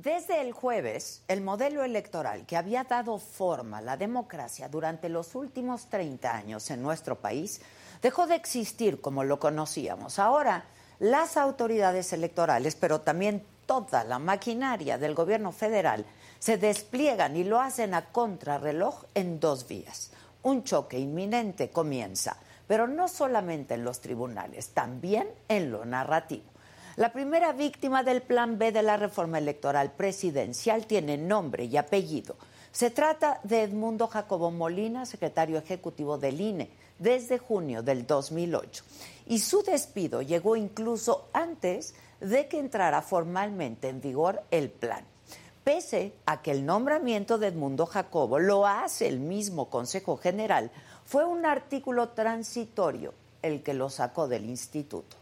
Desde el jueves, el modelo electoral que había dado forma a la democracia durante los últimos 30 años en nuestro país dejó de existir como lo conocíamos. Ahora, las autoridades electorales, pero también toda la maquinaria del gobierno federal, se despliegan y lo hacen a contrarreloj en dos vías. Un choque inminente comienza, pero no solamente en los tribunales, también en lo narrativo. La primera víctima del Plan B de la reforma electoral presidencial tiene nombre y apellido. Se trata de Edmundo Jacobo Molina, secretario ejecutivo del INE, desde junio del 2008. Y su despido llegó incluso antes de que entrara formalmente en vigor el plan. Pese a que el nombramiento de Edmundo Jacobo lo hace el mismo Consejo General, fue un artículo transitorio el que lo sacó del instituto.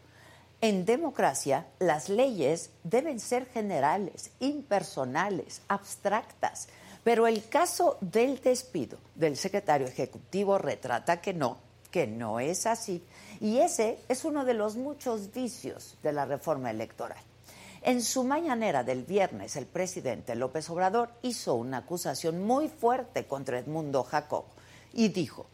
En democracia, las leyes deben ser generales, impersonales, abstractas, pero el caso del despido del secretario ejecutivo retrata que no, que no es así. Y ese es uno de los muchos vicios de la reforma electoral. En su mañanera del viernes, el presidente López Obrador hizo una acusación muy fuerte contra Edmundo Jacob y dijo,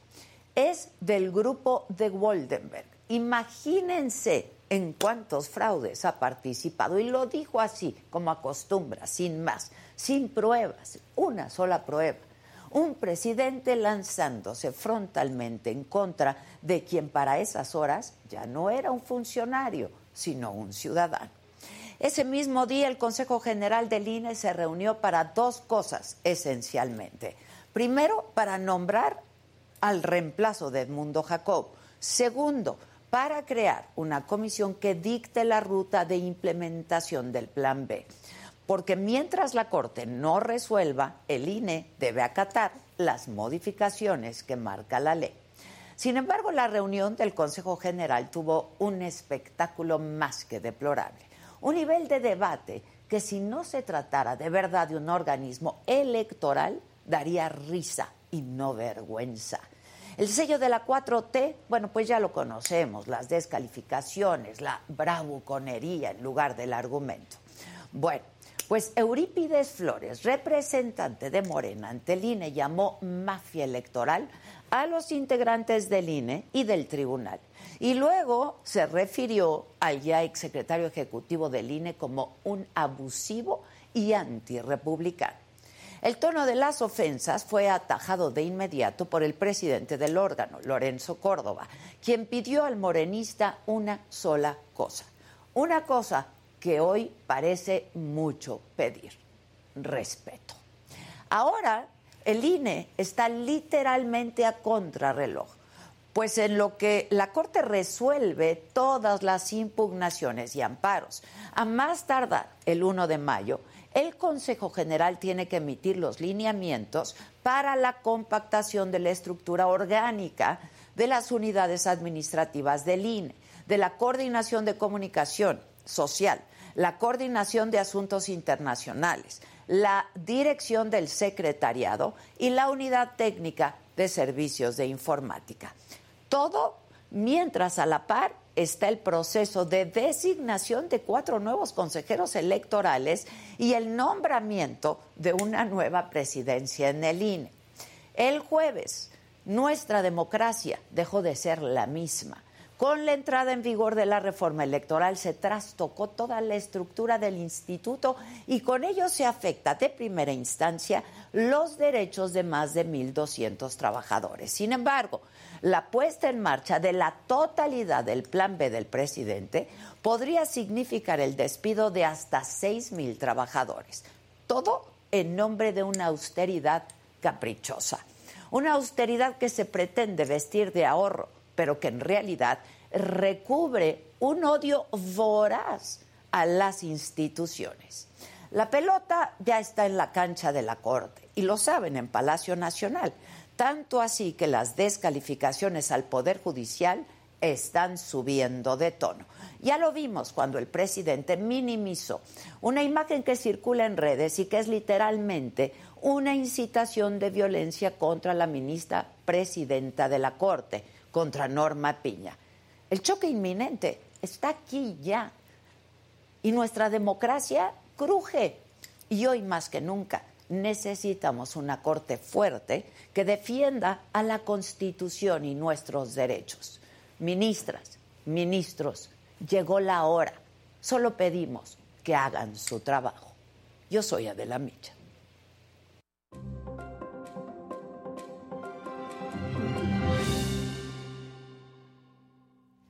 es del grupo de Woldenberg. Imagínense en cuántos fraudes ha participado. Y lo dijo así, como acostumbra, sin más, sin pruebas, una sola prueba. Un presidente lanzándose frontalmente en contra de quien para esas horas ya no era un funcionario, sino un ciudadano. Ese mismo día el Consejo General del INE se reunió para dos cosas esencialmente. Primero, para nombrar al reemplazo de Edmundo Jacob. Segundo, para crear una comisión que dicte la ruta de implementación del Plan B. Porque mientras la Corte no resuelva, el INE debe acatar las modificaciones que marca la ley. Sin embargo, la reunión del Consejo General tuvo un espectáculo más que deplorable, un nivel de debate que si no se tratara de verdad de un organismo electoral, daría risa y no vergüenza. El sello de la 4T, bueno, pues ya lo conocemos, las descalificaciones, la bravuconería en lugar del argumento. Bueno, pues Eurípides Flores, representante de Morena ante el INE, llamó mafia electoral a los integrantes del INE y del tribunal. Y luego se refirió al ya exsecretario ejecutivo del INE como un abusivo y antirrepublicano. El tono de las ofensas fue atajado de inmediato por el presidente del órgano, Lorenzo Córdoba, quien pidió al morenista una sola cosa. Una cosa que hoy parece mucho pedir, respeto. Ahora el INE está literalmente a contrarreloj, pues en lo que la Corte resuelve todas las impugnaciones y amparos, a más tardar el 1 de mayo, el Consejo General tiene que emitir los lineamientos para la compactación de la estructura orgánica de las unidades administrativas del INE, de la coordinación de comunicación social, la coordinación de asuntos internacionales, la dirección del secretariado y la unidad técnica de servicios de informática. Todo mientras a la par está el proceso de designación de cuatro nuevos consejeros electorales y el nombramiento de una nueva presidencia en el INE. El jueves, nuestra democracia dejó de ser la misma. Con la entrada en vigor de la reforma electoral se trastocó toda la estructura del instituto y con ello se afecta de primera instancia los derechos de más de 1.200 trabajadores. Sin embargo, la puesta en marcha de la totalidad del plan B del presidente podría significar el despido de hasta 6.000 trabajadores. Todo en nombre de una austeridad caprichosa. Una austeridad que se pretende vestir de ahorro pero que en realidad recubre un odio voraz a las instituciones. La pelota ya está en la cancha de la Corte y lo saben en Palacio Nacional, tanto así que las descalificaciones al Poder Judicial están subiendo de tono. Ya lo vimos cuando el presidente minimizó una imagen que circula en redes y que es literalmente una incitación de violencia contra la ministra presidenta de la Corte, contra Norma Piña. El choque inminente está aquí ya. Y nuestra democracia cruje. Y hoy más que nunca necesitamos una Corte fuerte que defienda a la Constitución y nuestros derechos. Ministras, ministros, llegó la hora. Solo pedimos que hagan su trabajo. Yo soy Adela Micha.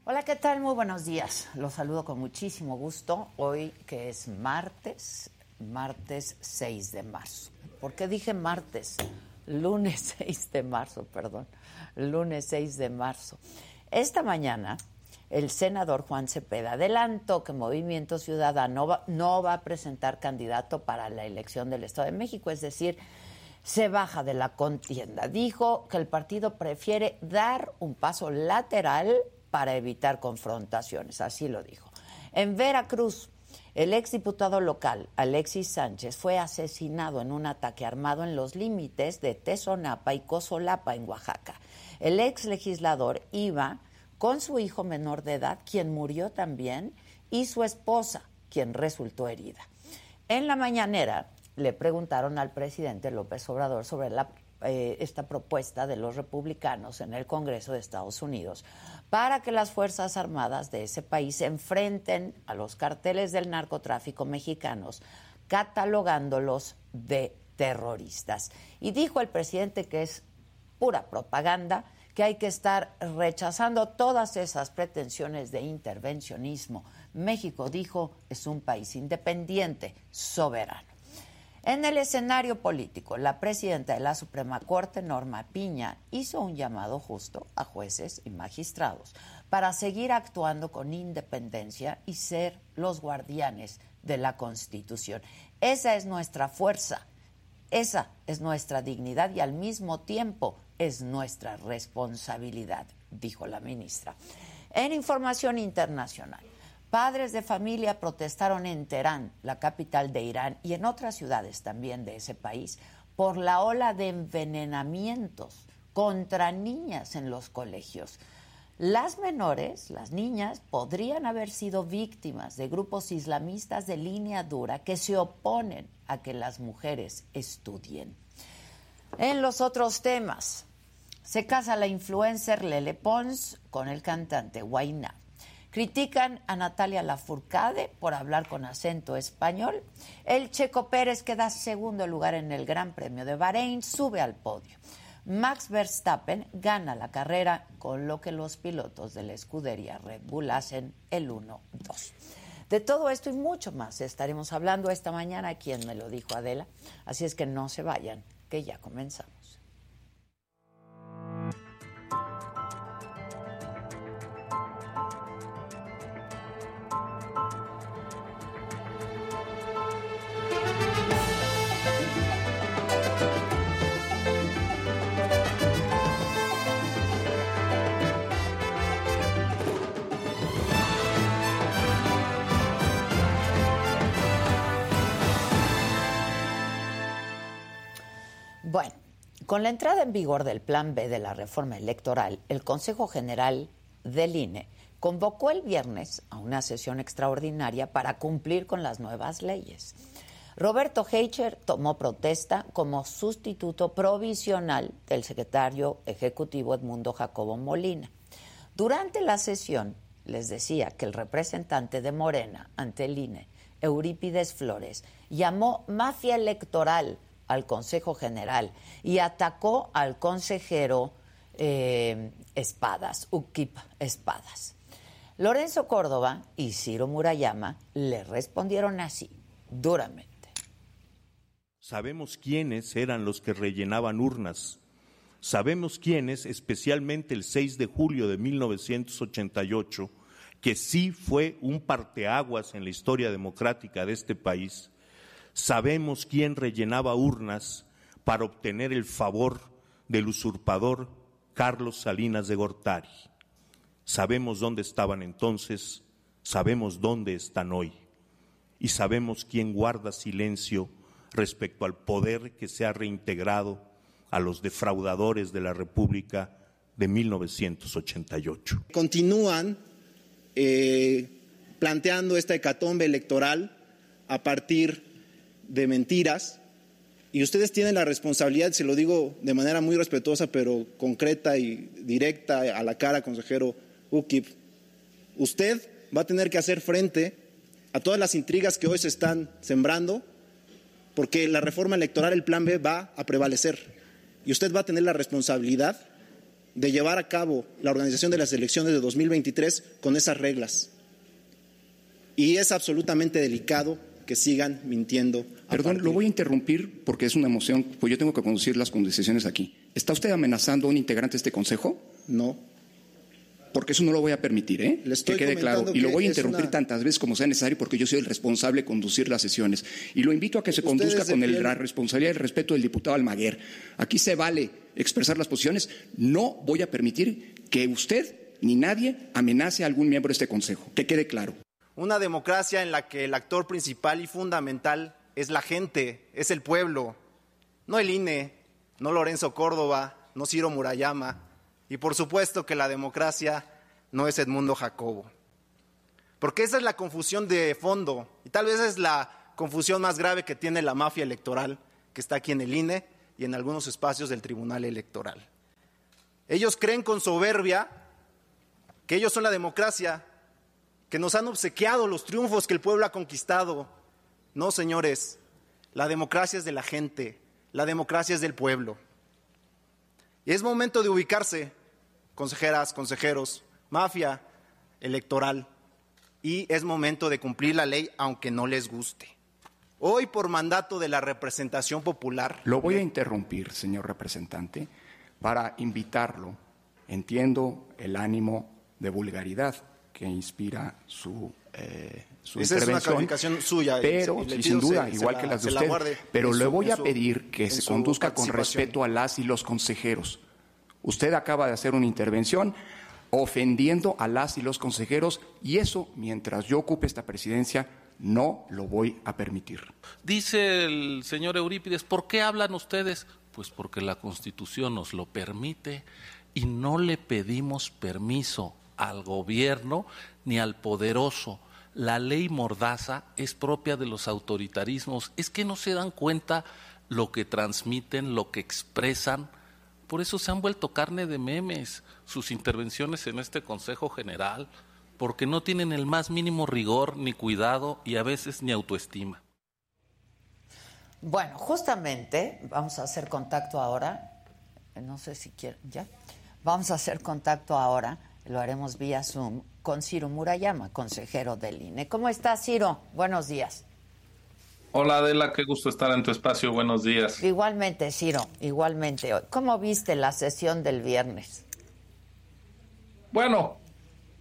Hola, ¿qué tal? Muy buenos días. Los saludo con muchísimo gusto hoy que es martes, martes 6 de marzo. ¿Por qué dije martes? Lunes 6 de marzo, perdón. Lunes 6 de marzo. Esta mañana el senador Juan Cepeda adelantó que Movimiento Ciudadano no va a presentar candidato para la elección del Estado de México, es decir, se baja de la contienda. Dijo que el partido prefiere dar un paso lateral para evitar confrontaciones, así lo dijo. En Veracruz, el exdiputado local, Alexis Sánchez, fue asesinado en un ataque armado en los límites de Tezonapa y Cozolapa, en Oaxaca. El ex legislador iba con su hijo menor de edad, quien murió también, y su esposa, quien resultó herida. En la mañanera le preguntaron al presidente López Obrador sobre eh, esta propuesta de los republicanos en el Congreso de Estados Unidos para que las Fuerzas Armadas de ese país se enfrenten a los carteles del narcotráfico mexicanos, catalogándolos de terroristas. Y dijo el presidente que es pura propaganda que hay que estar rechazando todas esas pretensiones de intervencionismo. México, dijo, es un país independiente, soberano. En el escenario político, la presidenta de la Suprema Corte, Norma Piña, hizo un llamado justo a jueces y magistrados para seguir actuando con independencia y ser los guardianes de la Constitución. Esa es nuestra fuerza, esa es nuestra dignidad y al mismo tiempo es nuestra responsabilidad, dijo la ministra. En información internacional, padres de familia protestaron en Teherán, la capital de Irán, y en otras ciudades también de ese país, por la ola de envenenamientos contra niñas en los colegios. Las menores, las niñas, podrían haber sido víctimas de grupos islamistas de línea dura que se oponen a que las mujeres estudien. En los otros temas, se casa la influencer Lele Pons con el cantante Guainá. Critican a Natalia Lafourcade por hablar con acento español. El Checo Pérez, que da segundo lugar en el Gran Premio de Bahrein, sube al podio. Max Verstappen gana la carrera, con lo que los pilotos de la escudería Red el 1-2. De todo esto y mucho más estaremos hablando esta mañana, quien me lo dijo Adela. Así es que no se vayan, que ya comenzamos. Con la entrada en vigor del Plan B de la reforma electoral, el Consejo General del INE convocó el viernes a una sesión extraordinaria para cumplir con las nuevas leyes. Roberto Heicher tomó protesta como sustituto provisional del secretario ejecutivo Edmundo Jacobo Molina. Durante la sesión les decía que el representante de Morena ante el INE, Eurípides Flores, llamó mafia electoral al Consejo General y atacó al consejero eh, Espadas, Ukip Espadas. Lorenzo Córdoba y Ciro Murayama le respondieron así, duramente. Sabemos quiénes eran los que rellenaban urnas. Sabemos quiénes, especialmente el 6 de julio de 1988, que sí fue un parteaguas en la historia democrática de este país. Sabemos quién rellenaba urnas para obtener el favor del usurpador Carlos Salinas de Gortari. Sabemos dónde estaban entonces, sabemos dónde están hoy y sabemos quién guarda silencio respecto al poder que se ha reintegrado a los defraudadores de la República de 1988. Continúan eh, planteando esta hecatombe electoral a partir de mentiras y ustedes tienen la responsabilidad, se lo digo de manera muy respetuosa, pero concreta y directa a la cara, consejero UKIP, usted va a tener que hacer frente a todas las intrigas que hoy se están sembrando, porque la reforma electoral, el plan B, va a prevalecer. Y usted va a tener la responsabilidad de llevar a cabo la organización de las elecciones de 2023 con esas reglas. Y es absolutamente delicado que sigan mintiendo. Perdón, lo voy a interrumpir porque es una emoción, pues yo tengo que conducir las conversaciones aquí. ¿Está usted amenazando a un integrante de este consejo? No. Porque eso no lo voy a permitir, ¿eh? que quede claro. Y lo voy a interrumpir tantas veces como sea necesario porque yo soy el responsable de conducir las sesiones. Y lo invito a que se conduzca con la responsabilidad y el respeto del diputado Almaguer. Aquí se vale expresar las posiciones. No voy a permitir que usted ni nadie amenace a algún miembro de este consejo. Que quede claro. Una democracia en la que el actor principal y fundamental es la gente, es el pueblo, no el INE, no Lorenzo Córdoba, no Ciro Murayama, y por supuesto que la democracia no es Edmundo Jacobo. Porque esa es la confusión de fondo, y tal vez es la confusión más grave que tiene la mafia electoral que está aquí en el INE y en algunos espacios del Tribunal Electoral. Ellos creen con soberbia que ellos son la democracia, que nos han obsequiado los triunfos que el pueblo ha conquistado. No, señores, la democracia es de la gente, la democracia es del pueblo. Y es momento de ubicarse, consejeras, consejeros, mafia electoral, y es momento de cumplir la ley aunque no les guste. Hoy, por mandato de la representación popular. Lo voy a interrumpir, señor representante, para invitarlo. Entiendo el ánimo de vulgaridad que inspira su, eh, su Esa intervención. es una calificación suya. Pero, y, sin duda, igual que las de usted. pero le voy a pedir que se conduzca con respeto a las y los consejeros. Usted acaba de hacer una intervención ofendiendo a las y los consejeros y eso, mientras yo ocupe esta presidencia, no lo voy a permitir. Dice el señor Eurípides, ¿por qué hablan ustedes? Pues porque la Constitución nos lo permite y no le pedimos permiso al gobierno ni al poderoso. La ley mordaza es propia de los autoritarismos. Es que no se dan cuenta lo que transmiten, lo que expresan. Por eso se han vuelto carne de memes sus intervenciones en este Consejo General, porque no tienen el más mínimo rigor ni cuidado y a veces ni autoestima. Bueno, justamente vamos a hacer contacto ahora. No sé si quieren, ¿ya? Vamos a hacer contacto ahora lo haremos vía Zoom con Ciro Murayama, consejero del INE. ¿Cómo estás, Ciro? Buenos días. Hola Adela, qué gusto estar en tu espacio. Buenos días. Igualmente, Ciro, igualmente. ¿Cómo viste la sesión del viernes? Bueno,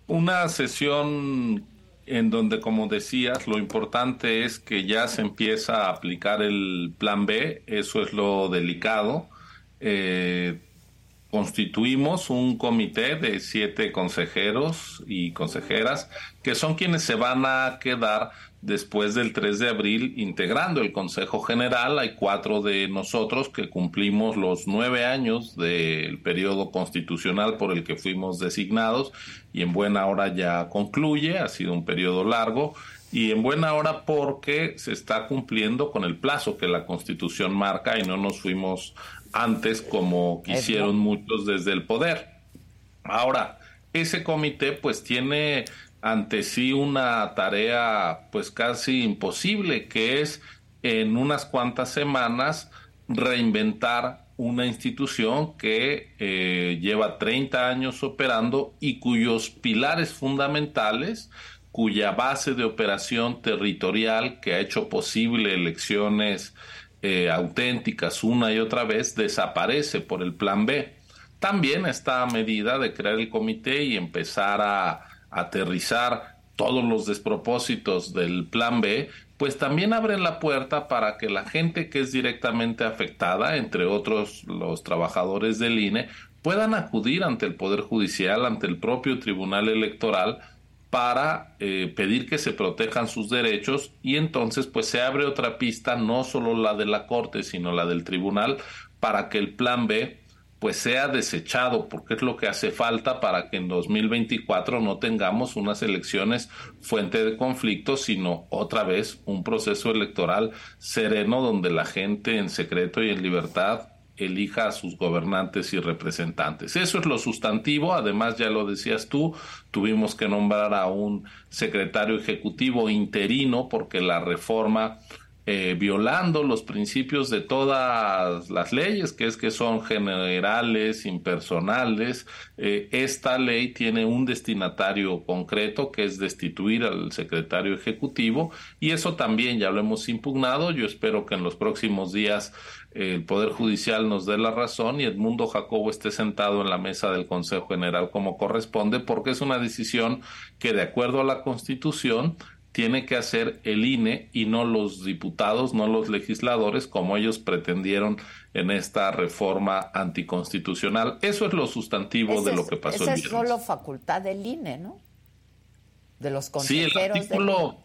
una sesión en donde, como decías, lo importante es que ya se empieza a aplicar el plan B, eso es lo delicado. Eh, constituimos un comité de siete consejeros y consejeras que son quienes se van a quedar después del 3 de abril integrando el Consejo General. Hay cuatro de nosotros que cumplimos los nueve años del periodo constitucional por el que fuimos designados y en buena hora ya concluye. Ha sido un periodo largo y en buena hora porque se está cumpliendo con el plazo que la Constitución marca y no nos fuimos antes como quisieron muchos desde el poder. Ahora, ese comité pues tiene ante sí una tarea pues casi imposible que es en unas cuantas semanas reinventar una institución que eh, lleva 30 años operando y cuyos pilares fundamentales, cuya base de operación territorial que ha hecho posible elecciones eh, auténticas una y otra vez, desaparece por el plan B. También esta medida de crear el comité y empezar a aterrizar todos los despropósitos del plan B, pues también abre la puerta para que la gente que es directamente afectada, entre otros los trabajadores del INE, puedan acudir ante el Poder Judicial, ante el propio Tribunal Electoral, para eh, pedir que se protejan sus derechos y entonces pues se abre otra pista, no solo la de la Corte, sino la del Tribunal, para que el plan B pues sea desechado, porque es lo que hace falta para que en 2024 no tengamos unas elecciones fuente de conflicto, sino otra vez un proceso electoral sereno donde la gente en secreto y en libertad elija a sus gobernantes y representantes. Eso es lo sustantivo, además ya lo decías tú, tuvimos que nombrar a un secretario ejecutivo interino porque la reforma eh, violando los principios de todas las leyes, que es que son generales, impersonales. Eh, esta ley tiene un destinatario concreto, que es destituir al secretario ejecutivo, y eso también ya lo hemos impugnado. Yo espero que en los próximos días el Poder Judicial nos dé la razón y Edmundo Jacobo esté sentado en la mesa del Consejo General como corresponde, porque es una decisión que, de acuerdo a la Constitución, tiene que hacer el INE y no los diputados, no los legisladores, como ellos pretendieron en esta reforma anticonstitucional. Eso es lo sustantivo de lo que pasó. Esa es solo facultad del INE, ¿no? De los consejeros. Sí, el artículo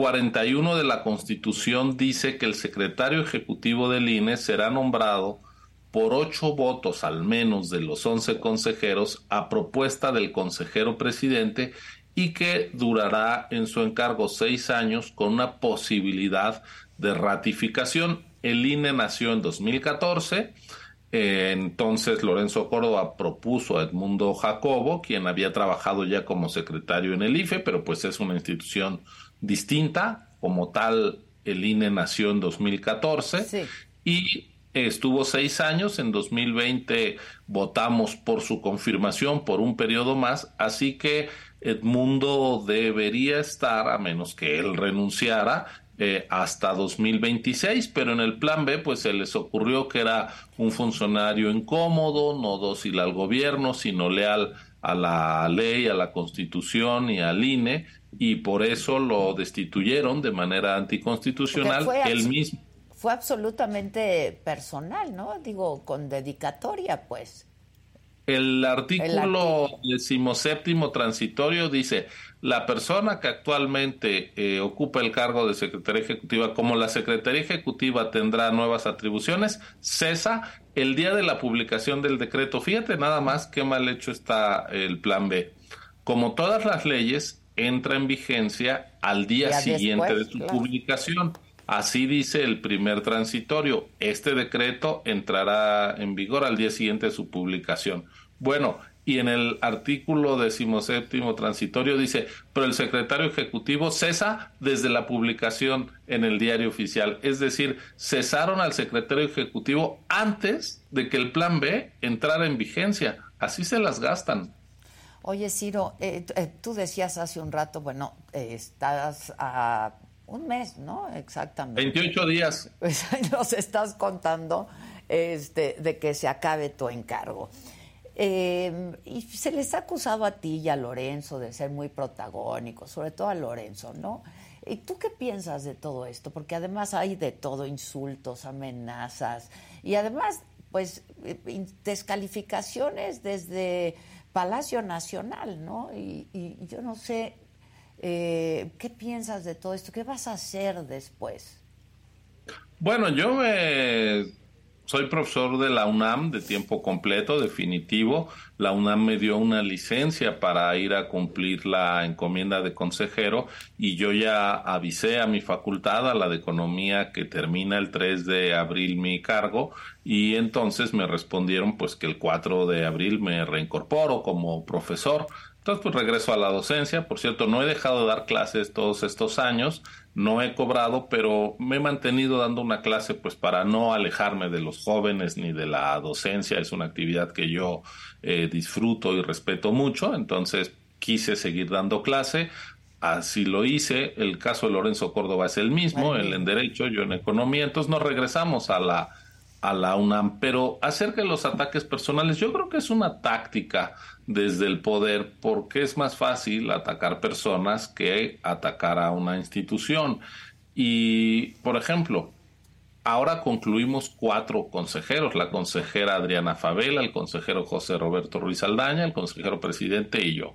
41 de la Constitución dice que el secretario ejecutivo del INE será nombrado por ocho votos al menos de los once consejeros a propuesta del consejero presidente y que durará en su encargo seis años con una posibilidad de ratificación. El INE nació en 2014. Eh, entonces Lorenzo Córdoba propuso a Edmundo Jacobo, quien había trabajado ya como secretario en el IFE, pero pues es una institución distinta. Como tal, el INE nació en 2014 y estuvo seis años. En 2020 votamos por su confirmación por un periodo más, así que Edmundo debería estar, a menos que él renunciara, eh, hasta 2026, pero en el plan B pues se les ocurrió que era un funcionario incómodo, no dócil al gobierno, sino leal a la ley, a la constitución y al INE, y por eso lo destituyeron de manera anticonstitucional él mismo. Fue absolutamente personal, ¿no? Digo, con dedicatoria, pues. El artículo decimoséptimo transitorio dice, la persona que actualmente eh, ocupa el cargo de Secretaría Ejecutiva, como la Secretaría Ejecutiva tendrá nuevas atribuciones, cesa el día de la publicación del decreto. Fíjate nada más qué mal hecho está el plan B. Como todas las leyes, entra en vigencia al día siguiente de su publicación. Así dice el primer transitorio. Este decreto entrará en vigor al día siguiente de su publicación. Bueno, y en el artículo decimoséptimo transitorio dice, pero el secretario ejecutivo cesa desde la publicación en el diario oficial. Es decir, cesaron al secretario ejecutivo antes de que el plan B entrara en vigencia. Así se las gastan. Oye, Ciro, eh, eh, tú decías hace un rato, bueno, estás a un mes, ¿no? Exactamente. 28 días. Pues nos estás contando este, de que se acabe tu encargo. Eh, y se les ha acusado a ti y a Lorenzo de ser muy protagónicos, sobre todo a Lorenzo, ¿no? ¿Y tú qué piensas de todo esto? Porque además hay de todo, insultos, amenazas, y además, pues, eh, descalificaciones desde Palacio Nacional, ¿no? Y, y yo no sé, eh, ¿Qué piensas de todo esto? ¿Qué vas a hacer después? Bueno, yo soy profesor de la UNAM de tiempo completo, definitivo. La UNAM me dio una licencia para ir a cumplir la encomienda de consejero y yo ya avisé a mi facultad, a la de economía, que termina el 3 de abril mi cargo y entonces me respondieron pues que el 4 de abril me reincorporo como profesor entonces, pues regreso a la docencia. Por cierto, no he dejado de dar clases todos estos años, no he cobrado, pero me he mantenido dando una clase pues para no alejarme de los jóvenes ni de la docencia. Es una actividad que yo eh, disfruto y respeto mucho, entonces quise seguir dando clase. Así lo hice. El caso de Lorenzo Córdoba es el mismo, él en Derecho, yo en Economía. Entonces nos regresamos a la, a la UNAM. Pero acerca de los ataques personales, yo creo que es una táctica desde el poder porque es más fácil atacar personas que atacar a una institución. Y, por ejemplo, ahora concluimos cuatro consejeros, la consejera Adriana Favela, el consejero José Roberto Ruiz Aldaña, el consejero presidente y yo.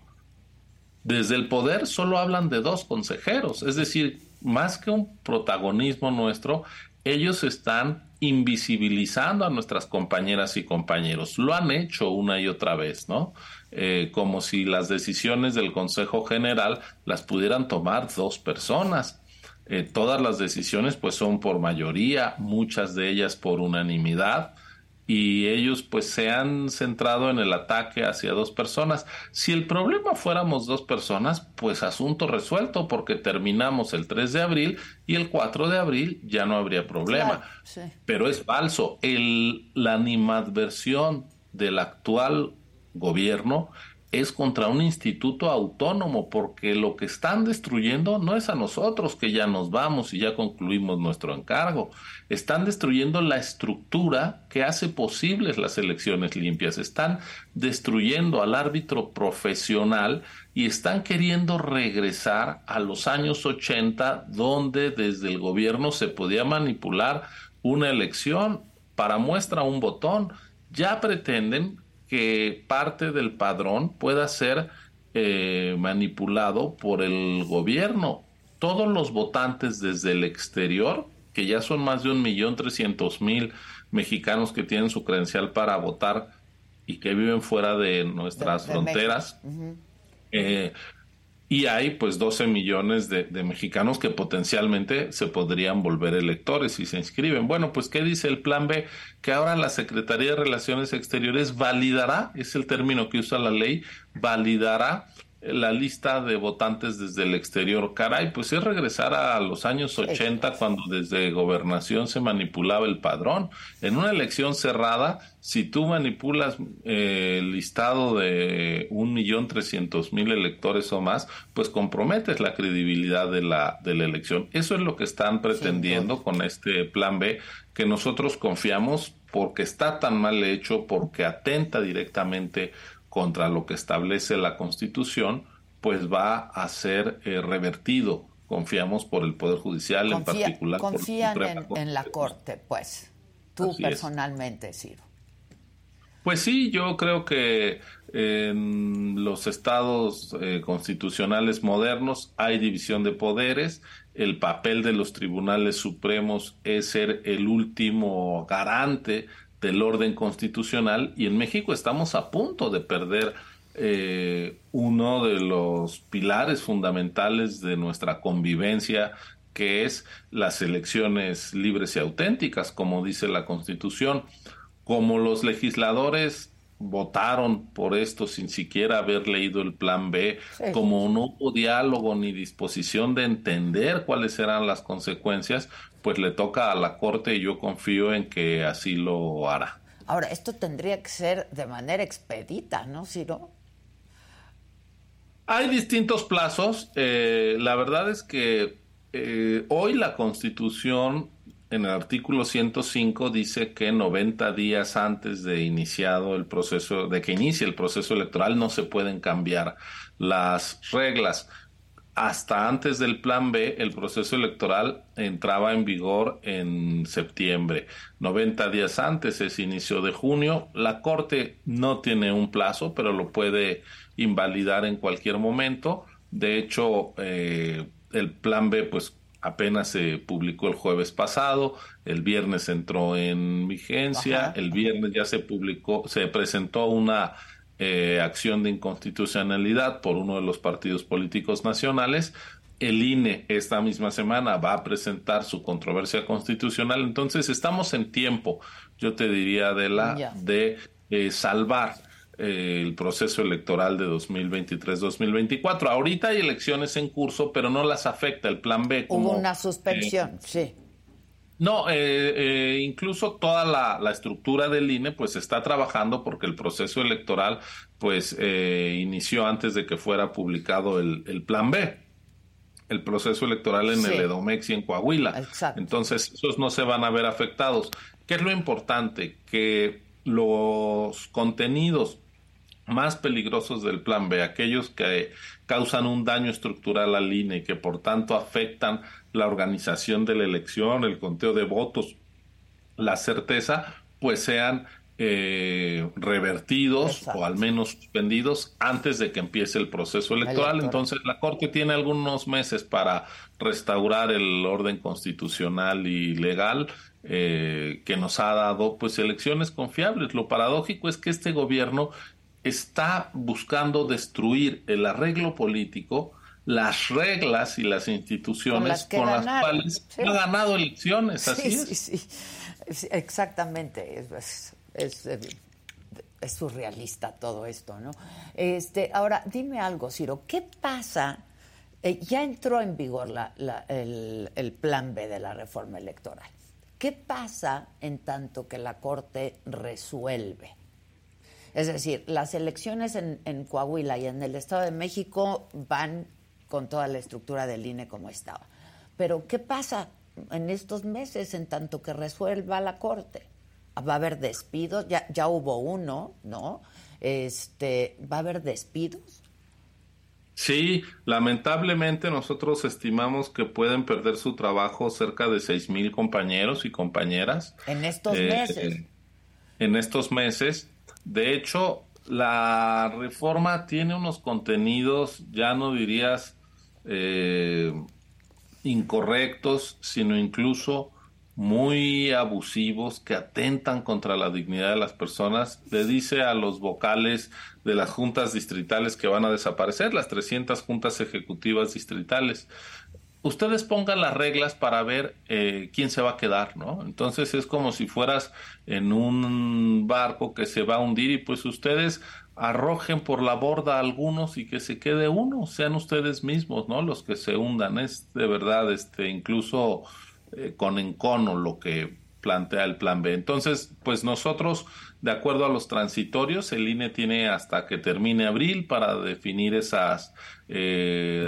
Desde el poder solo hablan de dos consejeros, es decir, más que un protagonismo nuestro, ellos están invisibilizando a nuestras compañeras y compañeros. Lo han hecho una y otra vez, ¿no? Eh, como si las decisiones del Consejo General las pudieran tomar dos personas. Eh, todas las decisiones pues son por mayoría, muchas de ellas por unanimidad y ellos pues se han centrado en el ataque hacia dos personas. Si el problema fuéramos dos personas, pues asunto resuelto porque terminamos el 3 de abril y el 4 de abril ya no habría problema. Pero es falso. El, la animadversión del actual gobierno es contra un instituto autónomo, porque lo que están destruyendo no es a nosotros que ya nos vamos y ya concluimos nuestro encargo, están destruyendo la estructura que hace posibles las elecciones limpias, están destruyendo al árbitro profesional y están queriendo regresar a los años 80 donde desde el gobierno se podía manipular una elección para muestra un botón. Ya pretenden que parte del padrón pueda ser eh, manipulado por el gobierno. Todos los votantes desde el exterior, que ya son más de un millón trescientos mil mexicanos que tienen su credencial para votar y que viven fuera de nuestras fronteras, y hay pues 12 millones de, mexicanos que potencialmente se podrían volver electores si se inscriben. Bueno, pues ¿qué dice el plan B? Que ahora la Secretaría de Relaciones Exteriores validará, es el término que usa la ley, validará la lista de votantes desde el exterior. Caray, pues es regresar a los años 80 cuando desde gobernación se manipulaba el padrón. En una elección cerrada, si tú manipulas eh, el listado de un millón trescientos mil electores o más, pues comprometes la credibilidad de la, de la elección. Eso es lo que están pretendiendo con este plan B, que nosotros confiamos porque está tan mal hecho, porque atenta directamente contra lo que establece la Constitución, pues va a ser eh, revertido. Confiamos por el Poder Judicial en particular. Confían en, la Corte, pues. Tú personalmente, Ciro. Pues sí, yo creo que en los estados eh, constitucionales modernos hay división de poderes. El papel de los tribunales supremos es ser el último garante del orden constitucional y en México estamos a punto de perder eh, uno de los pilares fundamentales de nuestra convivencia que es las elecciones libres y auténticas, como dice la Constitución. Como los legisladores votaron por esto sin siquiera haber leído el plan B, como no hubo diálogo ni disposición de entender cuáles eran las consecuencias, pues le toca a la Corte y yo confío en que así lo hará. Ahora, esto tendría que ser de manera expedita, ¿no, Ciro? Hay distintos plazos. Eh, la verdad es que eh, hoy la Constitución, en el artículo 105, dice que 90 días antes de iniciado el proceso, de que inicie el proceso electoral, no se pueden cambiar las reglas hasta antes del plan B, el proceso electoral entraba en vigor en septiembre. 90 días antes es inicio de junio. La Corte no tiene un plazo, pero lo puede invalidar en cualquier momento. De hecho, eh, el plan B, pues apenas se publicó el jueves pasado, el viernes entró en vigencia, el viernes ya se publicó, se presentó una eh, acción de inconstitucionalidad por uno de los partidos políticos nacionales. El INE esta misma semana va a presentar su controversia constitucional. Entonces estamos en tiempo, yo te diría, de la de eh, salvar eh, el proceso electoral de 2023-2024. Ahorita hay elecciones en curso, pero no las afecta el plan B. Hubo una suspensión, sí. No, eh, eh, incluso toda la, estructura del INE pues está trabajando porque el proceso electoral pues eh, inició antes de que fuera publicado el, plan B. el proceso electoral en el Edomex y en Coahuila. Entonces, esos no se van a ver afectados. ¿Qué es lo importante? Que los contenidos más peligrosos del plan B, aquellos que causan un daño estructural al INE y que por tanto afectan la organización de la elección, el conteo de votos, la certeza, pues sean eh, revertidos o al menos suspendidos antes de que empiece el proceso electoral. Entonces la Corte tiene algunos meses para restaurar el orden constitucional y legal eh, que nos ha dado pues elecciones confiables. Lo paradójico es que este gobierno está buscando destruir el arreglo político, las reglas y las instituciones con las, cuales ha ganado elecciones. Así es. exactamente. Es, es, es, surrealista todo esto, ¿no? Este, ahora, dime algo, Ciro, ¿qué pasa? Eh, ya entró en vigor la, el, el plan B de la reforma electoral. ¿Qué pasa en tanto que la Corte resuelve? Es decir, las elecciones en, en, Coahuila y en el Estado de México van con toda la estructura del INE como estaba. Pero ¿qué pasa en estos meses en tanto que resuelva la Corte? ¿Va a haber despidos? Ya, ya hubo uno, ¿no? Este, ¿Va a haber despidos? Sí, lamentablemente nosotros estimamos que pueden perder su trabajo cerca de seis mil compañeros y compañeras. En estos eh, meses. En estos meses. De hecho, la reforma tiene unos contenidos, ya no dirías eh, incorrectos, sino incluso muy abusivos que atentan contra la dignidad de las personas. Le dice a los vocales de las juntas distritales que van a desaparecer, las 300 juntas ejecutivas distritales. Ustedes pongan las reglas para ver eh, quién se va a quedar, ¿no? Entonces es como si fueras en un barco que se va a hundir y pues ustedes arrojen por la borda a algunos y que se quede uno, sean ustedes mismos, ¿no? Los que se hundan. Es de verdad, este, incluso eh, con encono lo que plantea el plan B. Entonces, pues nosotros, de acuerdo a los transitorios, el INE tiene hasta que termine abril para definir esas eh,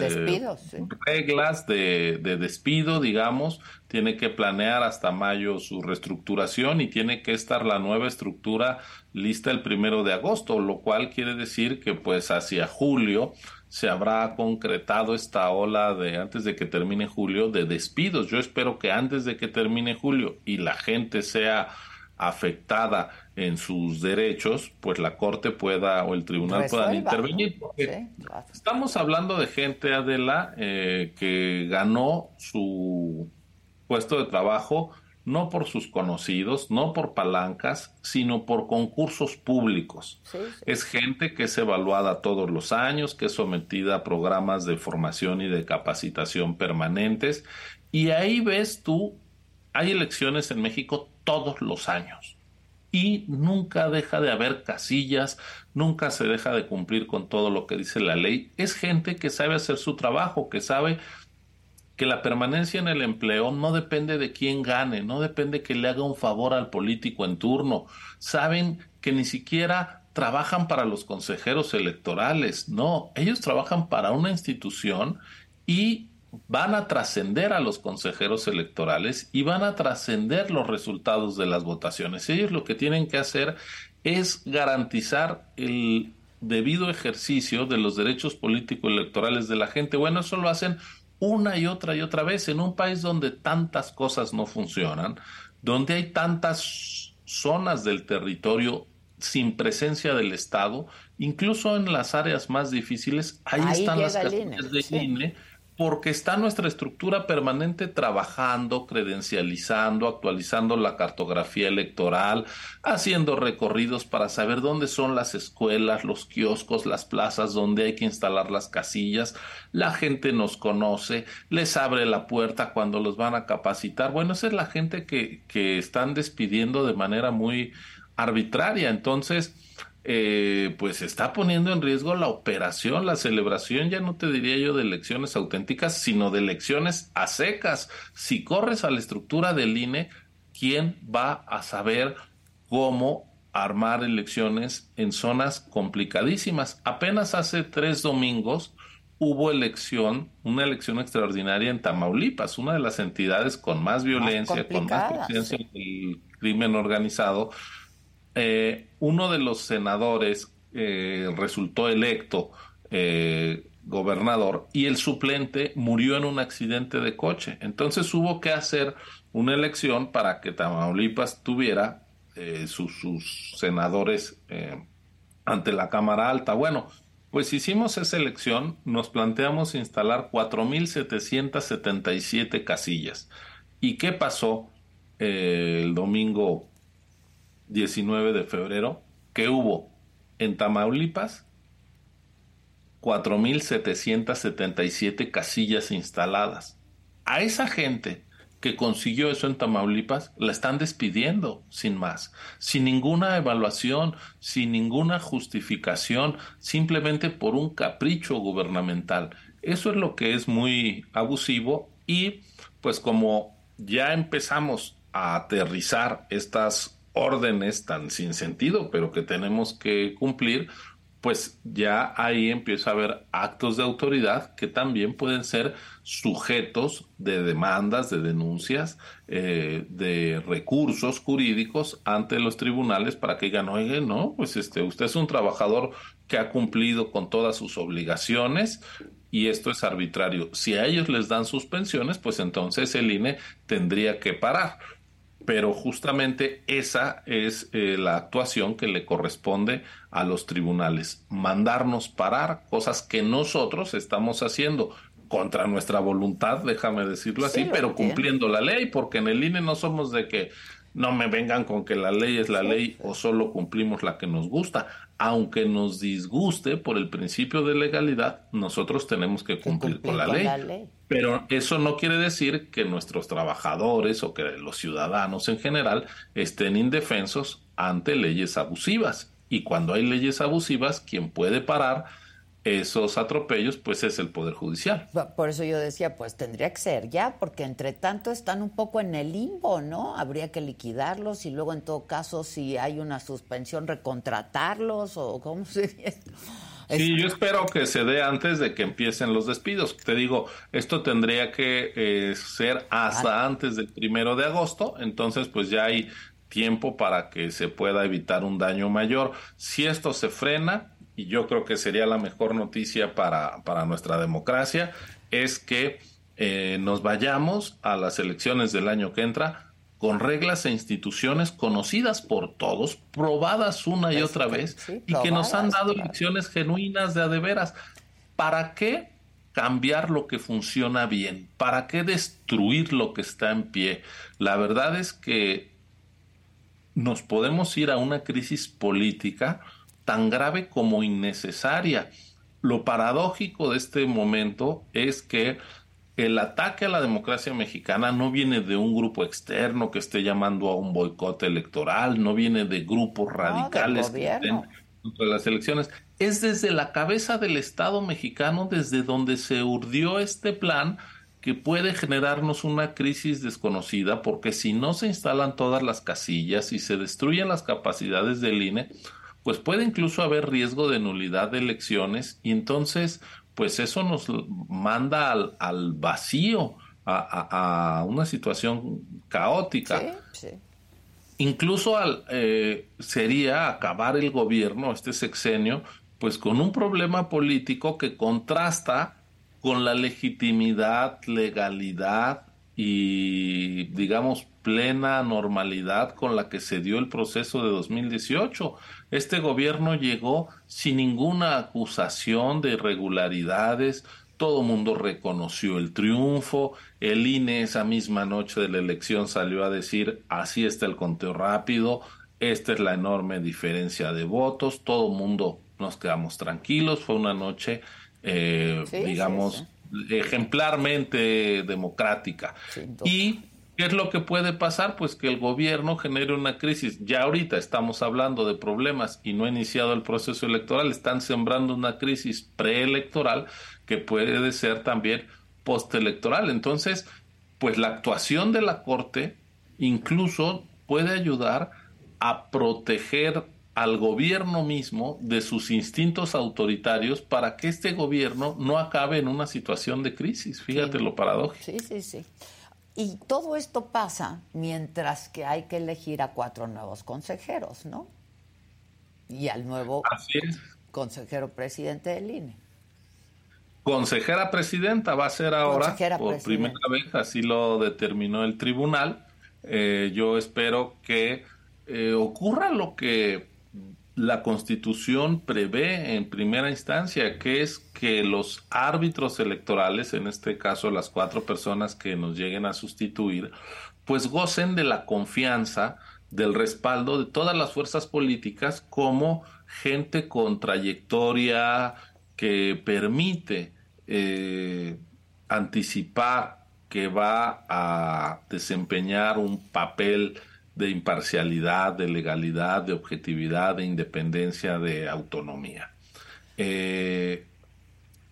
reglas de, de, despido, digamos. Tiene que planear hasta mayo su reestructuración y tiene que estar la nueva estructura lista el primero de agosto, lo cual quiere decir que pues hacia julio se habrá concretado esta ola de antes de que termine julio de despidos. Yo espero que antes de que termine julio y la gente sea afectada en sus derechos, pues la Corte pueda o el tribunal puedan intervenir. Estamos hablando de gente, Adela, eh, que ganó su puesto de trabajo no por sus conocidos, no por palancas, sino por concursos públicos. Es gente que es evaluada todos los años, que es sometida a programas de formación y de capacitación permanentes. Y ahí ves tú, hay elecciones en México todos los años. Y nunca deja de haber casillas, nunca se deja de cumplir con todo lo que dice la ley. Es gente que sabe hacer su trabajo, que sabe que la permanencia en el empleo no depende de quién gane, no depende que le haga un favor al político en turno. Saben que ni siquiera trabajan para los consejeros electorales, no, ellos trabajan para una institución y van a trascender a los consejeros electorales y van a trascender los resultados de las votaciones. Ellos lo que tienen que hacer es garantizar el debido ejercicio de los derechos políticos electorales de la gente. Bueno, eso lo hacen una y otra y otra vez. En un país donde tantas cosas no funcionan, donde hay tantas zonas del territorio sin presencia del Estado, incluso en las áreas más difíciles, ahí, están las casillas de INE porque está nuestra estructura permanente trabajando, credencializando, actualizando la cartografía electoral, haciendo recorridos para saber dónde son las escuelas, los kioscos, las plazas donde hay que instalar las casillas. La gente nos conoce, les abre la puerta cuando los van a capacitar. Bueno, esa es la gente que, que están despidiendo de manera muy arbitraria. Entonces, eh, pues está poniendo en riesgo la operación, la celebración, ya no te diría yo de elecciones auténticas, sino de elecciones a secas. Si corres a la estructura del INE, ¿quién va a saber cómo armar elecciones en zonas complicadísimas? Apenas hace tres domingos hubo elección, una elección extraordinaria en Tamaulipas, una de las entidades con más violencia, con más presencia del crimen organizado. Eh, uno de los senadores eh, resultó electo eh, gobernador y el suplente murió en un accidente de coche. Entonces hubo que hacer una elección para que Tamaulipas tuviera sus, sus, senadores ante la Cámara Alta. Bueno, pues hicimos esa elección, nos planteamos instalar 4.777 casillas. ¿Y qué pasó el domingo 19 de febrero? Que hubo en Tamaulipas 4.777 casillas instaladas. A esa gente que consiguió eso en Tamaulipas, la están despidiendo sin más, sin ninguna evaluación, sin ninguna justificación, simplemente por un capricho gubernamental. Eso es lo que es muy abusivo y pues como ya empezamos a aterrizar estas órdenes tan sin sentido, pero que tenemos que cumplir, pues ya ahí empieza a haber actos de autoridad que también pueden ser sujetos de demandas, de denuncias, eh, de recursos jurídicos ante los tribunales para que digan, oye, no, pues este, usted es un trabajador que ha cumplido con todas sus obligaciones y esto es arbitrario. Si a ellos les dan suspensiones, pues entonces el INE tendría que parar pero justamente esa es eh, la actuación que le corresponde a los tribunales, mandarnos parar cosas que nosotros estamos haciendo contra nuestra voluntad, déjame decirlo así, pero cumpliendo la ley, porque en el INE no somos de que no me vengan con que la ley es la ley o solo cumplimos la que nos gusta. Aunque nos disguste por el principio de legalidad, nosotros tenemos que cumplir, con, la ley. Pero eso no quiere decir que nuestros trabajadores o que los ciudadanos en general estén indefensos ante leyes abusivas. Y cuando hay leyes abusivas, quien puede parar esos atropellos, pues es el Poder Judicial. Por eso yo decía, pues tendría que ser ya, porque entre tanto están un poco en el limbo, ¿no? Habría que liquidarlos y luego en todo caso, si hay una suspensión, recontratarlos o cómo se dice. Sí, yo espero que se dé antes de que empiecen los despidos. Te digo, esto tendría que eh, ser hasta antes del primero de agosto, entonces pues ya hay tiempo para que se pueda evitar un daño mayor. Si esto se frena, y yo creo que sería la mejor noticia para, para nuestra democracia, es que eh, nos vayamos a las elecciones del año que entra con reglas e instituciones conocidas por todos, probadas una y otra vez, y que nos han dado elecciones genuinas de a de veras. ¿Para qué cambiar lo que funciona bien? ¿Para qué destruir lo que está en pie? La verdad es que nos podemos ir a una crisis política tan grave como innecesaria. Lo paradójico de este momento es que el ataque a la democracia mexicana no viene de un grupo externo que esté llamando a un boicot electoral, no viene de grupos radicales que estén contra las elecciones, es desde la cabeza del Estado mexicano desde donde se urdió este plan que puede generarnos una crisis desconocida, porque si no se instalan todas las casillas y se destruyen las capacidades del INE, pues puede incluso haber riesgo de nulidad de elecciones y entonces pues eso nos manda al, vacío, a, una situación caótica. Incluso al, eh, sería acabar el gobierno, este sexenio, pues con un problema político que contrasta con la legitimidad, legalidad y, digamos, plena normalidad con la que se dio el proceso de 2018. Este gobierno llegó sin ninguna acusación de irregularidades, todo mundo reconoció el triunfo, el INE esa misma noche de la elección salió a decir así está el conteo rápido, esta es la enorme diferencia de votos, todo mundo nos quedamos tranquilos, fue una noche, eh, digamos, ejemplarmente democrática. y ¿Qué es lo que puede pasar? Pues que el gobierno genere una crisis. Ya ahorita estamos hablando de problemas y no ha iniciado el proceso electoral. Están sembrando una crisis preelectoral que puede ser también postelectoral. Entonces, pues la actuación de la Corte incluso puede ayudar a proteger al gobierno mismo de sus instintos autoritarios para que este gobierno no acabe en una situación de crisis. Fíjate lo paradójico. Sí, sí, sí. Y todo esto pasa mientras que hay que elegir a cuatro nuevos consejeros, ¿no? Y al nuevo consejero presidente del INE. Consejera presidenta va a ser ahora por primera vez, así lo determinó el tribunal. Eh, yo espero que eh, ocurra lo que la Constitución prevé en primera instancia, que es que los árbitros electorales, en este caso las cuatro personas que nos lleguen a sustituir, pues gocen de la confianza, del respaldo de todas las fuerzas políticas como gente con trayectoria que permite eh, anticipar que va a desempeñar un papel de imparcialidad, de legalidad, de objetividad, de independencia, de autonomía. Eh,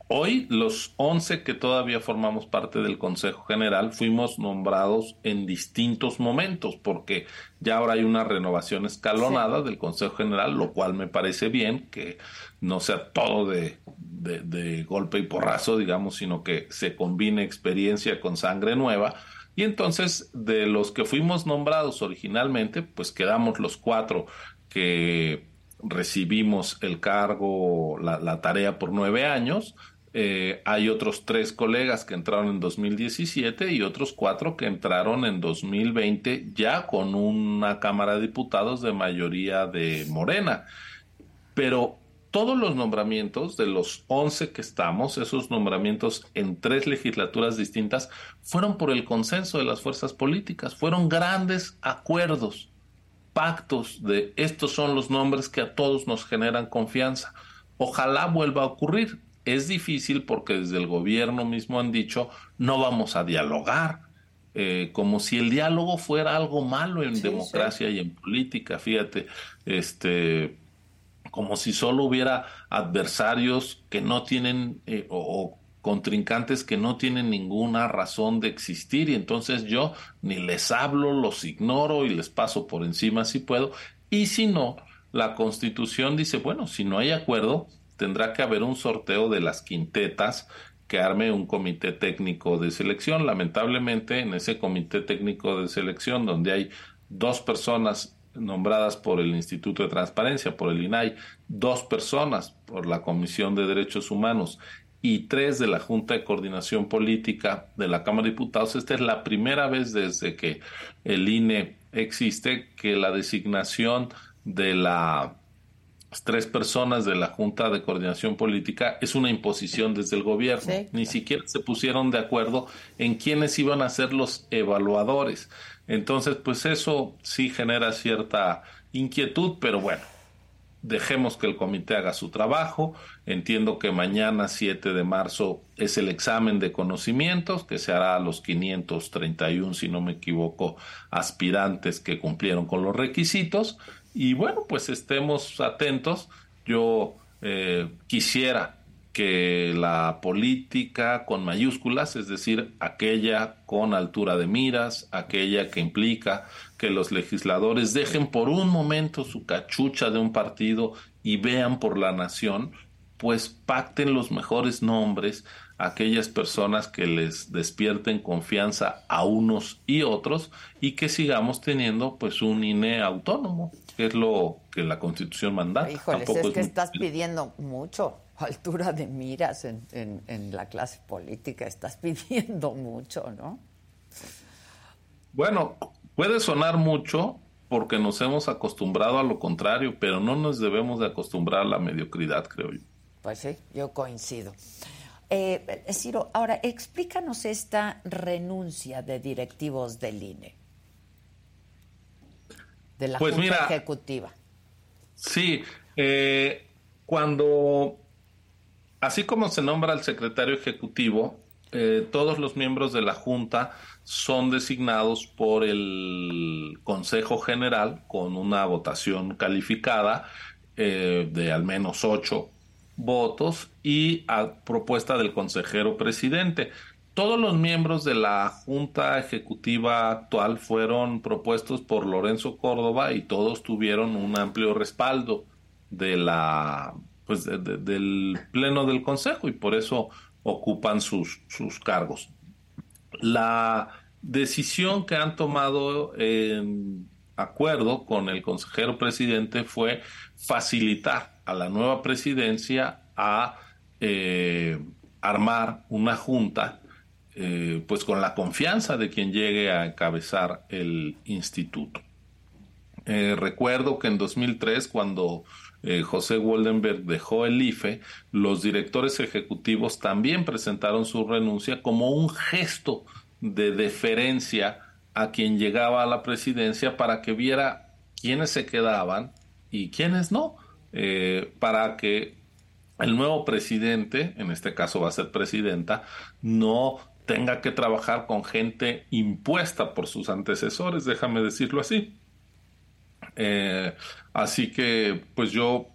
hoy los 11 que todavía formamos parte del Consejo General fuimos nombrados en distintos momentos porque ya ahora hay una renovación escalonada del Consejo General, lo cual me parece bien, que no sea todo de, de golpe y porrazo, digamos, sino que se combine experiencia con sangre nueva y entonces, de los que fuimos nombrados originalmente, pues quedamos los cuatro que recibimos el cargo, la, tarea por nueve años. Eh, hay otros tres colegas que entraron en 2017 y otros cuatro que entraron en 2020 ya con una Cámara de Diputados de mayoría de Morena. Pero todos los nombramientos de los 11 que estamos, esos nombramientos en tres legislaturas distintas, fueron por el consenso de las fuerzas políticas, fueron grandes acuerdos, pactos de estos son los nombres que a todos nos generan confianza. Ojalá vuelva a ocurrir. Es difícil porque desde el gobierno mismo han dicho no vamos a dialogar, eh, como si el diálogo fuera algo malo en democracia y en política. Fíjate, este como si solo hubiera adversarios que no tienen eh, o, contrincantes que no tienen ninguna razón de existir y entonces yo ni les hablo, los ignoro y les paso por encima si puedo y si no, la constitución dice, bueno, si no hay acuerdo, tendrá que haber un sorteo de las quintetas que arme un comité técnico de selección. Lamentablemente, en ese comité técnico de selección, donde hay dos personas nombradas por el Instituto de Transparencia, por el INAI, dos personas por la Comisión de Derechos Humanos y tres de la Junta de Coordinación Política de la Cámara de Diputados. Esta es la primera vez desde que el INE existe que la designación de las tres personas de la Junta de Coordinación Política es una imposición desde el gobierno. Ni siquiera se pusieron de acuerdo en quiénes iban a ser los evaluadores. Entonces, pues eso sí genera cierta inquietud, pero bueno, dejemos que el comité haga su trabajo. Entiendo que mañana, 7 de marzo, es el examen de conocimientos que se hará a los 531, si no me equivoco, aspirantes que cumplieron con los requisitos. Y bueno, pues estemos atentos. Yo eh, quisiera que la política con mayúsculas, es decir, aquella con altura de miras, aquella que implica que los legisladores dejen por un momento su cachucha de un partido y vean por la nación, pues pacten los mejores nombres, aquellas personas que les despierten confianza a unos y otros y que sigamos teniendo pues un INE autónomo, que es lo que la Constitución manda. Híjole, es que estás pidiendo mucho altura de miras en, en, la clase política. Estás pidiendo mucho, ¿no? Bueno, puede sonar mucho porque nos hemos acostumbrado a lo contrario, pero no nos debemos de acostumbrar a la mediocridad, creo yo. Pues sí, yo coincido. Eh, Ciro, ahora explícanos esta renuncia de directivos del INE, de la pues Junta Ejecutiva. Sí, eh, cuando Así como se nombra al secretario ejecutivo, eh, todos los miembros de la Junta son designados por el Consejo General con una votación calificada eh, de al menos ocho votos y a propuesta del consejero presidente. todos los miembros de la Junta Ejecutiva actual fueron propuestos por Lorenzo Córdoba y todos tuvieron un amplio respaldo de la pues del pleno del Consejo y por eso ocupan sus, sus cargos. La decisión que han tomado en acuerdo con el consejero presidente fue facilitar a la nueva presidencia a eh, armar una junta eh, pues con la confianza de quien llegue a encabezar el instituto. Eh, recuerdo que en 2003, cuando eh, José Woldenberg dejó el IFE, los directores ejecutivos también presentaron su renuncia como un gesto de deferencia a quien llegaba a la presidencia para que viera quiénes se quedaban y quiénes no, para que el nuevo presidente, en este caso va a ser presidenta, no tenga que trabajar con gente impuesta por sus antecesores, déjame decirlo así. Eh, así que, pues yo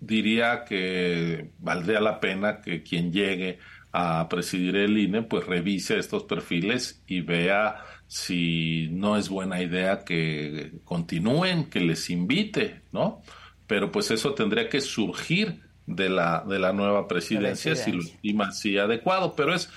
diría que valdría la pena que quien llegue a presidir el INE, pues revise estos perfiles y vea si no es buena idea que continúen, que les invite, ¿no? Pero pues eso tendría que surgir de la, de la nueva presidencia, si lo estima así adecuado, pero es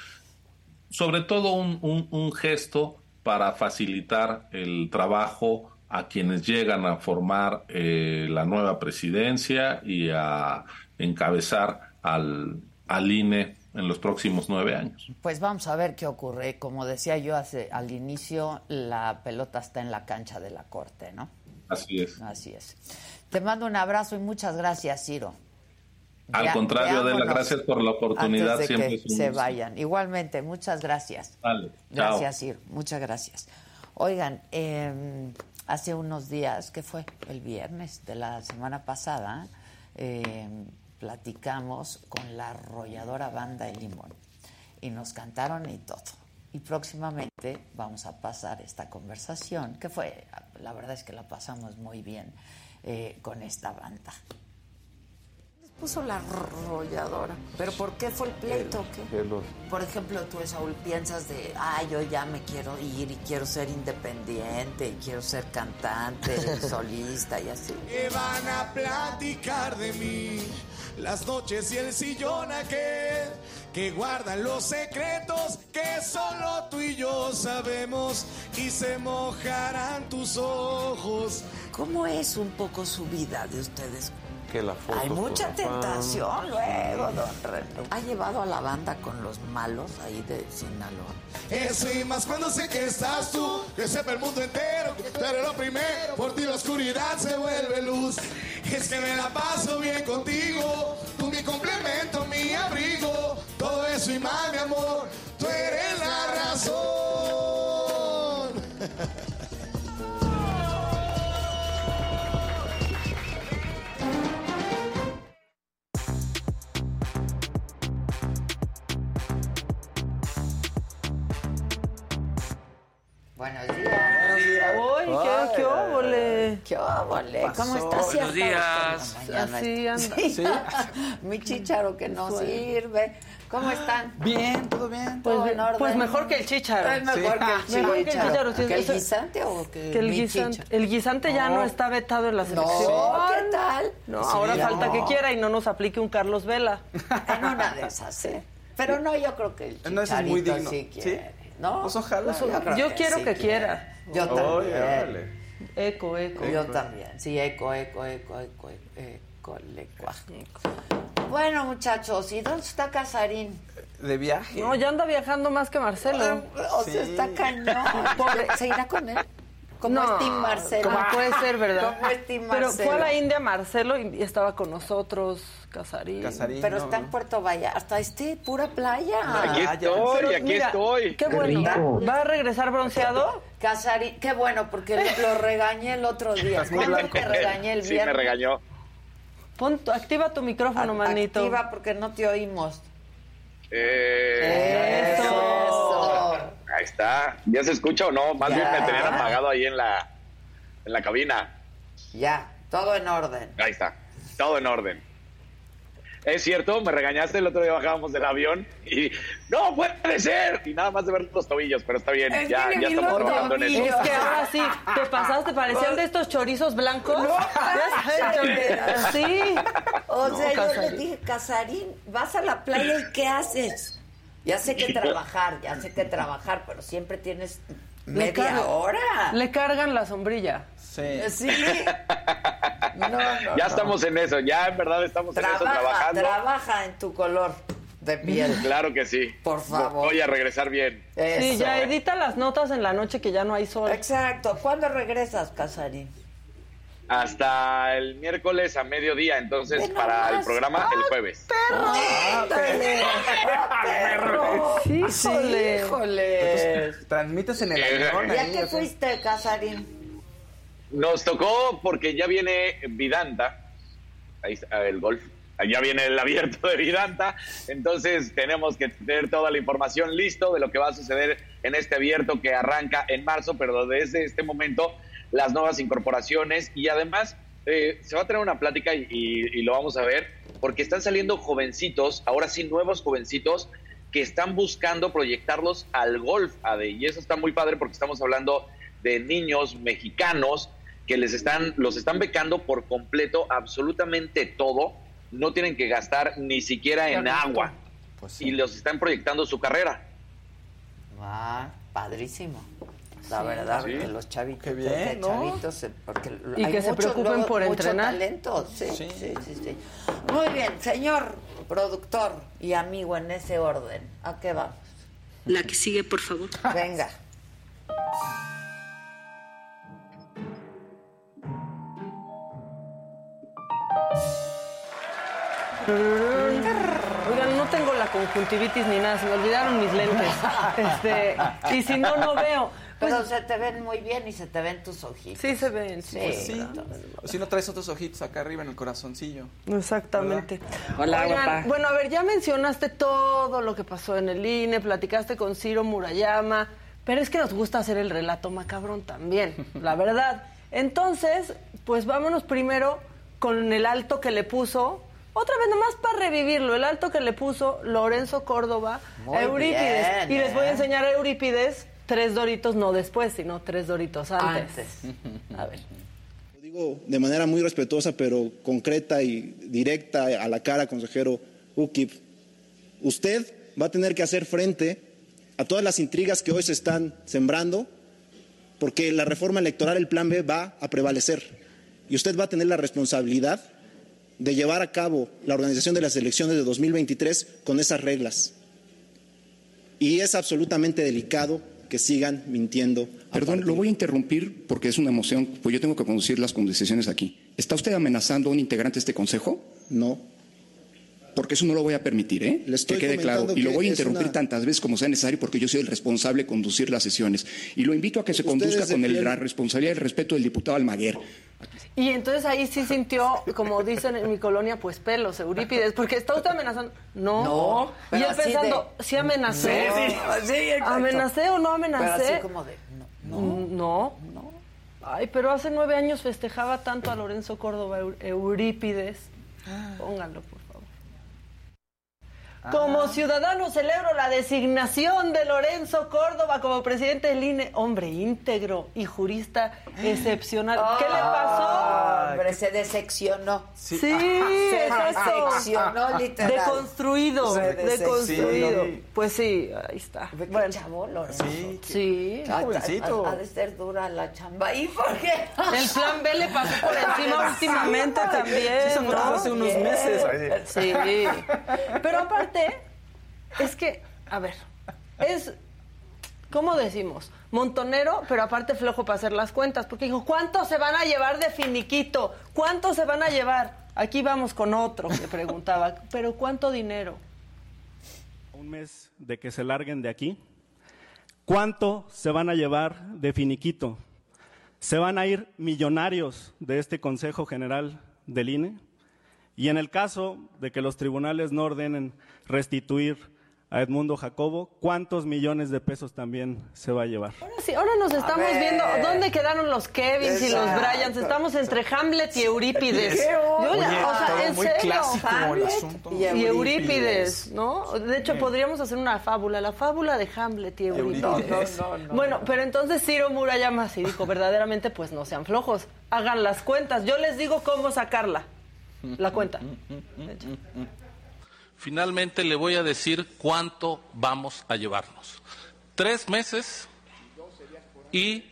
sobre todo un, gesto para facilitar el trabajo a quienes llegan a formar eh, la nueva presidencia y a encabezar al, al INE en los próximos nueve años. Pues vamos a ver qué ocurre. Como decía yo hace, al inicio, la pelota está en la cancha de la Corte, ¿no? Así es. Así es. Te mando un abrazo y muchas gracias, Ciro. Al contrario, de las gracias por la oportunidad. de siempre que se vayan. Igualmente, muchas gracias. Vale, gracias, Ir. Muchas gracias. Oigan, em, hace unos días, que fue el viernes de la semana pasada, em, platicamos con la arrolladora banda de Limón y nos cantaron y todo. Y próximamente vamos a pasar esta conversación, que fue, la verdad es que la pasamos muy bien eh, con esta banda puso la arrolladora. ¿Pero por qué fue el pleito? ¿qué? Por ejemplo, tú, Saúl, piensas de, ah, yo ya me quiero ir y quiero ser independiente y quiero ser cantante, solista y así. Que van a platicar de mí las noches y el sillón aquel que guardan los secretos que solo tú y yo sabemos y se mojarán tus ojos. ¿Cómo es un poco su vida de ustedes? La Hay mucha tentación luego, don René. ¿Ha llevado a la banda con los malos ahí de Sinaloa? Eso y más cuando sé que estás tú, que sepa el mundo entero, pero lo primero, por ti la oscuridad se vuelve luz. Es que me la paso bien contigo, tú mi complemento, mi abrigo, todo eso y más, mi amor, tú eres la razón. Buenos días. Uy, qué, qué óvole. Qué óvole. ¿Cómo estás? Buenos días. Así anda. Sí. Mi chicharo que no sirve. ¿Cómo están? Bien, todo bien. Pues, ¿Todo en orden? pues mejor que el chícharo. Es mejor que el Mejor que el chícharo. sí. ¿Que el Eso- guisante o que, Que el guisante, chícharo? el guisante ya no está vetado en la selección. No, ¿qué tal? No, ahora Sí, falta no. que quiera y no nos aplique un Carlos Vela. En una de esas, ¿eh? Pero no, yo creo que el No, ese es muy chicharito digno. sí ¿Sí? quiere. ¿No? Pues ojalá. Yo, creo Yo que quiero sí que quiere. quiera. Yo también. Oye, órale. Eco, eco. Yo también. Sí, eco, eco, eco, eco, eco, lecua. Bueno, muchachos, ¿y dónde está Casarín? De viaje. No, ya anda viajando más que Marcelo. O sea, está cañón. Pobre. ¿Se irá con él? Como No, es Tim Marcelo. ¿Cómo puede ser, verdad? Como es Tim Pero Marcelo. fue a la India Marcelo y estaba con nosotros, Casarín. Casarín. Pero no, está en. Puerto Vallarta, este pura playa. Aquí Ah, estoy, Pero aquí mira, estoy. Qué bueno. ¿Va a regresar bronceado? Casarín, qué bueno, porque lo regañé el otro día. ¿Cuándo te regañé el Sí, viernes? me regañó. Pon activa tu micrófono, manito. Activa porque no te oímos. Eh, Eso. Ahí está. ¿Ya se escucha o no? Más Ya. bien me tenían apagado ahí en la, en la cabina. Ya, todo en orden. Ahí está. Todo en orden. Es cierto, me regañaste el otro día bajábamos del avión y no puede ser. Y nada más de ver los tobillos, pero está bien, ya, ya estamos trabajando en eso. Es que ahora sí, te pasaste, parecían de estos chorizos blancos. sí. O sea, yo le dije, Casarín, vas a la playa y ¿qué haces? Ya sé que trabajar, ya sé que trabajar, pero siempre tienes media hora. Le cargan la sombrilla. Sí. Sí. No, no, ya no. estamos en eso, ya en verdad estamos en eso Trabaja, trabajando. trabaja en tu color de piel. Claro que sí. Por favor. Voy a regresar bien. Sí, ya edita las notas en la noche que ya no hay sol. Exacto. ¿Cuándo regresas, Casarín? Hasta el miércoles a mediodía, entonces para el programa el jueves. ¡Ándale! ¡Perro! Híjole. ¡Híjole! Transmites en el avión ¿Ya que fuiste, Casarín? Nos tocó porque ya viene Vidanta, ahí está el golf, ya viene el abierto de Vidanta, entonces tenemos que tener toda la información listo de lo que va a suceder en este abierto que arranca en marzo, pero desde este momento las nuevas incorporaciones y además eh, se va a tener una plática y, y- y lo vamos a ver porque están saliendo jovencitos, ahora sí nuevos jovencitos que están buscando proyectarlos al golf, Ade, y eso está muy padre porque estamos hablando de niños mexicanos que les están, los están becando por completo absolutamente todo, no tienen que gastar ni siquiera en agua. Pues y los están proyectando su carrera. Ah, padrísimo. La verdad, Sí. que los chavitos, Qué bien, ¿no? chavitos, eh, porque Y hay que se mucho, preocupen luego, por mucho entrenar. talento. Sí, sí, Sí. sí, sí. Muy bien, señor productor y amigo en ese orden. ¿A qué vamos? La que sigue, por favor. Venga. Oigan, no tengo la conjuntivitis ni nada, se me olvidaron mis lentes. Este, y si no, no veo. Pues, Pero se te ven muy bien y se te ven tus ojitos. sí se ven. Sí. Pues sí. O si no traes otros ojitos acá arriba en el corazoncillo. Exactamente. Hola, Oigan, guapa. Bueno, a ver, ya mencionaste todo lo que pasó en el INE, platicaste con Ciro Murayama, pero es que nos gusta hacer el relato macabrón también, la verdad. Entonces, pues vámonos primero con el alto que le puso, otra vez nomás para revivirlo, el alto que le puso Lorenzo Córdoba Muy a Eurípides. bien, y les voy a ¿eh? enseñar a Eurípides tres doritos, no después, sino tres doritos antes. Antes. A ver. Lo digo de manera muy respetuosa, pero concreta y directa a la cara, consejero UKIP. Usted va a tener que hacer frente a todas las intrigas que hoy se están sembrando, porque la reforma electoral, el plan B, va a prevalecer. Y usted va a tener la responsabilidad de llevar a cabo la organización de las elecciones de 2023 con esas reglas. Y es absolutamente delicado que sigan mintiendo. Perdón, partir- lo voy a interrumpir porque es una emoción, pues yo tengo que conducir las conversaciones aquí. ¿Está usted amenazando a un integrante de este consejo? No. Porque eso no lo voy a permitir, ¿eh? Le estoy que quede claro. Y lo voy a interrumpir una- tantas veces como sea necesario porque yo soy el responsable de conducir las sesiones. Y lo invito a que se conduzca con el- la responsabilidad y el respeto del diputado Almaguer. Y entonces ahí sí sintió, como dicen en mi colonia, pues pelos, Eurípides, porque está usted amenazando. No. No, Y él pensando, de- ¿sí amenacé? No, sí, exacto. ¿Amenacé o no Pero amenacé? así como de, no, Mm, no. Ay, pero hace nueve años festejaba tanto a Lorenzo Córdoba Eur- Eurípides. Pónganlo, por favor. Como ciudadano celebro la designación de Lorenzo Córdoba como presidente del INE, hombre íntegro y jurista excepcional. ¿Qué le pasó? Hombre, se decepcionó. Sí, Se decepcionó, literal. Deconstruido, Se deconstruido. Sí. Pues sí, ahí está. Qué Bueno, chavo, Lorenzo. Sí. sí. Ha- ha- jovencito. Ha, ha de ser dura la chamba. ¿Y por qué? El plan B le pasó por encima últimamente también. Sí, se ¿no? hace unos meses. Sí. Pero aparte, es que, a ver, es, ¿cómo decimos? Montonero, pero aparte flojo para hacer las cuentas. Porque dijo, ¿cuánto se van a llevar de finiquito? ¿Cuánto se van a llevar? Aquí vamos con otro que preguntaba, ¿pero cuánto dinero? un mes de que se larguen de aquí, ¿cuánto se van a llevar de finiquito? ¿Se van a ir millonarios de este Consejo General del INE? Y en el caso de que los tribunales no ordenen restituir a Edmundo Jacobo, ¿cuántos millones de pesos también se va a llevar? Ahora sí, ahora nos estamos viendo dónde quedaron los Kevins y los Bryans. Estamos entre Hamlet y Eurípides. Yo ya, o sea, en serio, Hamlet y Eurípides, ¿no? De hecho, podríamos hacer una fábula, la fábula de Hamlet y Eurípides. bueno, pero entonces Ciro Murayama sí dijo, verdaderamente, pues no sean flojos, hagan las cuentas. Yo les digo cómo sacarla, la cuenta. Finalmente le voy a decir cuánto vamos a llevarnos. Tres meses y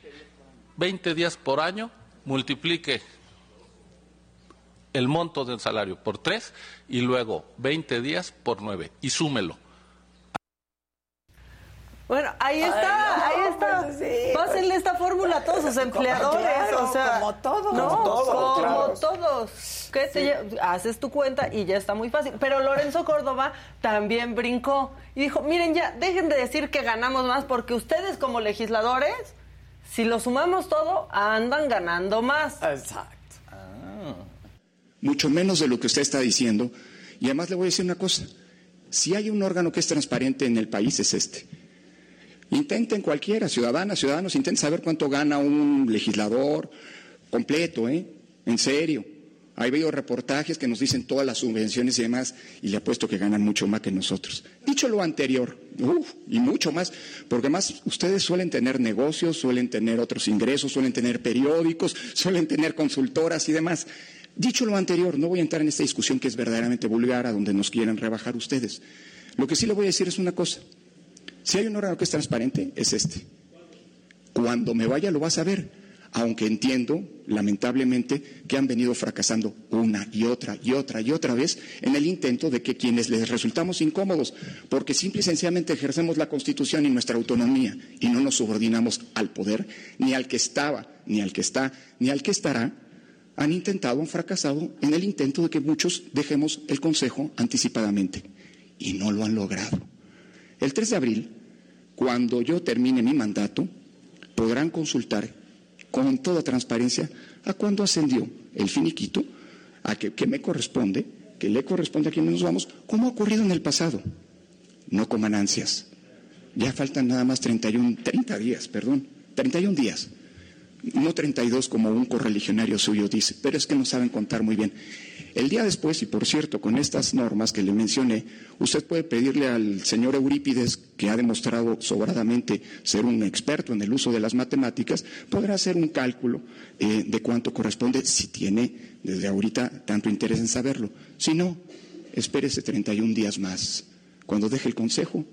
20 días por año, multiplique el monto del salario por tres y luego 20 días por nueve y súmelo. Bueno, ahí está, ahí está. Pues Pásenle esta fórmula a todos sus empleadores, o sea, como todos, no, como todos, como claro. todos. ¿Qué te haces tu cuenta y ya está muy fácil. Pero Lorenzo Córdoba también brincó y dijo, miren ya, dejen de decir que ganamos más porque ustedes como legisladores, si lo sumamos todo, andan ganando más. Exacto. mucho menos de lo que usted está diciendo. Y además le voy a decir una cosa, si hay un órgano que es transparente en el país es este. Intenten cualquiera, ciudadanas, ciudadanos, intenten saber cuánto gana un legislador completo, ¿eh? En serio. Hay veo reportajes que nos dicen todas las subvenciones y demás, y le apuesto que ganan mucho más que nosotros. Dicho lo anterior, uf, y mucho más, porque más ustedes suelen tener negocios, suelen tener otros ingresos, suelen tener periódicos, suelen tener consultoras y demás. Dicho lo anterior, no voy a entrar en esta discusión que es verdaderamente vulgar, a donde nos quieren rebajar ustedes. Lo que sí le voy a decir es una cosa. Si hay un órgano que es transparente, es este. Cuando me vaya lo vas a ver, aunque entiendo, lamentablemente, que han venido fracasando una y otra y otra y otra vez en el intento de que quienes les resultamos incómodos, porque simple y sencillamente ejercemos la Constitución y nuestra autonomía y no nos subordinamos al poder, ni al que estaba, ni al que está, ni al que estará, han intentado, han fracasado en el intento de que muchos dejemos el Consejo anticipadamente y no lo han logrado. El 3 de abril, cuando yo termine mi mandato, podrán consultar con toda transparencia a cuándo ascendió el finiquito, a que, me corresponde, que le corresponde a quienes nos vamos, como ha ocurrido en el pasado. No coman ansias. Ya faltan nada más 31, 30 días, perdón, 31 días. No 32 como un correligionario suyo dice, pero es que no saben contar muy bien. El día después, y por cierto, con estas normas que le mencioné, usted puede pedirle al señor Eurípides, que ha demostrado sobradamente ser un experto en el uso de las matemáticas, podrá hacer un cálculo eh, de cuánto corresponde, si tiene desde ahorita tanto interés en saberlo. Si no, espérese 31 días más. Cuando deje el Consejo,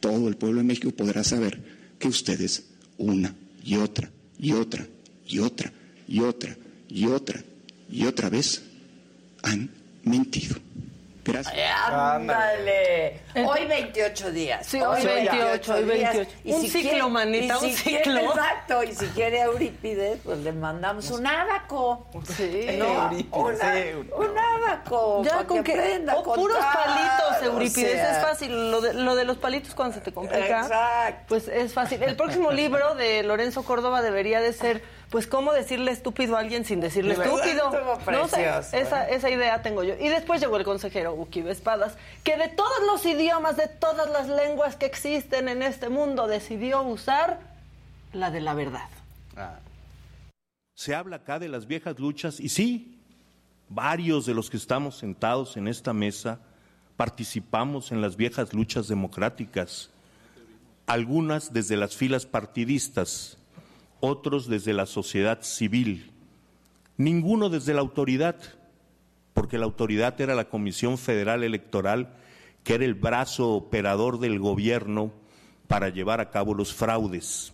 todo el pueblo de México podrá saber que ustedes, una y otra y otra y otra y otra y otra y otra vez, han mentido. Gracias. Ándale. Hoy 28 días. Sí, hoy 28, hoy 28. Un ciclo, manita, un si quiere- ciclo. exacto. Y si quiere Eurípides, pues le mandamos un abaco. Sí. No, Eurípides, una- un abaco. Ya con que, aprenda o puros palitos, o Eurípides, sea. es fácil. Lo de, lo de los palitos cuando se te complica, Exacto. pues es fácil. El próximo libro de Lorenzo Córdoba debería de ser, pues, cómo decirle estúpido a alguien sin decirle ¿Verdad? estúpido. No sé, esa, ¿eh? esa idea tengo yo. Y después llegó el consejero Uki Espadas, que de todos los idiomas, de todas las lenguas que existen en este mundo, decidió usar la de la verdad. Se habla acá de las viejas luchas y sí, varios de los que estamos sentados en esta mesa participamos en las viejas luchas democráticas, algunas desde las filas partidistas, otros desde la sociedad civil, ninguno desde la autoridad, porque la autoridad era la Comisión Federal Electoral, que era el brazo operador del gobierno para llevar a cabo los fraudes.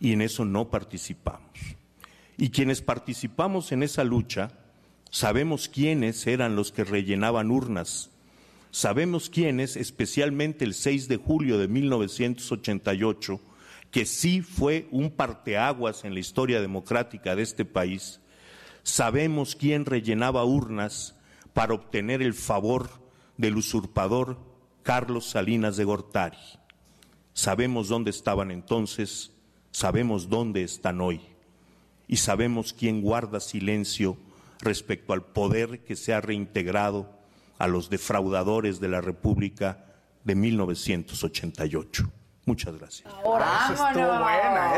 Y en eso no participamos. Y quienes participamos en esa lucha, sabemos quiénes eran los que rellenaban urnas, sabemos quiénes, especialmente el 6 de julio de 1988, que sí fue un parteaguas en la historia democrática de este país, sabemos quién rellenaba urnas para obtener el favor del usurpador Carlos Salinas de Gortari. Sabemos dónde estaban entonces, sabemos dónde están hoy y sabemos quién guarda silencio respecto al poder que se ha reintegrado a los defraudadores de la República de 1988. Muchas gracias. Ahora,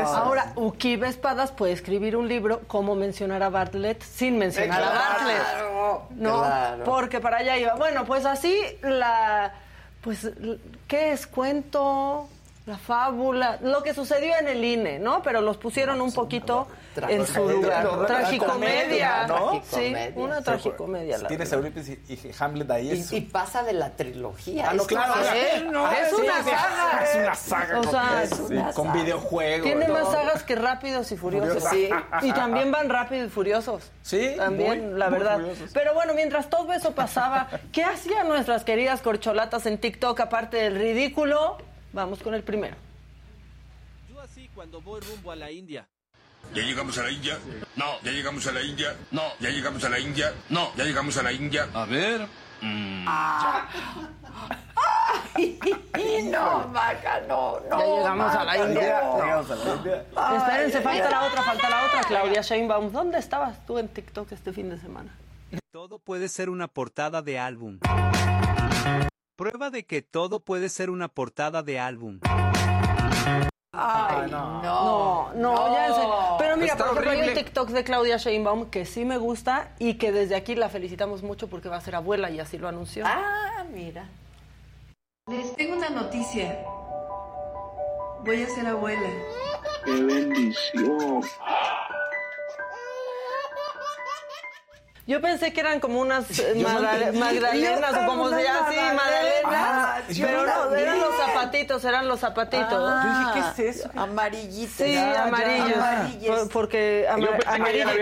Ahora, Ukibe Espadas puede escribir un libro como mencionar a Bartlett sin mencionar a Bartlett. No, porque para allá iba. Bueno, pues así la pues ¿qué es cuento? La fábula, lo que sucedió en el INE, ¿no? Pero los pusieron un poquito en su lugar. Tragicomedia, ¿no? Sí, una tragicomedia. Si tienes Eurípides y, Hamlet ahí. Y, pasa de la trilogía. Ah, no, claro. es, una saga. Es una saga. O sea, con videojuegos. Tiene más sagas que Rápidos y Furiosos. Sí. Y también van Rápidos y Furiosos. Sí. También, la verdad. Pero bueno, mientras todo eso pasaba, ¿qué hacían nuestras queridas corcholatas en TikTok aparte del ridículo? Vamos con el primero. Yo así cuando voy rumbo a la India. ¿Ya llegamos a la India? No. ¿Ya llegamos a la India? No. ¿Ya llegamos a la India? No. ¿Ya llegamos a la India? A ver. Mm. Ah. no, Maca, no, no. Ya llegamos a la India. No. Llegamos a la India. Espérense, falta la otra, falta la otra. Claudia Sheinbaum, ¿dónde estabas tú en TikTok este fin de semana? Todo puede ser una portada de álbum. Prueba de que todo puede ser una portada de álbum. Ay, no. No, no, ya sé. Pero mira, por ejemplo, hay un TikTok de Claudia Sheinbaum que sí me gusta y que desde aquí la felicitamos mucho porque va a ser abuela y así lo anunció. Ah, mira. Les tengo una noticia. Voy a ser abuela. ¡Qué bendición! Yo pensé que eran como unas magdalenas o como se llama así, magdalenas. pero no, eran los zapatitos, eran los zapatitos. Ah, yo dije, ¿qué es eso? Amarillitos. Sí, amarillos. Porque amarillos.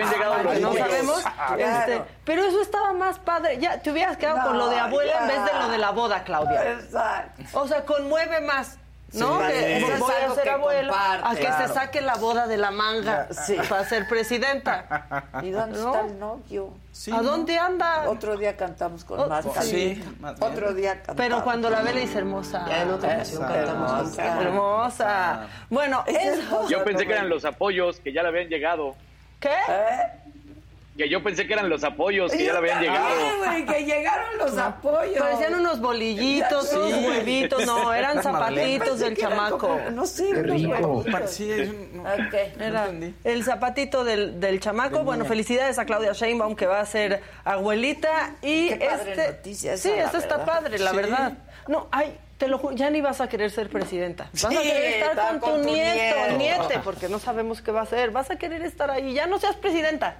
no sabemos. Este, pero eso estaba más padre. Ya te hubieras quedado con lo de abuela en vez de lo de la boda, Claudia. Exacto. O sea, conmueve más. ¿No? que voy a ser abuela, a que se saque la boda de la manga para ser presidenta. ¿Y dónde está el novio? ¿A dónde anda? Otro día cantamos con más sí, Otro día cantamos. Pero cuando la ve le dice hermosa. Ya en otra ocasión cantamos hermosa. hermosa. Bueno, eso. Yo pensé que eran los apoyos que ya le habían llegado. ¿Qué? ¿Eh? Que yo pensé que eran los apoyos que ya le habían llegado. güey, que llegaron los apoyos. Parecían unos bolillitos, unos huevitos, no, eran zapatitos del chamaco. no sé, rico. Sí, Era el zapatito del, del chamaco. Bueno, felicidades a Claudia Sheinbaum que va a ser abuelita y Qué padre este noticia Sí, esa, esto la está verdad. padre, la Sí. verdad. No, ay, te lo ya ni vas a querer ser presidenta. Vas Sí, a querer estar con, con tu tu nieto, nieto. niete, porque no sabemos qué va a hacer. Vas a querer estar ahí. Ya no seas presidenta.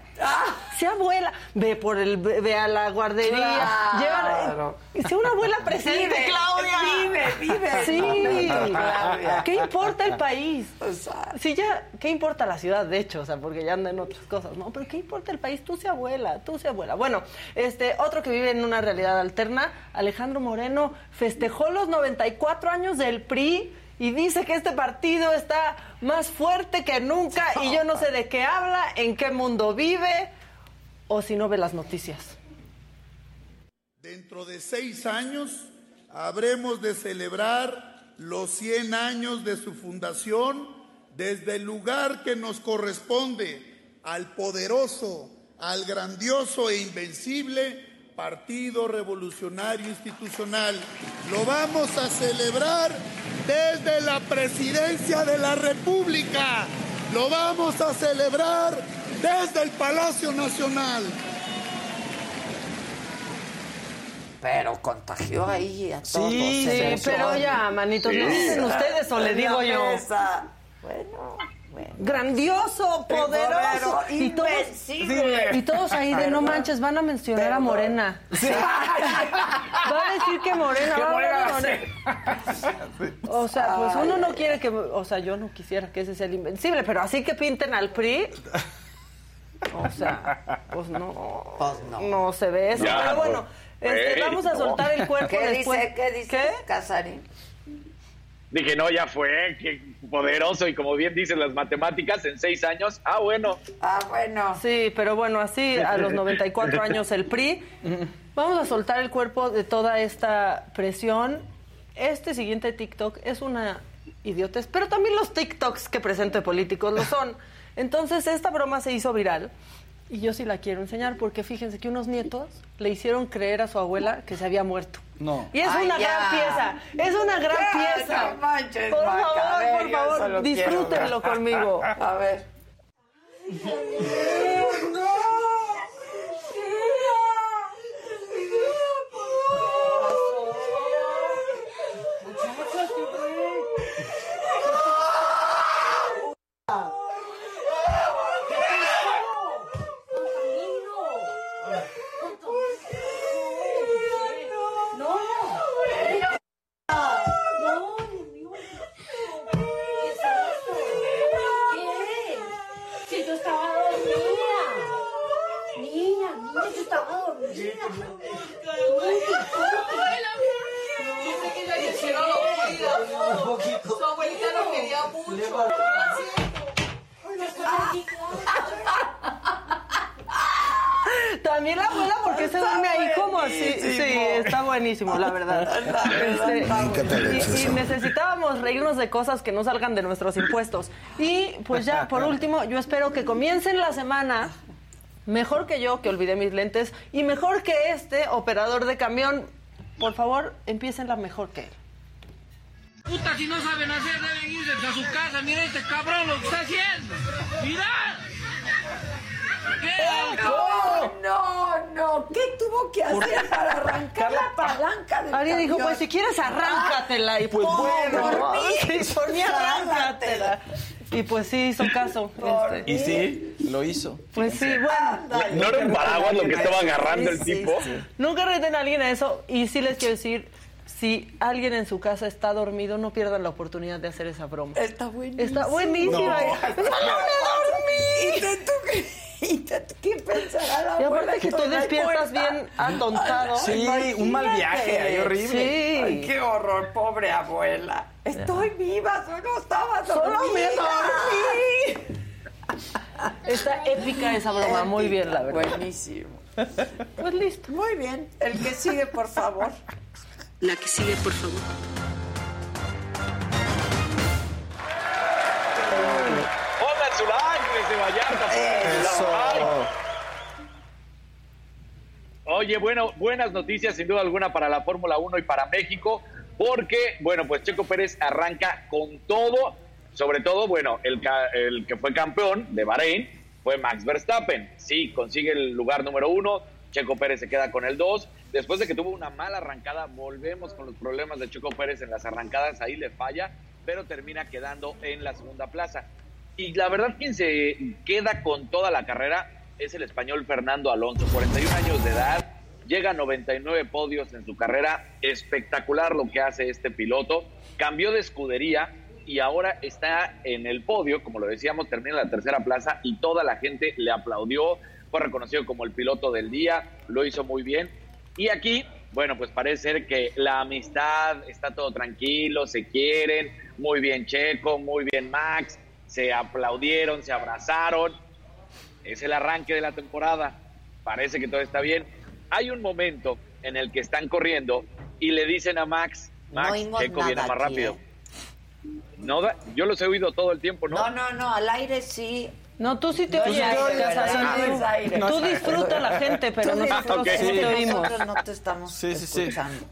Sea abuela. Ve por el ve a la guardería. Claro. Lleva, sea una abuela presente, Vive, Claudia. vive, vive Sí. Claudia. ¿Qué importa el país? Exacto. Sí, ya, ¿qué importa la ciudad, de hecho? O sea, porque ya anda en otras cosas, ¿no? Pero ¿qué importa el país? Tú sea abuela, tú sea abuela. Bueno, este, otro que vive en una realidad alterna, Alejandro Moreno, festejó los 94 años del PRI y dice que este partido está más fuerte que nunca y yo no sé de qué habla, en qué mundo vive o si no ve las noticias. Dentro de seis años habremos de celebrar los 100 años de su fundación desde el lugar que nos corresponde al poderoso, al grandioso e invencible Partido Revolucionario Institucional. Lo vamos a celebrar desde la presidencia de la República. Lo vamos a celebrar desde el Palacio Nacional. Pero contagió ahí a todos. Sí, pero ya, manitos, ¿lo dicen ustedes o le digo yo? Bueno, bueno. grandioso, poderoso. Y todos, invencible. y todos ahí de no manches, van a mencionar a Morena. Va a decir que Morena, va a Morena. O sea, pues uno no quiere que, o sea, yo no quisiera que ese sea el invencible, pero así que pinten al PRI. O sea, pues no, no. se ve eso. Ya, pero pues, bueno, este, güey, vamos a no. soltar el cuerpo ¿Qué después. dice? ¿Qué dice Casarín? Dije, no, ya fue, qué poderoso. Y como bien dicen las matemáticas, en seis años, ah, bueno. Ah, bueno. Sí, pero bueno, así a los 94 años el PRI. Vamos a soltar el cuerpo de toda esta presión. Este siguiente TikTok es una idiotez, pero también los TikToks que presento de políticos lo son. Entonces, esta broma se hizo viral Y yo sí la quiero enseñar porque fíjense que unos nietos le hicieron creer a su abuela que se había muerto. No. Y es Ay, una ya. gran pieza, es una gran Ya, pieza. no manches, por Maca, favor, ver, por favor, quiero disfrútenlo conmigo. A ver. Si yo estaba dormida. Niña, niña, yo estaba dormida. Dice que ella quisiera dormida. Su abuelita lo quería mucho. También la abuela, porque se duerme ahí como así. Sí, está buenísimo, la verdad. Este, y, y necesitábamos reírnos de cosas que no salgan de nuestros impuestos. Y pues ya, por último, yo espero que comiencen la semana mejor que yo, que olvidé mis lentes, y mejor que este operador de camión. Por favor, empiecen la mejor que él. Puta, si no saben hacer, deben irse a su casa. Mira este cabrón lo que está haciendo. Mira. ¿Qué? No, no, no. ¿Qué tuvo que hacer para arrancar la palanca del Alguien dijo, camión? pues si quieres arráncatela. Y pues Por bueno, mí, sí, por mí arráncatela. Y pues sí, hizo caso. este. Y sí, lo hizo. Pues sí, bueno. ¿No era un paraguas lo que estaba agarrando el tipo? Nunca reten a alguien a eso. Y sí les quiero decir, si alguien en su casa está dormido, no pierdan la oportunidad de hacer esa broma. Está buenísima. Está buenísima. No. ¡No, ¿Y tú, qué- y qué pensará la Y abuela? aparte que tú despiertas bien atontado. Sí, un mal viaje ahí horrible. Sí. Ay, qué horror, pobre abuela. Estoy viva, solo estaba Solo me dormida. dormí. Está épica esa broma, muy bien, la verdad. Buenísimo. Pues listo. Muy bien. El que sigue, por favor. La que sigue, por favor. Like desde Vallarta. Eso. Oye, bueno, buenas noticias sin duda alguna para la Fórmula 1 y para México, porque, bueno, pues Checo Pérez arranca con todo, sobre todo, bueno, el, que fue campeón de Bahrein fue Max Verstappen. Sí, consigue el lugar número uno, Checo Pérez se queda con el dos. Después de que tuvo una mala arrancada, volvemos con los problemas de Checo Pérez en las arrancadas, ahí le falla, pero termina quedando en la segunda plaza. Y la verdad, quien se queda con toda la carrera es el español Fernando Alonso, 41 años de edad, llega a 99 podios en su carrera, espectacular lo que hace este piloto, cambió de escudería y ahora está en el podio, como lo decíamos, termina la tercera plaza y toda la gente le aplaudió, fue reconocido como el piloto del día, lo hizo muy bien. Y aquí, bueno, pues parece ser que la amistad está todo tranquilo, se quieren, muy bien Checo, muy bien Max, se aplaudieron, se abrazaron. Es el arranque de la temporada. Parece que todo está bien. Hay un momento en el que están corriendo y le dicen a Max, No Max, oímos Checo viene más aquí, rápido. ¿eh? No, yo los he oído todo el tiempo, ¿no? No, no, no, al aire sí. No, tú sí te No, oyes. tú- aire. Tú disfruta la gente, pero nosotros disfruta, sí te oímos. Nosotros no te estamos Sí, sí, sí. escuchando.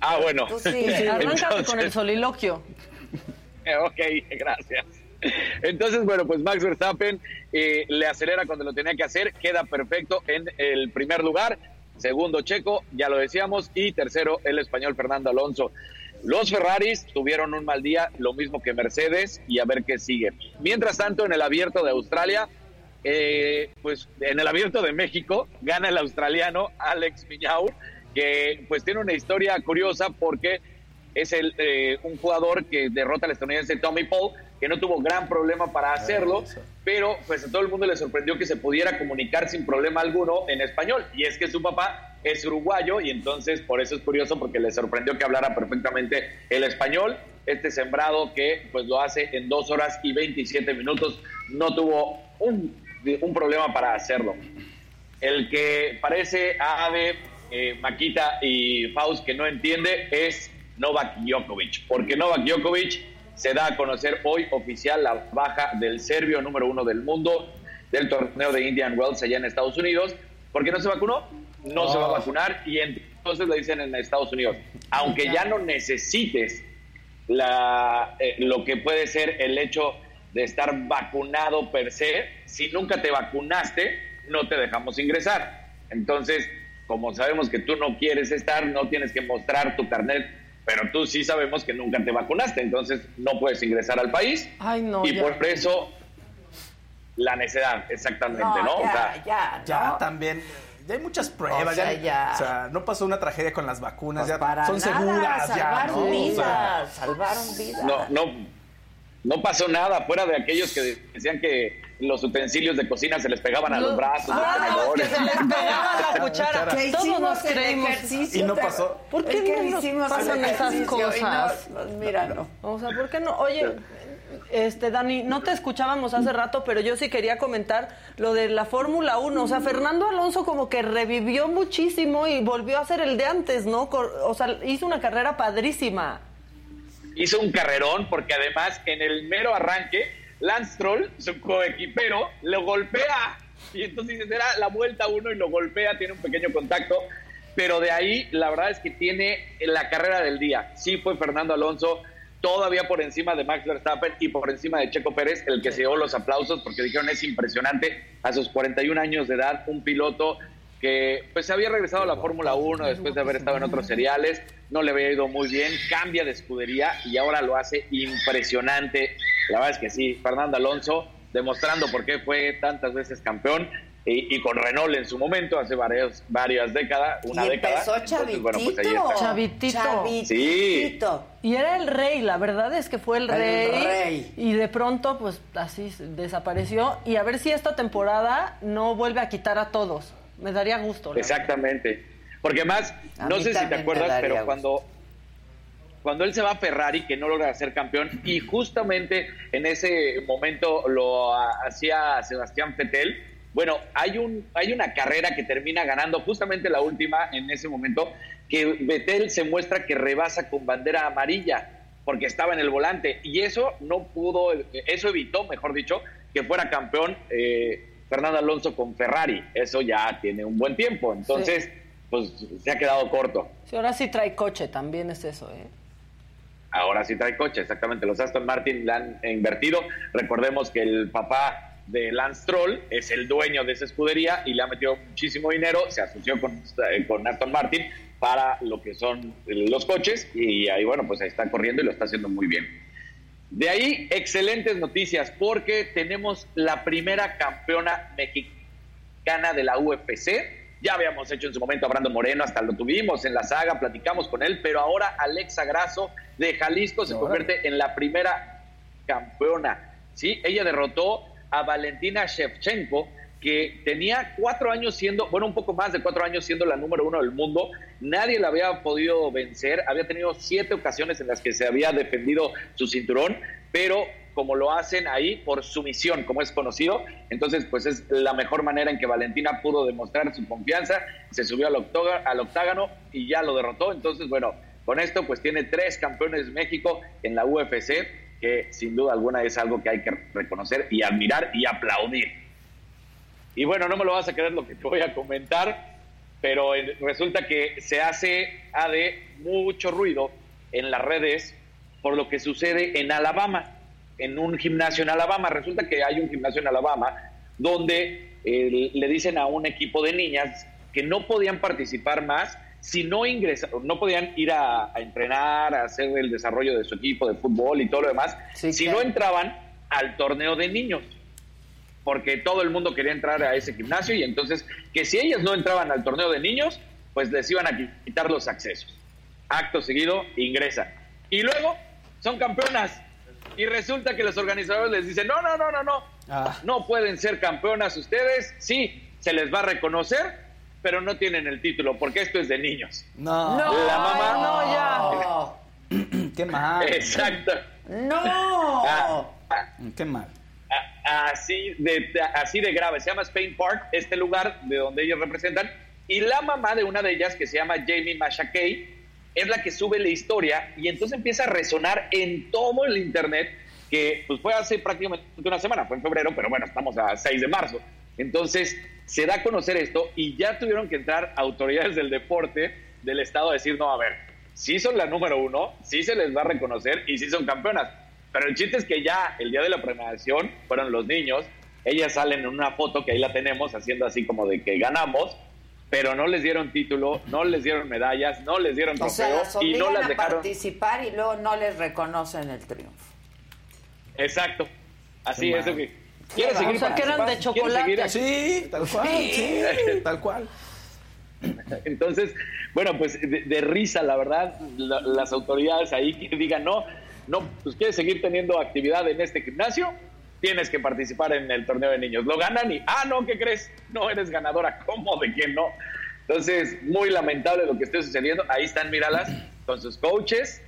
Ah, bueno. Tú sí. Arráncate con el soliloquio. Eh, Ok, gracias. Entonces, bueno, pues Max Verstappen eh, le acelera cuando lo tenía que hacer, queda perfecto en el primer lugar. Segundo, Checo, ya lo decíamos. Y tercero, el español Fernando Alonso. Los Ferraris tuvieron un mal día, lo mismo que Mercedes, y a ver qué sigue. Mientras tanto, en el abierto de Australia, eh, pues en el abierto de México, gana el australiano Alex Miñaur, que pues tiene una historia curiosa porque es el, eh, un jugador que derrota al estadounidense Tommy Paul, que no tuvo gran problema para hacerlo, pero pues a todo el mundo le sorprendió que se pudiera comunicar sin problema alguno en español. Y es que su papá es uruguayo y entonces por eso es curioso porque le sorprendió que hablara perfectamente el español. Este sembrado que pues lo hace en dos horas y 27 minutos, no tuvo un, un problema para hacerlo. El que parece a Ave, eh, Maquita y Faust que no entiende es Novak Djokovic, porque Novak Djokovic se da a conocer hoy oficial la baja del serbio número uno del mundo. del torneo de Indian Wells allá en Estados Unidos, porque no se vacunó, no se va a Oh. vacunar y entonces le dicen en Estados Unidos, aunque ya no necesites la, eh, lo que puede ser el hecho de estar vacunado per se, si nunca te vacunaste, no te dejamos ingresar. Entonces, como sabemos que tú no quieres estar, no tienes que mostrar tu carnet, pero tú sí sabemos que nunca te vacunaste, entonces no puedes ingresar al país. Ay, no, y ya. por eso la necedad, exactamente, ¿no? No, O ya, sea, ya, Ya, ¿no? también. Ya hay muchas pruebas. O sea, ya. o sea, no pasó una tragedia con las vacunas. Pues ya para son nada, seguras. ya, salvaron ¿no? O vidas, sea, salvaron vidas. no, no, no pasó nada, fuera de aquellos que decían que los utensilios de cocina se les pegaban a los brazos, los Ah, que tenedores. se les pegaba la cuchara. Que Todos hicimos nos creímos. ejercicio, Y no ¿te- pasó. ¿Por qué que no hicimos pasan esas no, cosas? mira, no. O sea, ¿por qué no? Oye, este Dani, no te escuchábamos hace rato, pero yo sí quería comentar lo de la Fórmula 1. O sea, Fernando Alonso como que revivió muchísimo y volvió a ser el de antes, ¿no? O sea, hizo una carrera padrísima. hizo un carrerón porque además en el mero arranque Lance su coequipero, lo golpea. Y entonces dices, era la vuelta uno y lo golpea, tiene un pequeño contacto, pero de ahí la verdad es que tiene la carrera del día. Sí fue Fernando Alonso todavía por encima de Max Verstappen y por encima de Checo Pérez, el que se llevó los aplausos porque dijeron es impresionante a sus 41 años de edad, un piloto que pues había regresado a la Fórmula 1 después de haber estado en otros seriales, no le había ido muy bien, cambia de escudería y ahora lo hace impresionante. La verdad es que sí, Fernando Alonso demostrando por qué fue tantas veces campeón y, y con Renault en su momento, hace varias, varias décadas, una y década. empezó Entonces, bueno, pues ahí chavitito. está. Chavitito. Chavitito. Y era el rey, la verdad es que fue el El rey, rey. Y de pronto, pues así se desapareció. Y a ver si esta temporada no vuelve a quitar a todos. Me daría gusto. Exactamente. Porque más, A no sé si te acuerdas, pero gusto. cuando, cuando él se va a Ferrari, que no logra ser campeón, y justamente en ese momento lo hacía Sebastián Vettel, bueno, hay, un, hay una carrera que termina ganando justamente la última en ese momento, que Vettel se muestra que rebasa con bandera amarilla, porque estaba en el volante, y eso no pudo, eso evitó, mejor dicho, que fuera campeón eh, Fernando Alonso con Ferrari. Eso ya tiene un buen tiempo, entonces, pues se ha quedado corto. Sí, ahora sí trae coche, también es eso, ¿eh? Ahora sí trae coche, exactamente. Los Aston Martin la han invertido. Recordemos que el papá de Lance Stroll es el dueño de esa escudería y le ha metido muchísimo dinero. Se asoció con, eh, con Aston Martin para lo que son los coches y ahí, bueno, pues ahí está corriendo y lo está haciendo muy bien. De ahí, excelentes noticias porque tenemos la primera campeona mexicana de la UFC. Ya habíamos hecho en su momento a Brandon Moreno, hasta lo tuvimos en la saga, platicamos con él, pero ahora Alexa Grasso de Jalisco se convierte en la primera campeona. ¿sí? Ella derrotó a Valentina Shevchenko, que tenía cuatro años siendo, bueno, un poco más de cuatro años siendo la número uno del mundo. Nadie la había podido vencer. Había tenido siete ocasiones en las que se había defendido su cinturón, pero como lo hacen ahí por sumisión, como es conocido, entonces pues es la mejor manera en que Valentina pudo demostrar su confianza, se subió al, al octágono y ya lo derrotó, entonces bueno, con esto pues tiene tres campeones México en la UFC, que sin duda alguna es algo que hay que reconocer y admirar y aplaudir. Y bueno, no me lo vas a creer lo que te voy a comentar, pero resulta que se hace mucho ruido en las redes por lo que sucede en Alabama, en un gimnasio en Alabama. Resulta que hay un gimnasio en Alabama donde eh, le dicen a un equipo de niñas que no podían participar más si no ingresaron, no podían ir a, a entrenar, a hacer el desarrollo de su equipo de fútbol y todo lo demás, si no entraban al torneo de niños porque todo el mundo quería entrar a ese gimnasio y entonces que si ellas no entraban al torneo de niños, pues les iban a quitar los accesos. Acto seguido, ingresan. Y luego son campeonas. Y resulta que los organizadores les dicen, no, no, no, no, no, no pueden ser campeonas ustedes, sí, se les va a reconocer, pero no tienen el título, porque esto es de niños. No. La mamá... no, ya. Qué mal. Exacto. No. Ah, Qué mal. Así de, así de grave. Se llama Spain Park, este lugar de donde ellos representan. Y la mamá de una de ellas, que se llama Jamie Mashakey, es la que sube la historia y entonces empieza a resonar en todo el internet que pues fue hace prácticamente una semana, fue en febrero, pero bueno, estamos a 6 de marzo. Entonces, se da a conocer esto y ya tuvieron que entrar autoridades del deporte del Estado a decir, no, a ver, sí son la número uno, sí se les va a reconocer y sí son campeonas. Pero el chiste es que ya el día de la premiación fueron los niños, ellas salen en una foto que ahí la tenemos haciendo así como de que ganamos, pero no les dieron título, no les dieron medallas, no les dieron O sea, trofeo las y no obligan las a dejaron. participar y luego no les reconocen el triunfo. Exacto. Así Qué es. que ¿Quieres seguir O sea, que eran de participando? ¿Quieres seguir? chocolate. Sí, tal cual, sí, tal cual. Entonces, bueno, pues de, de risa, la verdad, la- las autoridades ahí que digan, no, no, pues quieres seguir teniendo actividad en este gimnasio, tienes que participar en el torneo de niños. Lo ganan y, ah, no, ¿qué crees? No eres ganadora, ¿cómo de que no? Entonces, muy lamentable lo que esté sucediendo. Ahí están, míralas, con sus coaches.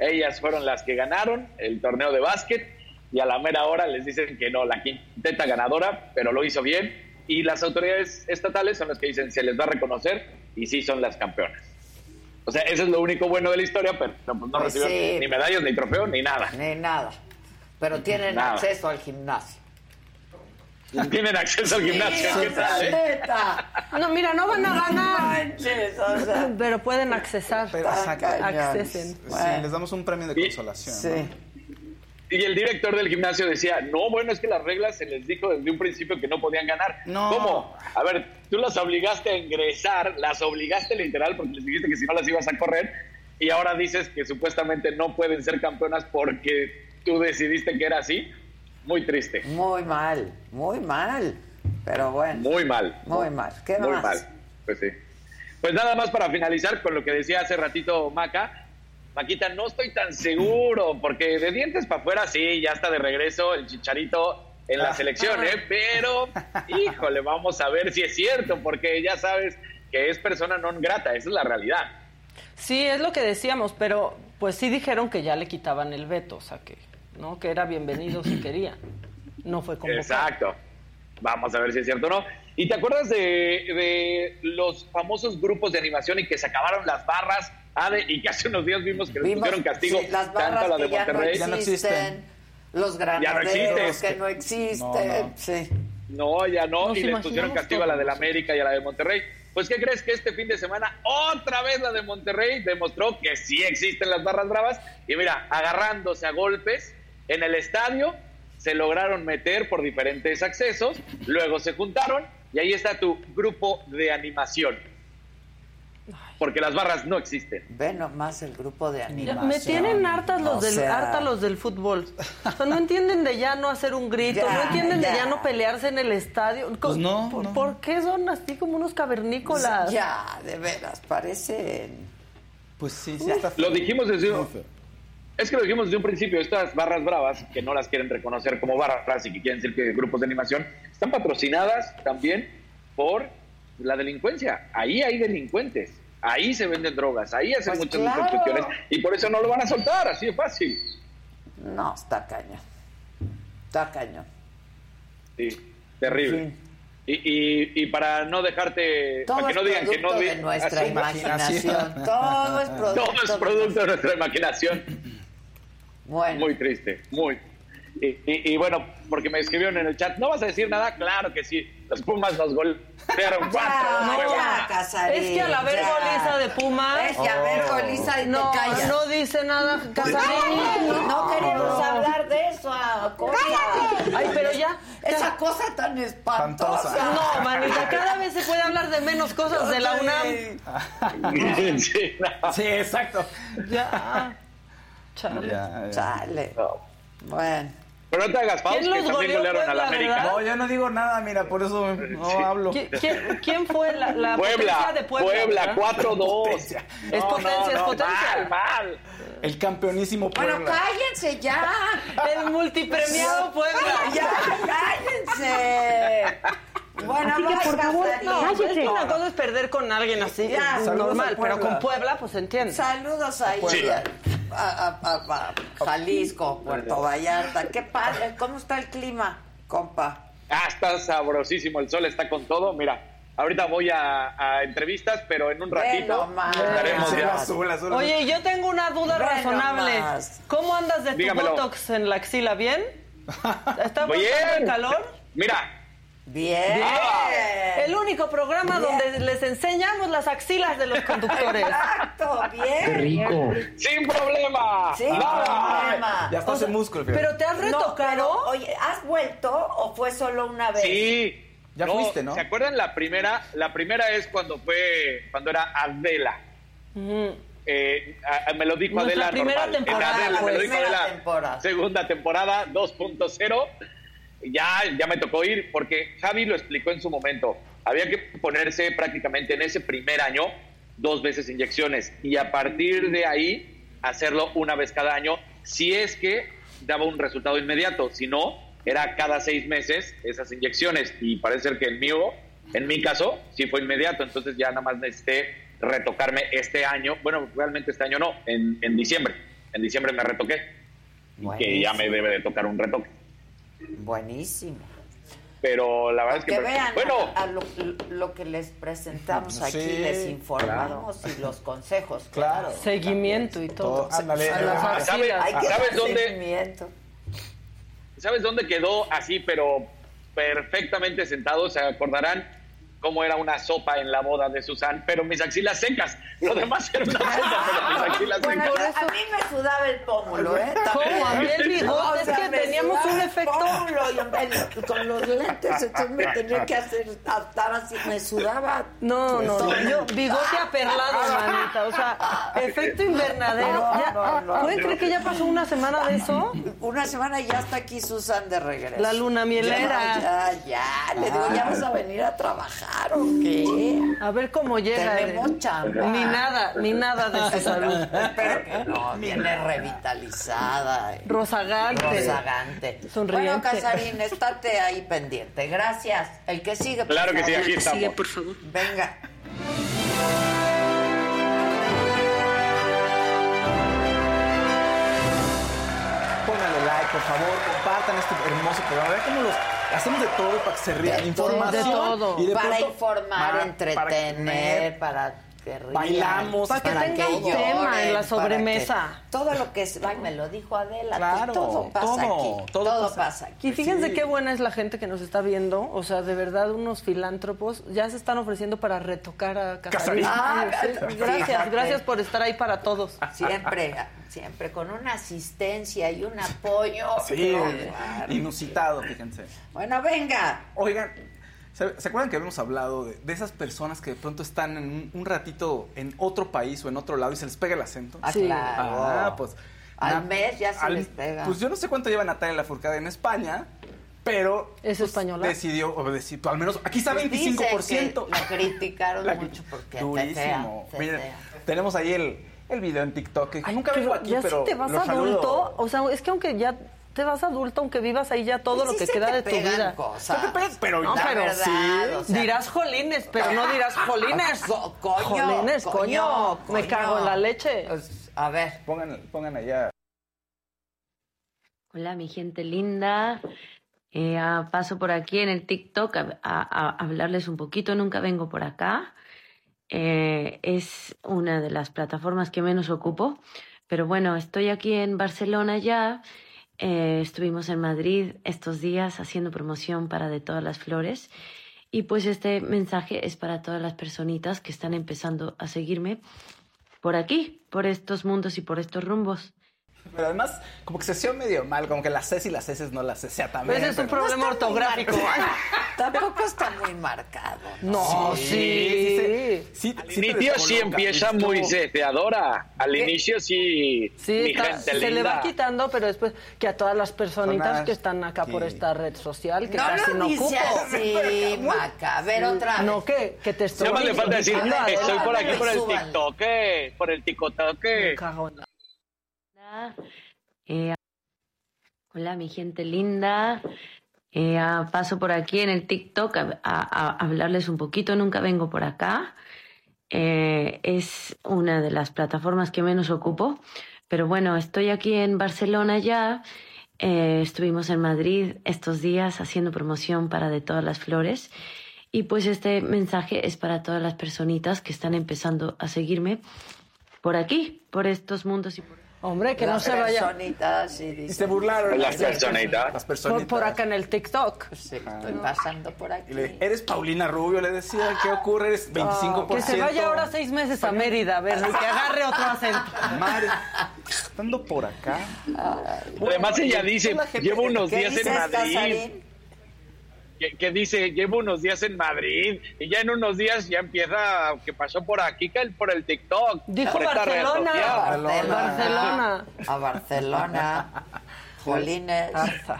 Ellas fueron las que ganaron el torneo de básquet y a la mera hora les dicen que no, la quinteta ganadora, pero lo hizo bien. Y las autoridades estatales son las que dicen se les va a reconocer y sí son las campeonas. O sea, eso es lo único bueno de la historia, pero pues, no Pues recibieron sí. ni medallas, ni trofeo, ni nada. Ni nada. Pero tienen Nada. acceso al gimnasio. Tienen acceso al gimnasio. Sí, ¿qué tal, eh? No, mira, no van a ganar. manches, o sea. Pero pueden accesar. Pero. Accesen. Sí, les damos un premio de consolación. Sí. Y el director del gimnasio decía, no, bueno, es que las reglas se les dijo desde un principio que no podían ganar. No. ¿Cómo? A ver, tú las obligaste a ingresar, las obligaste literal porque les dijiste que si no las ibas a correr y ahora dices que supuestamente no pueden ser campeonas porque tú decidiste que era así. Muy triste. Muy mal, muy mal. Pero bueno. Muy mal. Muy mal. ¿Qué Muy más? mal. Pues sí. Pues nada más para finalizar con lo que decía hace ratito Maca. Maquita, no estoy tan seguro, porque de dientes para afuera sí, ya está de regreso el chicharito en la Ah. selección, ¿eh? Pero, híjole, vamos a ver si es cierto, porque ya sabes que es persona non grata, esa es la realidad. Sí, es lo que decíamos, pero pues sí dijeron que ya le quitaban el veto, o sea que, ¿no? Que era bienvenido si quería. No fue convocado. Exacto. Vamos a ver si es cierto o no. ¿Y te acuerdas de, de los famosos grupos de animación y que se acabaron las barras? Ade, y que hace unos días vimos que les Vimos, pusieron castigo sí, las tanto a barras la de que ya no Monterrey. existen, los granaderos que no existen, No, no. sí. No, ya no, Nos y les pusieron castigo a la de la América y a la de Monterrey. Pues, ¿qué crees que este fin de semana otra vez la de Monterrey demostró que sí existen las barras bravas? Y mira, agarrándose a golpes en el estadio, se lograron meter por diferentes accesos, luego se juntaron y ahí está tu grupo de animación. Porque las barras no existen. Ve nomás el grupo de animación. me tienen hartas los O del sea, harta los del fútbol. O sea, no entienden de ya no hacer un grito, Ya, no entienden ya. de ya no pelearse en el estadio. Pues no, ¿Por, no. por qué son así como unos cavernícolas? Ya, de veras, parecen. Pues sí, sí está Lo dijimos desde un, es que lo dijimos desde un principio, estas barras bravas, que no las quieren reconocer como barras y que quieren decir que grupos de animación, están patrocinadas también por la delincuencia. Ahí hay delincuentes, ahí se venden drogas, ahí hacen Pues muchas claro. cuestiones y por eso no lo van a soltar, así de fácil. No, está cañón. Está cañón. Sí, terrible. Y, y, y para no dejarte, Todo para que no es digan que no de nuestra imaginación. Todo es producto. Todo es producto de nuestra imaginación. Bueno. Muy triste, muy. Y, y- y bueno, porque me escribieron en el chat, ¿no vas a decir nada? Claro que sí. Los Pumas nos golpearon cuatro. Ya, buena. Casarín, Es que al haber ya. goliza de Pumas. Es que a ver, goliza y te no, callas. no dice nada, Casarín. No queremos hablar de eso, ah, cosa. Ay, pero ya. Esa cosa tan espantosa. No, manita, cada vez se puede hablar de menos cosas de la UNAM. Sí, no. Sí, exacto. Ya. Chale. Ya, ya. Chale. Bueno. Pero no te hagas pausa, ¿Quién que también goleó, golearon a la América. verdad? No, yo no digo nada, mira, por eso no Sí. hablo. ¿Qui- ¿Quién, quién fue la, la Puebla, potencia de Puebla? Puebla, verdad? 4-2. Es potencia, es potencia. Mal, mal. El campeonísimo Puebla. Bueno, cállense ya. El multipremiado Puebla. Ya, cállense. Bueno, Así que, no, por favor, no, es que una cosa es perder con alguien así, Ya. normal, pero con Puebla, pues se entiende. Saludos ahí Sí. a, a- a- a Jalisco, Puerto Vallarta. Qué padre. ¿Cómo está el clima, compa? Ah, está sabrosísimo, el sol está con todo. Mira, Ahorita voy a, a entrevistas, pero en un ratito nomás. estaremos ya. azul, azul. Oye, yo tengo una duda razonable. nomás. ¿Cómo andas de tu Dígamelo. botox en la axila? ¿Bien? ¿Está Bien. el calor? Mira, Bien. El único programa Bien. donde les enseñamos las axilas de los conductores. Exacto, bien. sin problema. Sin problema. Ya está ese músculo. fíjate. ¿Pero te has No, retocado? pero, oye, ¿has vuelto o fue solo una vez? Sí. Ya fuiste, ¿no? ¿Se acuerdan la primera? La primera es cuando fue, cuando era Adela. Eh, a- a- me lo dijo Adela primera normal. En temporada, Adela, me pues. lo dijo Primera Adela. temporada. Segunda temporada 2.0. Ya, ya me tocó ir porque Javi lo explicó en su momento. Había que ponerse prácticamente en ese primer año dos veces inyecciones y a partir de ahí hacerlo una vez cada año si es que daba un resultado inmediato. Si no, era cada seis meses esas inyecciones y parece ser que el mío, en mi caso, sí fue inmediato. Entonces ya nada más necesité retocarme este año. Bueno, realmente este año no, en, en diciembre. En diciembre me retoqué. Y que ya me debe de tocar un retoque. Buenísimo. Pero la verdad Que es que... vean bueno, a, a lo, lo que les presentamos aquí, Sí, les informamos y los consejos. Claro. Seguimiento y todo. Todo, ándale. A las Ah. ¿sabes? Hay que ¿Sabes dónde? seguimiento. ¿Sabes dónde quedó así, pero perfectamente sentado? Se acordarán cómo era una sopa en la boda de Susan, pero mis axilas secas. Lo demás era una sopa, pero mis axilas Bueno, secas. a mí me sudaba el pómulo, ¿eh? ¿Cómo? A mí el bigote, No, o es sea, que teníamos un efecto. pómulo y el- con los lentes, entonces me tenía que hacer, estar así, me sudaba. No, no, no. Yo, bigote aperlado, manita. O sea, efecto invernadero. No, Ya- no, no, ¿Pueden no. creer que ya pasó una semana de eso? Una semana y ya está aquí Susan de regreso. La luna mielera. Ya, ya, ya. Le digo, ¿ya vas a venir a trabajar o qué? A ver cómo llega. Tenemos chamba. Ni nada, ni nada de su salud. Espero que no, viene revitalizada. eh. Rozagante. Rozagante. Sonriente. Bueno, Casarín, estate ahí pendiente. Gracias. El que sigue, por Claro que sí, aquí que sigue, estamos. por favor. Venga. Pónganle like, por favor, compartan este hermoso programa. Vean cómo los hacemos de todo para que se rían. De Información. de todo. Y de para pronto- informar, para- entretener, para que rían, Bailamos, Para que tenga un tema en la para sobremesa. que- todo lo que es, ay, me lo dijo Adela, Claro, todo pasa todo, aquí. todo Todo, pasa. pasa. aquí. Y fíjense qué buena es la gente que nos está viendo. O sea, de verdad, unos filántropos ya se están ofreciendo para retocar a Casarín. Ah, Sí, Gracias, gracias por estar ahí para todos. Siempre, siempre con una asistencia y un apoyo. Sí, claro. inusitado, fíjense. Bueno, venga. Oigan, ¿se, acuerdan que habíamos hablado de, de esas personas que de pronto están en un, un ratito en otro país o en otro lado y se les pega el acento? Ah, Sí. claro. Ah, pues. Al na- mes ya se al- les pega. Pues yo no sé cuánto lleva Natalia Lafourcade en España, pero. ¿Es pues, española? Decidió, o decir, al menos. Aquí está Pues dicen 25%. que La criticaron La- mucho porque Durísimo. Miren, tetea. tenemos ahí el, el video en TikTok. que nunca Pero vengo aquí, ya pero. si te vas los adulto, saludo. o sea, es que aunque ya te vas adulto, aunque vivas ahí ya todo Pues lo sí que se queda te de tu pegan vida. cosas. ¿Qué te? Pero No, La pero verdad, sí. o sea, dirás jolines, pero no dirás jolines. Co- coño, jolines, coño, coño, Me cago en la leche. pues, a ver. Pongan, pongan allá. Hola, mi gente linda. Eh, ah, paso por aquí en el TikTok a, a- a hablarles un poquito. Nunca vengo por acá. Eh, es una de las plataformas que menos ocupo. Pero bueno, estoy aquí en Barcelona ya. Eh, estuvimos en Madrid estos días haciendo promoción para De Todas las Flores. Y pues este mensaje es para todas las personitas que están empezando a seguirme por aquí, por estos mundos y por estos rumbos. Pero además, como que se hacía medio mal, como que las C y las S no las sea también. Pues es un pero- problema ortográfico. Tampoco está muy marcado. No, sí. sí, sí, sí te inicio sí empieza como- muy deseadora. Al inicio sí, Sí, mi está- gente se le va quitando, pero después que a todas las personitas que están acá por que- esta red social que No casi lo no ocupo. así, Maca. A ver, otra vez. No, ¿qué? Que te estoy más le falta decir, estoy por aquí por el. TikTok, por el TikTok. Eh". Hola, mi gente linda. Eh, paso por aquí en el TikTok a, hablarles un poquito. Nunca vengo por acá. Eh, es una de las plataformas que menos ocupo. Pero bueno, estoy aquí en Barcelona ya. Estuvimos en Madrid estos días haciendo promoción para De Todas las Flores. Y pues este mensaje es para todas las personitas que están empezando a seguirme por aquí, por estos mundos y por... Hombre, que no se vaya. personitas y se burlaron. Las personitas. Las Por, personitas. por acá en el TikTok. Sí, estoy pasando por aquí. le- eres Paulina Rubio, le decía, ¿qué ocurre? Eres 25%. Que se vaya ahora seis meses a Mérida, a ver, que agarre otro acento. Madre, estando por acá. Además ella dice, llevo unos ¿Qué días en Madrid. Casarín? Que, que dice, llevo unos días en Madrid. Y ya en unos días ya empieza, que pasó por aquí, que el- por el TikTok. Dijo por Barcelona. social. Barcelona. A Barcelona. Jolines.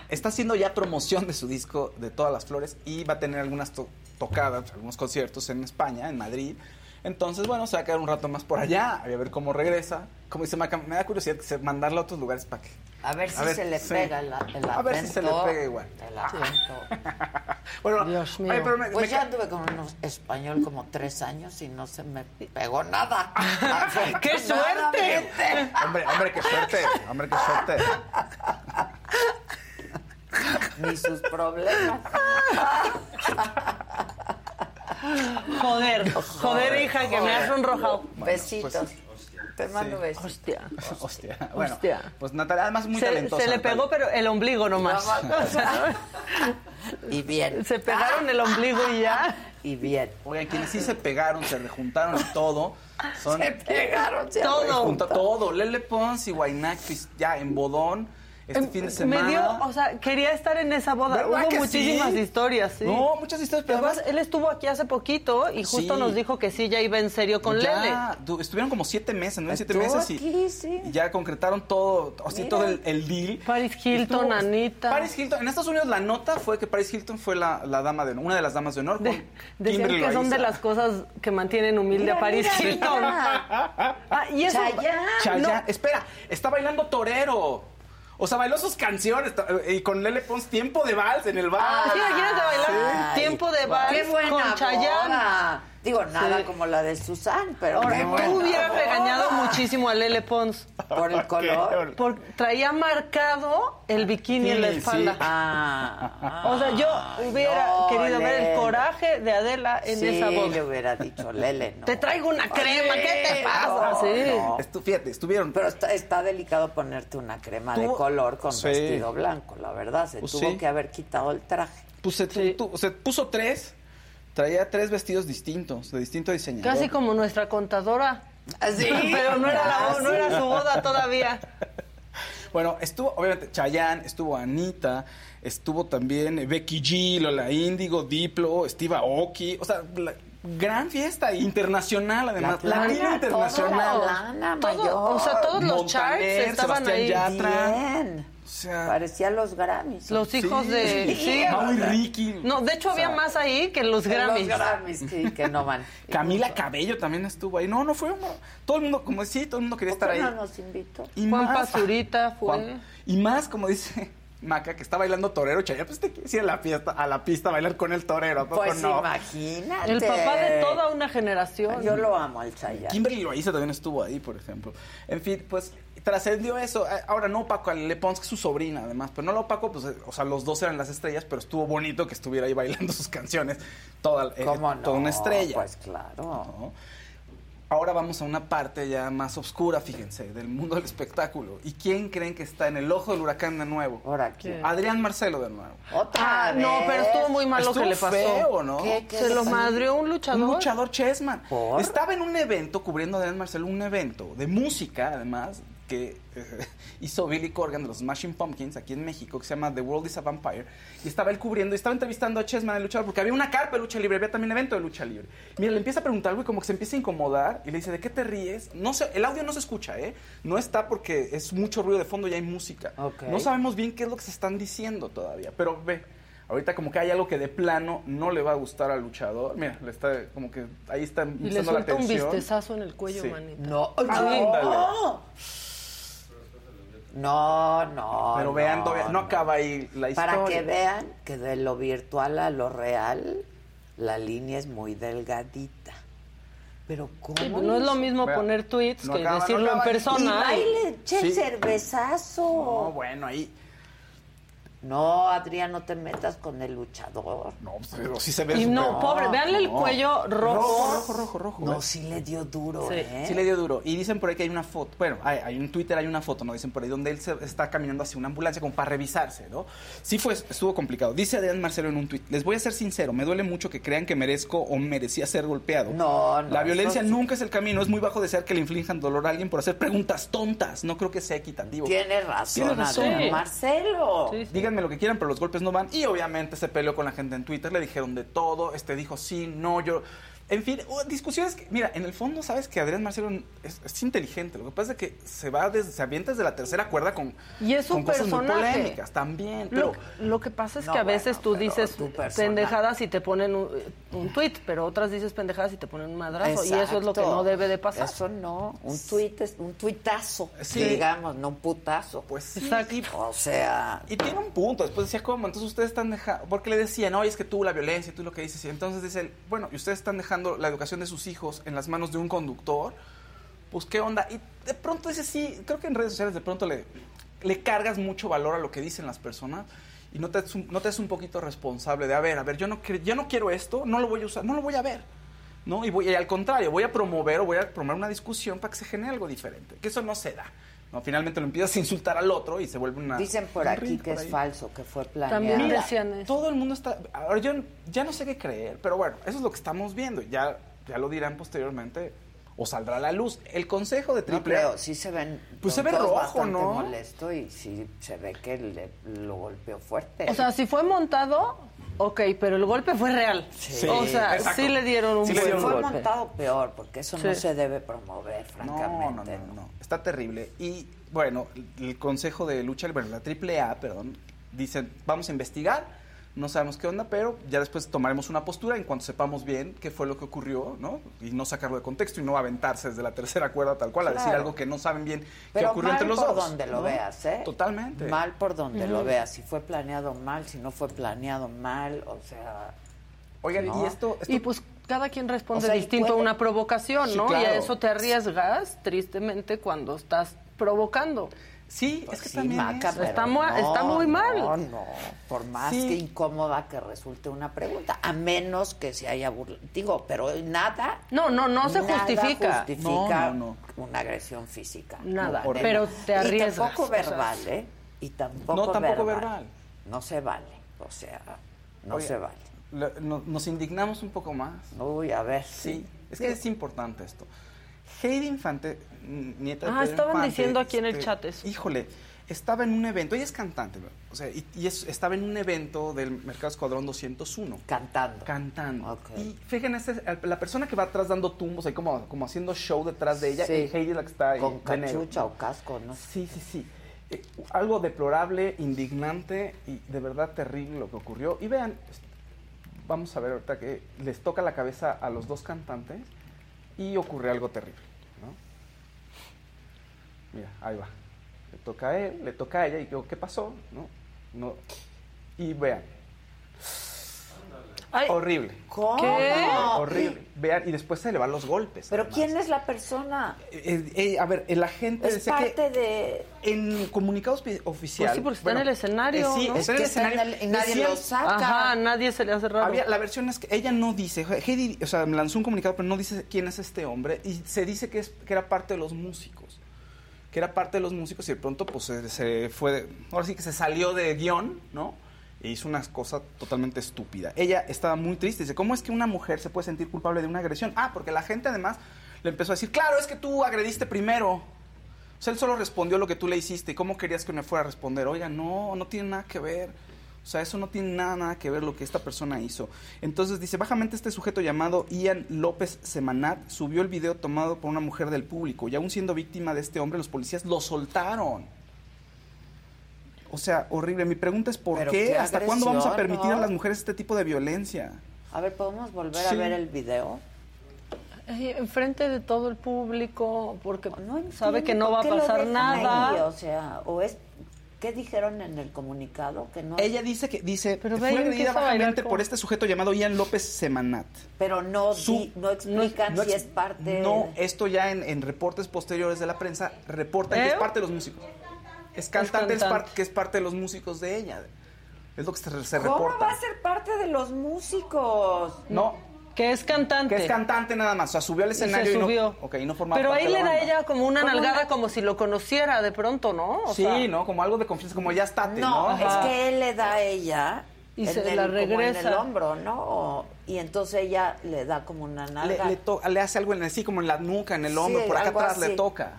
Está haciendo ya promoción de su disco de Todas las Flores y va a tener algunas to- tocadas, algunos conciertos en España, en Madrid. Entonces, bueno, se va a quedar un rato más por allá, a ver cómo regresa. Como dice Maca, me da curiosidad que se- mandarla a otros lugares para que... A ver si A ver, se le sí. pega el, el A ver si se le pega igual. El acento. Bueno, Dios mío. oye, pero me- Pues me ya ca- anduve con un español como tres años y no se me pegó nada. ¡Qué suerte! Hombre, hombre, qué suerte. Hombre, qué suerte. Ni sus problemas. Joder, joder, hija, que me has sonrojado. Besitos. Te mando sí. besos. Hostia. Hostia. Bueno, Hostia. pues Natalia, además muy Se, talentosa. se le Natalia. pegó, pero el ombligo nomás. Nomás. O sea, Y bien. se pegaron el ombligo y ya. Y bien. Oigan, quienes sí se pegaron, se rejuntaron y todo, son... Se pegaron. se Todo. Junta todo. Lele Pons y Guainactis ya en Bodón este fin de semana. Em, Me dio, o sea, quería estar en esa boda. ¿Verdad Hubo muchísimas sí? historias, sí. No, muchas historias, pero Además, además... él estuvo aquí hace poquito y justo Sí. nos dijo que sí, ya iba en serio con ya, Lele. estuvieron como siete meses, ¿no? Siete meses y, sí. y ya concretaron todo, o sea, Mira. todo el, el deal. Paris Hilton, Estuvo- Anita. Paris Hilton, en Estados Unidos la nota fue que Paris Hilton fue la, la dama de honor, una de las damas de honor. De- con decían Kimberly que son de Loaiza. las cosas que mantienen humilde Mira, a Paris mira, Hilton. mira. Ah, y eso. Chayanne. Chayanne, espera, está bailando torero. O sea, bailó sus canciones ta- y con Lele Pons tiempo de vals en el bar. Sí, imagínate bailar Ay, tiempo de vals Qué buena con Chayanne. Digo, nada Sí. como la de Susan, pero Ahora, tú hubieras regañado muchísimo a Lele Pons. Por el color. Por, traía marcado el bikini en la espalda. sí. Ah, O sea, yo hubiera no, querido ver el coraje de Adela en sí, esa le boda. hubiera dicho Lele, no. Te traigo una crema, ¿qué te pasa? no, sí. no. Estu- fíjate, estuvieron. Pero está, está delicado ponerte una crema de color con Sí. vestido blanco, la verdad. Se Pues tuvo sí. que haber quitado el traje. Pues se, se puso tres, traía tres vestidos distintos, de distinto diseñador. Casi como nuestra contadora. ¿Sí? Pero no era, la, Ah, no era su boda todavía. Bueno, estuvo, obviamente, Chayanne, estuvo Anita, estuvo también Becky G, Lola Índigo, Diplo, Steve Aoki, o sea, la- gran fiesta internacional, además, La latina internacional. toda la lana Todo- mayor. o sea, todos los Montaner, charts estaban Sebastián ahí. Yatra. Bien. O sea, Parecía los Grammys. Los hijos de. Sí. Mau y Ricky. No, de hecho O sea, había más ahí que los Grammys. Los Grammys, sí, que no van. Camila Cabello también estuvo ahí. No, no fue. uno- todo el mundo, como decía, todo el mundo quería ¿Por estar ahí. no nos invitó? Y Juan más- Pazurita fue. Juan- y más, como dice Maca, que está bailando torero, Chayanne, pues te quieres ir a la fiesta, a la pista a bailar con el torero, ¿a poco Pues no? imagínate. El papá de toda una generación. Yo lo amo al Chayanne. Kimberly Loaiza también estuvo ahí, por ejemplo. En fin, pues trascendió eso. Eh, Ahora no opaco a Le Pons, que es su sobrina, además. Pero no lo opaco, pues, eh, o sea, los dos eran las estrellas, pero estuvo bonito que estuviera ahí bailando sus canciones. Toda, eh, ¿Cómo no? toda una estrella. Pues claro. ¿no? Ahora vamos a una parte ya más oscura, fíjense, del mundo del espectáculo. ¿Y quién creen que está en el ojo del huracán de nuevo? Ahora quién. Adrián Marcelo de nuevo. Otra Ah, no, pero estuvo muy mal lo Estuvo que le pasó. feo, ¿no? ¿Qué- qué Se lo madrió un luchador. Un luchador Chessman. ¿Por? Estaba en un evento cubriendo a Adrián Marcelo, un evento de música, además, que eh, hizo Billy Corgan de los Smashing Pumpkins aquí en México, que se llama The World is a Vampire. Y estaba él cubriendo, y estaba entrevistando a Chessman, el luchador, porque había una carpa de lucha libre, había también evento de lucha libre. Mira, le empieza a preguntar algo y como que se empieza a incomodar y le dice, ¿de qué te ríes? No sé, el audio no se escucha, ¿eh? No está porque es mucho ruido de fondo y hay música. No sabemos bien qué es lo que se están diciendo todavía, pero ve. Ahorita como que hay algo que de plano no le va a gustar al luchador. Mira, le está como que ahí está Y le empezando la suelta un vistezazo en el cuello, Sí. manita. No, no. No, no. Pero no, vean, todavía no acaba ahí la historia. Para que vean que de lo virtual a lo real, la línea es muy delgadita. Pero ¿cómo? Sí, pues no es lo mismo Vea, poner tweets no que acaba- decirlo en Y persona. baile, che, Sí. cervezazo. No, bueno, ahí. No, Adrián, no te metas con el luchador. No, pero sí se ve Y no, pobre, véanle el No. cuello rojo. Rojo, rojo, rojo, rojo. No, sí le dio duro, Sí, ¿eh? sí le dio duro. Y dicen por ahí que hay una foto, bueno, hay, hay un Twitter, hay una foto, ¿no? Dicen por ahí donde él se está caminando hacia una ambulancia como para revisarse, ¿no? Sí fue, estuvo complicado. Dice Adrián Marcelo en un tweet, les voy a ser sincero, me duele mucho que crean que merezco o merecía ser golpeado. No, no, La violencia sí. nunca es el camino, es muy bajo desear que le inflijan dolor a alguien por hacer preguntas tontas. No creo que sea equitativo. Tiene razón, Tiene razón. Adrián Marcelo. Díganme lo que quieran, pero los golpes no van. Y obviamente se peleó con la gente en Twitter, le dijeron de todo, este dijo sí, no, yo. En fin, uh, discusiones que, mira, en el fondo sabes que Adrián Marcelo es, es inteligente. Lo que pasa es que se va desde, se avienta desde la tercera cuerda con, Y es con un cosas muy polémicas también. Pero Lo, lo que pasa es No, que a bueno, veces tú dices pendejadas y te ponen un, un tweet, pero otras dices pendejadas y te ponen un madrazo. Y eso es lo que Exacto. no debe de pasar. Eso no, un tuit es un tuitazo, Sí. digamos, no un putazo. Pues sí. O sea, Y tiene un punto. Después decía, ¿cómo? Entonces ustedes están dejando. Porque le decían, oye, es que tú la violencia, tú lo que dices. Y entonces dice él, bueno, y ustedes están dejando la educación de sus hijos en las manos de un conductor. Pues, ¿qué onda? Y de pronto dice, sí, creo que en redes sociales de pronto le, le cargas mucho valor a lo que dicen las personas. Y no te, no te es un poquito responsable de, a ver, a ver, yo no, yo no quiero esto, no lo voy a usar, no lo voy a ver. ¿no? Y, voy, y al contrario, voy a promover o voy a promover una discusión para que se genere algo diferente. Que eso no se da. ¿No? Finalmente lo empiezas a insultar al otro y se vuelve una... dicen por un aquí que por es falso, que fue planeado. También Mira, decían eso. Todo el mundo está. Ahora yo ya no sé qué creer, pero bueno, eso es lo que estamos viendo. Ya, ya lo dirán posteriormente o saldrá a la luz. El consejo de No Triple creo, sí se ven. Pues se ve rojo, ¿no? molesto y sí se ve que le, lo golpeó fuerte. O sea, si fue montado, ok, pero el golpe fue real. Sí. o sea, Exacto. sí le dieron un si buen fue golpe. montado peor, porque eso no Sí. se debe promover, No, francamente. no, no, no. Está terrible. Y bueno, el consejo de lucha, bueno, la AAA, perdón, dicen, vamos a investigar, no sabemos qué onda, pero ya después tomaremos una postura en cuanto sepamos bien qué fue lo que ocurrió, ¿no? Y no sacarlo de contexto y no aventarse desde la tercera cuerda tal cual a decir algo que no saben bien qué ocurrió mal entre los por dos. donde lo ¿no? veas, ¿eh? Totalmente. Mal por donde lo veas. Si fue planeado mal, si no fue planeado mal, o sea... Oigan, ¿no? y esto, Y pues cada quien responde O sea, y distinto puede- a una provocación, Sí, ¿no? Y a eso te arriesgas, tristemente, cuando estás provocando. Sí, Pues es que sí, también Maca, pero Está mu- está muy mal. No, no, por más Sí. que incómoda que resulte una pregunta, a menos que se haya burlado. Digo, pero nada. No, no, no se nada justifica. justifica No, no, una agresión física. Nada, No, pero te arriesgas, Y tampoco o sea. verbal, ¿eh? Y tampoco, No, tampoco verbal. No se vale, o sea, no Oye, se vale. no- nos indignamos un poco más. Uy, a ver. Sí, es que es importante esto. Heidi Infante, nieta de Ah, Pedro estaban Infante, diciendo aquí en el este, chat eso. Híjole, estaba en un evento, ella es cantante, ¿verdad? o sea, y, y es- estaba en un evento del Mercado Escuadrón 201. Cantando. Cantando. Ok. Y fíjense, la persona que va atrás dando tumbos, ahí como, como haciendo show detrás de ella, Sí. y Heidi es la que está ahí. Con cachucha o casco, ¿no? Sí, sí, sí. Eh, algo deplorable, indignante y de verdad terrible lo que ocurrió. Y vean, vamos a ver ahorita que les toca la cabeza a los dos cantantes y ocurre algo terrible. ¿no? Mira, ahí va. Le toca a él, le toca a ella y digo, ¿qué pasó? ¿No? No. Y vean. Horrible. ¿Cómo? ¿Qué? Horrible. Vean, y después se le van los golpes. ¿Pero además. quién es la persona? Eh, eh, a ver, el agente Es que parte de... en comunicados ofi- oficial. Pues sí, porque está en el escenario, sí, ¿no? está en el en el- nadie lo saca. Ajá, nadie se le hace raro. Había, la versión es que ella no dice, Heidi, o sea, me lanzó un comunicado, pero no dice quién es este hombre, y se dice que, es, que era parte de los músicos, que era parte de los músicos, y de pronto, pues, se, se fue, ahora sí que se salió de guion, ¿no? E hizo una cosa totalmente estúpida. Ella estaba muy triste, dice, ¿cómo es que una mujer se puede sentir culpable de una agresión? Ah, porque la gente además le empezó a decir, claro, es que tú agrediste primero. O sea, él solo respondió lo que tú le hiciste. ¿Y cómo querías que me fuera a responder? Oiga, no, no tiene nada que ver. O sea, eso no tiene nada, nada que ver lo que esta persona hizo. Entonces dice, bajamente este sujeto llamado Ian López Semanat subió el video tomado por una mujer del público y aún siendo víctima de este hombre, los policías lo soltaron. O sea, horrible. Mi pregunta es ¿por qué? qué ¿Hasta cuándo vamos a permitir a las mujeres este tipo de violencia? A ver, ¿podemos volver Sí. a ver el video? Eh, Enfrente de todo el público, porque sabe entiendo que no va a pasar nada. ahí, o sea, o es ¿qué dijeron en el comunicado? Que no Ella dice que dice Pero fue agredida bajamente por este sujeto llamado Ian López Semanat. pero no Su- di- no explican No si ex- es parte No, esto ya en, en reportes posteriores de la prensa reportan que ¿Eh? es parte de los músicos. Es cantante, es, cantante. que es parte de los músicos de ella. Es lo que se, se ¿Cómo reporta. va a ser parte de los músicos? No. Que es cantante. Que es cantante nada más. O sea, subió al Y se escenario y, subió. no, ok, y no formaba Pero parte ahí de le da banda. ella como una Como nalgada, una- como si lo conociera de pronto, ¿no? O sí, sea, ¿no? Como algo de confianza, como ya estate, ¿no? No, es que él le da a ella Y en se el, la como en regresa. el hombro, ¿no? Y entonces ella le da como una Le, nalga. le, to- le hace algo en así, como en la nuca, en el Sí, hombro, por acá atrás así. le toca.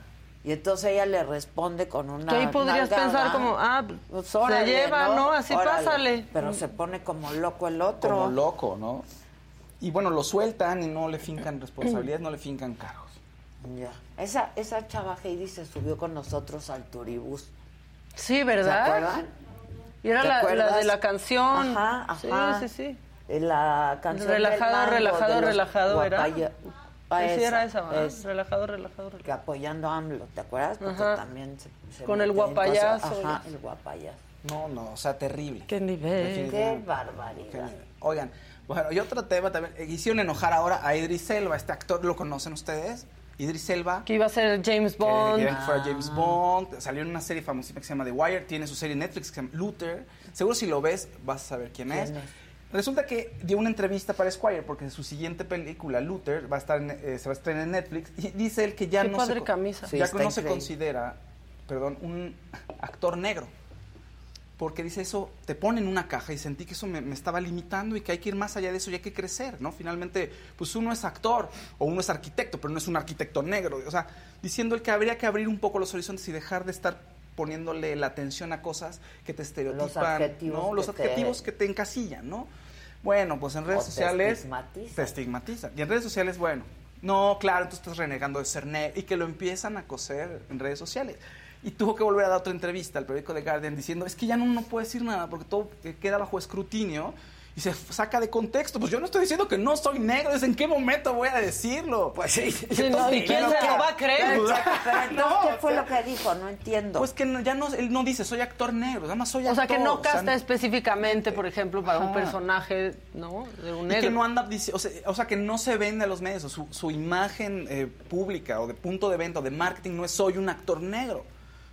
Y entonces ella le responde con una Que ahí podrías nalgada. pensar como, ah, Pues, se lleva, ¿no? Así Órale. pásale. Pero se pone como loco el otro. Como loco, ¿no? Y bueno, lo sueltan y no le fincan responsabilidades, no le fincan cargos. Ya. Esa, esa chava Heidi se subió con nosotros al turibús. Sí, ¿Se ¿verdad? acuerdan? Y era ¿Te la, la de la canción. Ajá, ajá. Sí, sí, sí. La canción Relajado, del mango, relajado, de los relajado, ¿era? Ah, sí, era esa, ¿verdad? es, Relajado, relajado, que apoyando a AMLO, ¿te acuerdas? Porque Ajá. también se, se Con el cosas- guapayazo. Ajá, el guapayazo. No, no, o sea, terrible. Qué nivel. Qué barbaridad. Oigan, bueno, y otro tema también. eh, Hicieron enojar ahora a Idris Elba, este actor, ¿lo conocen ustedes? Idris Elba. Que iba a ser James Que Bond. querían que Ah. fuera James Bond. Salió en una serie famosísima que se llama The Wire. Tiene su serie en Netflix que se llama Luther. Seguro si lo ves vas a saber quién, ¿Quién es. es? Resulta que dio una entrevista para Squire porque su siguiente película, Luther, va a estar en- eh, se va a estrenar en Netflix. Y dice él que ya Qué no, padre se, camisa. Sí, ya no se considera perdón, un actor negro. Porque dice eso, te pone en una caja y sentí que eso me, me estaba limitando y que hay que ir más allá de eso y hay que crecer, ¿no? Finalmente, pues uno es actor o uno es arquitecto, pero no es un arquitecto negro. O sea, diciendo el que habría que abrir un poco los horizontes y dejar de estar poniéndole la atención a cosas que te estereotipan, adjetivos ¿no? Los que te- adjetivos que te encasillan, ¿no? Bueno, pues en redes O te sociales estigmatizan. te estigmatizan. Y en redes sociales, bueno, no, claro, tú estás renegando de ser negro y que lo empiezan a coser en redes sociales. Y tuvo que volver a dar otra entrevista al periódico The Guardian diciendo, es que ya no, no puede decir nada porque todo eh, queda bajo escrutinio y se saca de contexto. Pues yo no estoy diciendo que no soy negro, es en qué momento voy a decirlo. Pues sí. Sí, no, ¿y quién se lo va a creer? Pero entonces, ¿qué fue lo que dijo? No entiendo. Pues que no- ya no, él no dice soy actor negro, nada más soy O actor. sea, que no casta no- específicamente, por ejemplo, para un personaje, ¿no? De un Y negro. que no anda, o sea, o sea, que no se vende a los medios, o su, su imagen eh, pública o de punto de venta o de marketing no es soy un actor negro,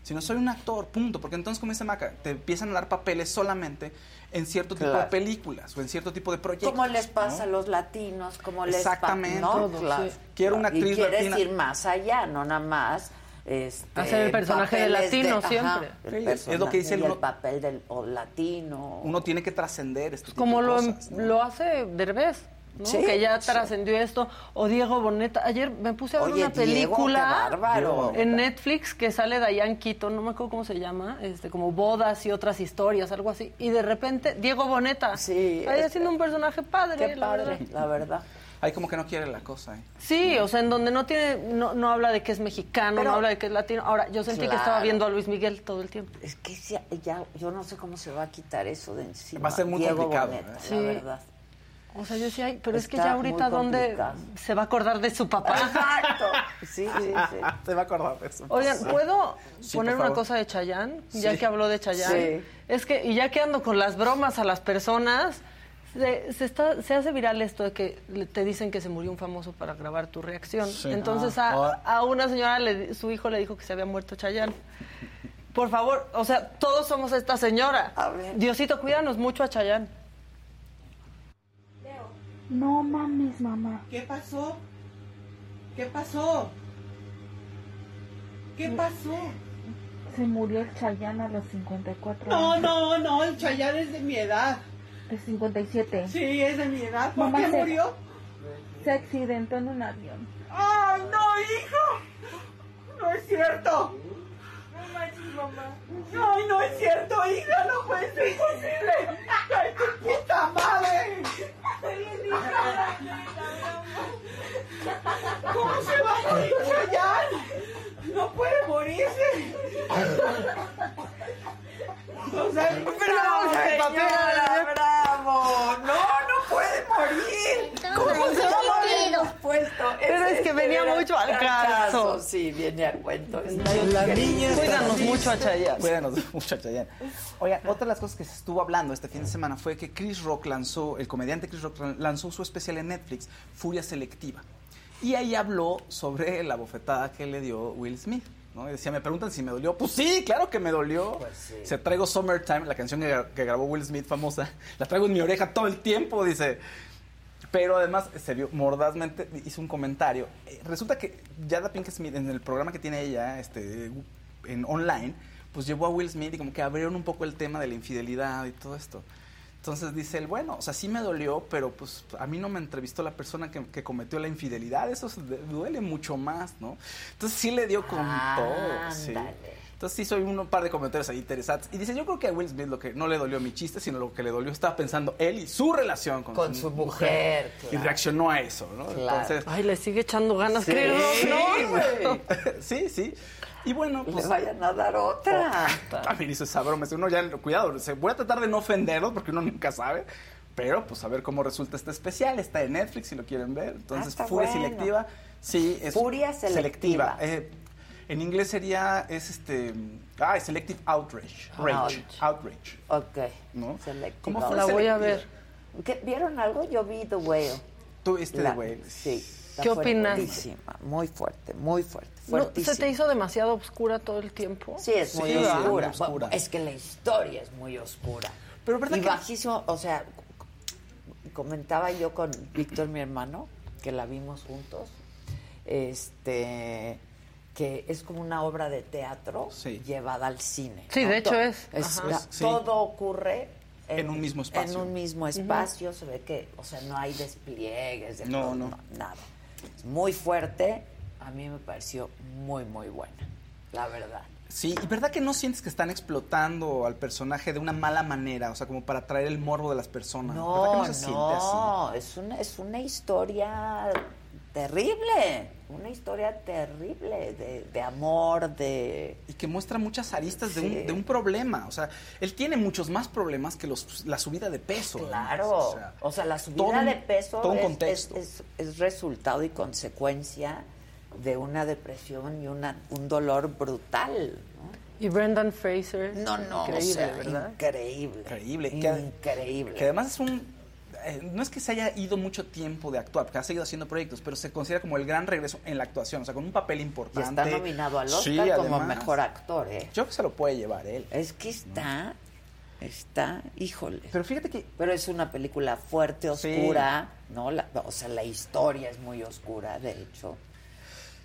sino soy un actor, punto. Porque entonces, como dice Maca, te empiezan a dar papeles solamente en cierto tipo de Claro. películas o en cierto tipo de proyectos. ¿Cómo les pasa ¿no? a los latinos? ¿Cómo les Exactamente. pa- ¿no? Claro. sí. Quiero una Y actriz quieres latina. ir más allá, no nada más. Este, Hacer el personaje de papeles latino ajá, siempre. el Sí, es- lo que dice el y el uno- papel del o latino. Uno tiene que trascender esto. Como lo, lo hace Derbez, ¿no? Sí, que ya sí. trascendió esto. O Diego Boneta. Ayer me puse a ver Oye, una Diego, película bárbaro. en Netflix que sale Diane Keaton, no me acuerdo cómo se llama, este, como bodas y otras historias, algo así. Y de repente, Diego Boneta. Sí, Ahí es- haciendo un personaje padre. Qué la padre, verdad. la verdad. Ahí como que no quiere la cosa. ¿eh? Sí, o sea, en donde no tiene, no, no habla de que es mexicano, Pero- no habla de que es latino. Ahora, yo sentí que Claro. estaba viendo a Luis Miguel todo el tiempo. Es que ya, ya- yo no sé cómo se va a quitar eso de encima. Va a ser muy Diego complicado, Boneta, ¿eh? Sí. la verdad. O sea, yo decía, ay, pero es que ya ahorita, ¿dónde se va a acordar de su papá? Exacto. Sí, sí, sí. Te va a acordar de eso. Oigan, ¿puedo Sí, poner una cosa de Chayán? Ya Sí. que habló de Chayán. Sí. Es que, y ya que ando con las bromas a las personas, se, se está, se hace viral esto de que le- te dicen que se murió un famoso para grabar tu reacción. Sí. Entonces Ah. a, a una señora, le- su hijo le dijo que se había muerto Chayán. Por favor, o sea, todos somos esta señora. A ver. Diosito, cuídanos mucho a Chayán. No mames, mamá. ¿Qué pasó? ¿Qué pasó? ¿Qué pasó? Se murió el Chayán a los 54 No, años. no, no, el Chayán es de mi edad. De 57. Sí, es de mi edad. ¿Por Mamá qué se- murió? Se accidentó en un avión. ¡Ay, no, hijo! No es cierto. Mamá. ¡Ay, no es cierto, hija! ¡No puede ser posible! ¡Ay, tu puta madre! ¿Cómo se va a morir Chayán? ¡No puede morirse! O sea, ¡Bravo, señora! ¡Bravo! ¡No, no puede morir! ¿Cómo se va a puesto. Pero es que venía era mucho al caso. Sí, viene al cuento. La niña Cuídanos mucho a Chayanne. Cuídanos mucho a Chayanne. Oigan, otra de las cosas que se estuvo hablando este fin de semana fue que Chris Rock lanzó, el comediante Chris Rock lanzó su especial en Netflix, Furia Selectiva. Y ahí habló sobre la bofetada que le dio Will Smith. ¿No? Y decía, me preguntan si me dolió. Pues sí, claro que me dolió. Se traigo Summertime, la canción que, que grabó Will Smith famosa. La traigo en mi oreja todo el tiempo, dice. Pero además se vio mordazmente, hizo un comentario. Eh, Resulta que Jada Pinkett Smith, en el programa que tiene ella este, en online, pues llevó a Will Smith y como que abrieron un poco el tema de la infidelidad y todo esto. Entonces dice él, bueno, o sea, sí me dolió, pero pues a mí no me entrevistó la persona que, que cometió la infidelidad, eso duele mucho más, ¿no? Entonces sí le dio con todo. sí. Entonces sí soy un par de comentarios ahí interesantes. Y dice, yo creo que a Will Smith lo que no le dolió mi chiste, sino lo que le dolió estaba pensando él y su relación con, Con su mujer, Y claro. reaccionó a eso, ¿no? Claro. Entonces, Ay, le sigue echando ganas, Sí. creo. Sí, No, güey. sí, sí. Y bueno, Le pues. vayan a dar otra. Oh, también hizo esa broma. Uno ya, cuidado, se- voy a tratar de no ofenderlos porque uno nunca sabe. Pero pues a ver cómo resulta este especial. Está en Netflix si lo quieren ver. Entonces, Ah, Furia bueno. Selectiva. Sí, es. Furia Selectiva. Eh, en inglés sería, es este. Ah, es Selective Outrage. Rage. Outrage. Ok. ¿No? Selective ¿Cómo outrage. fue La voy a selectiva? ver. ¿Qué- ¿Vieron algo? Yo vi The Whale. Tú viste La- The Whale. Sí. ¿Qué fuertísima, Muy fuerte, muy fuerte. ¿No, ¿Se te hizo demasiado oscura todo el tiempo? Sí, es muy Sí, oscura. muy oscura. Es que la historia es muy oscura. Pero ¿verdad y que- bajísimo, o sea, comentaba yo con Víctor, mi hermano, que la vimos juntos, este que es como una obra de teatro Sí. llevada al cine. Sí, ¿no? de hecho es. es- Ajá. la- Sí. Todo ocurre En un mismo espacio. En un mismo espacio, se ve que, o sea, no hay despliegues, de No, todo, no. nada. Es muy fuerte, a mí me pareció muy, muy buena, la verdad. Sí, y verdad que no sientes que están explotando al personaje de una mala manera, o sea, como para traer el morbo de las personas. ¿Verdad que No, no se siente no, es una, es una historia terrible, una historia terrible de, de amor, de... y que muestra muchas aristas de, un, de un problema. O sea, él tiene muchos más problemas que los, la subida de peso. Claro, además, o sea, o sea, la subida todo de peso todo un es-. Es, es- es resultado y consecuencia de una depresión y una, un dolor brutal. Y Brendan Fraser. No, no, Increíble, o sea, ¿verdad? increíble. Increíble. Que- Increíble. Que además es un... eh, no es que se haya ido mucho tiempo de actuar, porque ha seguido haciendo proyectos, pero se considera como el gran regreso en la actuación, o sea, con un papel y importante. está nominado al Oscar Sí, como además. mejor actor, ¿eh? Yo creo que se lo puede llevar él. Es que está, está, híjole. Pero fíjate que Pero es una película fuerte, Sí. oscura, ¿no? La- o sea, la historia es muy oscura, de hecho.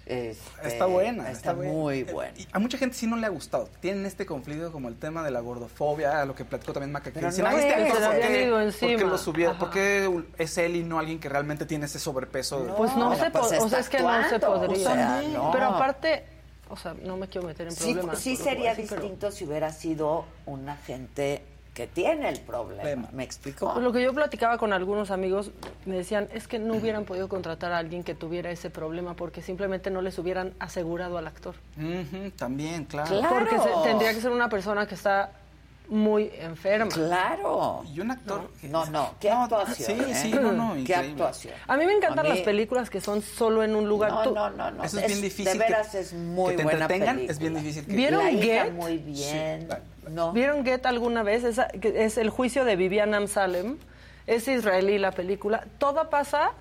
Este, Está buena, Está, está buena. muy buena. Y a mucha gente sí no le ha gustado. Tienen este conflicto como el tema de la gordofobia, lo que platicó también Maca. que dicen, no "Ay, este es, actor, ¿por qué- habían ido por qué encima". lo subieron? ¿Por qué es él y no alguien que realmente tiene ese sobrepeso? Pues no se pues o sea, es que no se podría. o sea, no. Pero aparte, o sea, no me quiero meter en Sí, problemas. sí sería pero- distinto si hubiera sido una gente que tiene el problema. ¿Me explico? Lo que yo platicaba con algunos amigos, me decían, es que no hubieran podido contratar a alguien que tuviera ese problema porque simplemente no les hubieran asegurado al actor. Ujú, también, claro. Claro. Porque se- tendría que ser una persona que está muy enferma. Claro. Y un actor... No, no, qué No, actuación. sí, ¿eh? sí, no, no, Qué increíble. actuación. A mí me encantan mí- las películas que son solo en un lugar. No, no, no, no. Eso es bien difícil De que- veras es muy que te buena entretengan, película. es bien difícil que- ¿Vieron La hija Get? muy bien. Sí. No. ¿Vieron Get alguna vez? Esa- que es el juicio de Vivian Amsalem. Es israelí la película. Todo pasa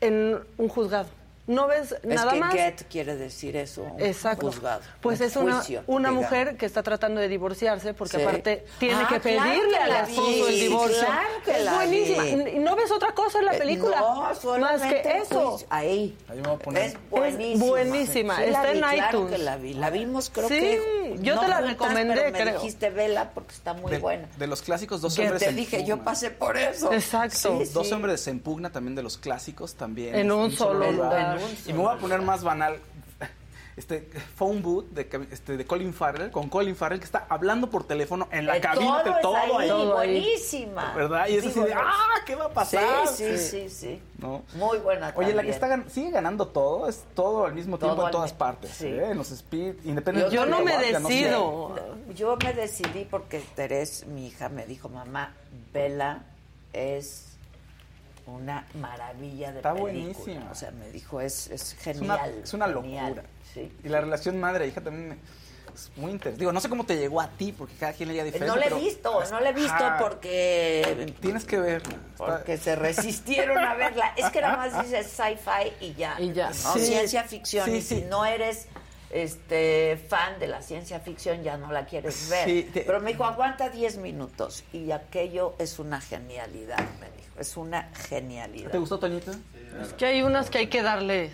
en un juzgado. No ves Es nada que más. get quiere decir eso, Exacto. juzgado. Pues un es una, juicio, una digamos. mujer que está tratando de divorciarse porque Sí. aparte tiene Ah, que claro pedirle que al la esposo el divorcio. claro que es buenísima. vi. Y no ves otra cosa en la Eh, película. No, más que eso. Ahí. Ahí me voy a poner- Es buenísima. buenísima. Sí, Está vi, en claro iTunes. que la vi. La vimos, creo Sí, que. yo te la juntas, recomendé, pero me creo. dijiste vela porque está muy de, buena. de los clásicos, dos Que hombres te en dije, pugna. yo pasé por eso. Exacto. Sí, Dos hombres se impugna también de los clásicos también. En un solo lugar. Y me voy a poner más banal. Este phone booth de, este, de Colin Farrell, con Colin Farrell que está hablando por teléfono en la cabina todo de todo ahí, ahí. Todo buenísima. ¿Verdad? Y es así de, no, ¡ah! ¿Qué va a Sí, pasar? sí, sí, sí. ¿No? Muy buena Oye, la que está gan- sigue ganando todo, es todo al mismo Todo tiempo en todas partes. sí. ¿eh? En los speed, independientemente Yo no de me Guardia, sé. decido. Yo me decidí porque Terés, mi hija, me dijo, mamá, Vela es una maravilla de Está película. buenísima. O sea, me dijo, es, es Es una, genial. es una genial. locura. Sí. Y la relación madre-hija también me- es muy interesante. Digo, no sé cómo te llegó a ti, porque cada quien leía diferente. No la he pero- visto, no la he visto porque Tienes que verla. Está- porque se resistieron a verla. Es que nada más dices sci-fi y ya. Y ya. ¿no? Sí. Ciencia ficción. Sí, y si no eres este fan de la ciencia ficción, ya no la quieres ver. Sí, te- Pero me dijo, aguanta 10 minutos. Y aquello es una genialidad, me dijo. Es una genialidad. ¿Te gustó, Toñito? Es que hay unas que hay que darles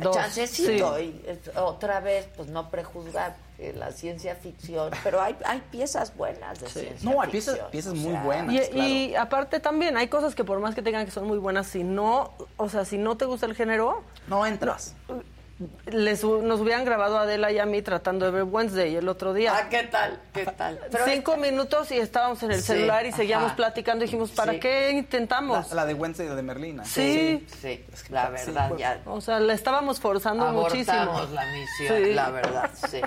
dos. Chancecito. Sí. Y otra vez, pues no prejuzgar eh, la ciencia ficción. Pero hay, hay piezas buenas de ciencia No, hay piezas, ficción. piezas O muy sea, buenas. Y, claro. y aparte también hay cosas que por más que tengan que son muy buenas, si no, o sea, si no te gusta el género, no entras. Les, hu- nos hubieran grabado a Adela y a mí tratando de ver Wednesday el otro día. Ah, ¿qué tal? ¿Qué tal? Pero Cinco minutos y estábamos en el Sí, celular y seguíamos ajá. platicando. Dijimos, ¿para Sí. qué intentamos? La, la de Wednesday de Merlina. Sí. Sí, la verdad, pues, ya O sea, la estábamos forzando muchísimo. abortamos la misión, Sí. la verdad, sí.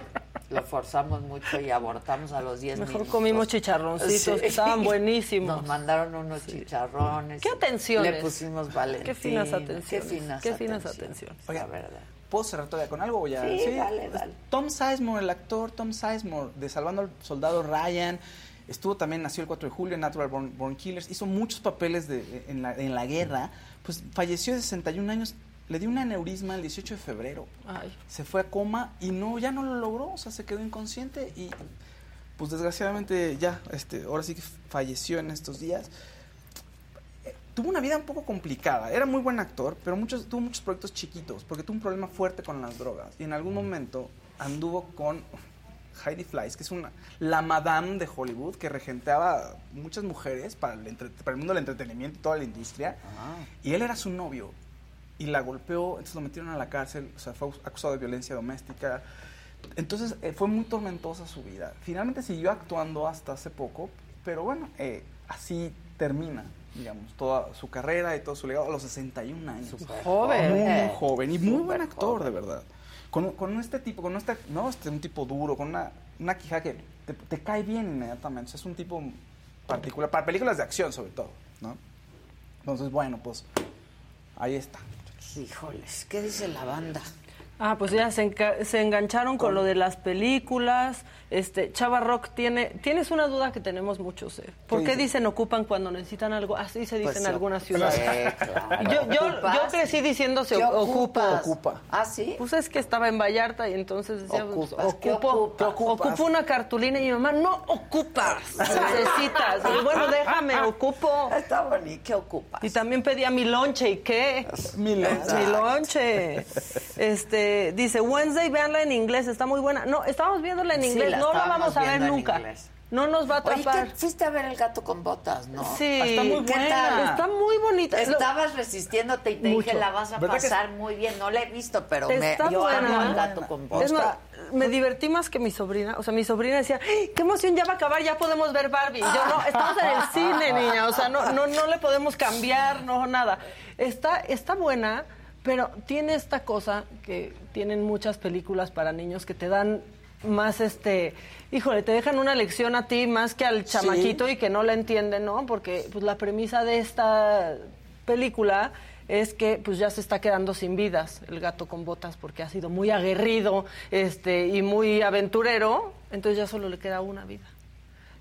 Lo forzamos mucho y abortamos a los 10 Mejor minutos. comimos chicharroncitos, que estaban buenísimos. Nos mandaron unos chicharrones. ¿Qué atenciones? Le pusimos Valentín. Qué finas atenciones. Qué finas Qué finas atenciones. atenciones. La verdad. ¿Puedo cerrar todavía con algo ya? Sí, dale, dale. Tom Sizemore, el actor Tom Sizemore de Salvando al Soldado Ryan, estuvo también, nació el 4 de julio en Natural Born, Born Killers, hizo muchos papeles de, en, la, en la guerra, pues falleció de 61 años, le dio un aneurisma el 18 de febrero. Ay. Se fue a coma y no, ya no lo logró, o sea, se quedó inconsciente y pues desgraciadamente ya, este, ahora sí que falleció en estos días. Tuvo una vida un poco complicada, era muy buen actor, pero muchos, tuvo muchos proyectos chiquitos, porque tuvo un problema fuerte con las drogas. Y en algún momento anduvo con Heidi Fleiss, que es una, la madame de Hollywood, que regenteaba muchas mujeres para el, entre- para el mundo del entretenimiento y toda la industria. Y él era su novio. Y la golpeó, entonces lo metieron a la cárcel, o sea, fue acusado de violencia doméstica. Entonces eh, fue muy tormentosa su vida. Finalmente siguió actuando hasta hace poco, pero bueno, eh, así termina, digamos, toda su carrera y todo su legado a los 61 años. joven. Muy, muy joven y muy buen actor, joven. de verdad. Con, con este tipo, con este, no, este un tipo duro, con una, una quijada que te, te cae bien inmediatamente. O sea, es un tipo particular, para películas de acción sobre todo, ¿no? Entonces, bueno, pues ahí está. Híjoles, ¿qué dice la banda? Ah, pues ya se, enca- se engancharon con lo de las películas. Este, Chava Rock tiene, tienes una duda que tenemos muchos, ¿eh? ¿Por ¿Qué qué dice? dicen ocupan cuando necesitan algo? Así se dice Pues en sí, algunas sí, ciudades. claro. Yo, yo, yo crecí diciendo se ¿Qué ocupo. ocupas? Ocupa. ¿Ah, sí? Pues es que estaba en Vallarta y entonces decía, pues, Ocupas, ¿qué ocupo, ocupo una cartulina y mi mamá, no ocupas, necesitas. Y bueno, déjame, ocupo. Está bonito, ¿qué ocupas? Y también pedía mi lonche, ¿y qué? Mi lonche. Mi lonche. Este, dice, Wednesday, véanla en inglés, está muy buena. No, estamos viéndola en Sí, inglés, la no la estábamos vamos a ver nunca. inglés. No nos va a Oye, atrapar. ¿qué? fuiste a ver el gato con botas, ¿no? Sí, Está muy ¿qué buena. tal? Está muy bonita. Lo- Estabas resistiéndote y te Mucho. dije, la vas a ¿Verdad que pasar muy bien. No la he visto, pero me, yo buena. amo al gato con botas. Es más, me divertí más que mi sobrina. O sea, mi sobrina decía, ¡Ay, qué emoción, ya va a acabar, ya podemos ver Barbie. Y yo, no, estamos en el cine, niña. O sea, no, no, no le podemos cambiar, no, nada. Está, está buena, pero tiene esta cosa que tienen muchas películas para niños que te dan más este híjole te dejan una lección a ti más que al chamaquito y que no la entiende no porque pues la premisa de esta película es que pues ya se está quedando sin vidas el gato con botas porque ha sido muy aguerrido este y muy aventurero. Entonces ya solo le queda una vida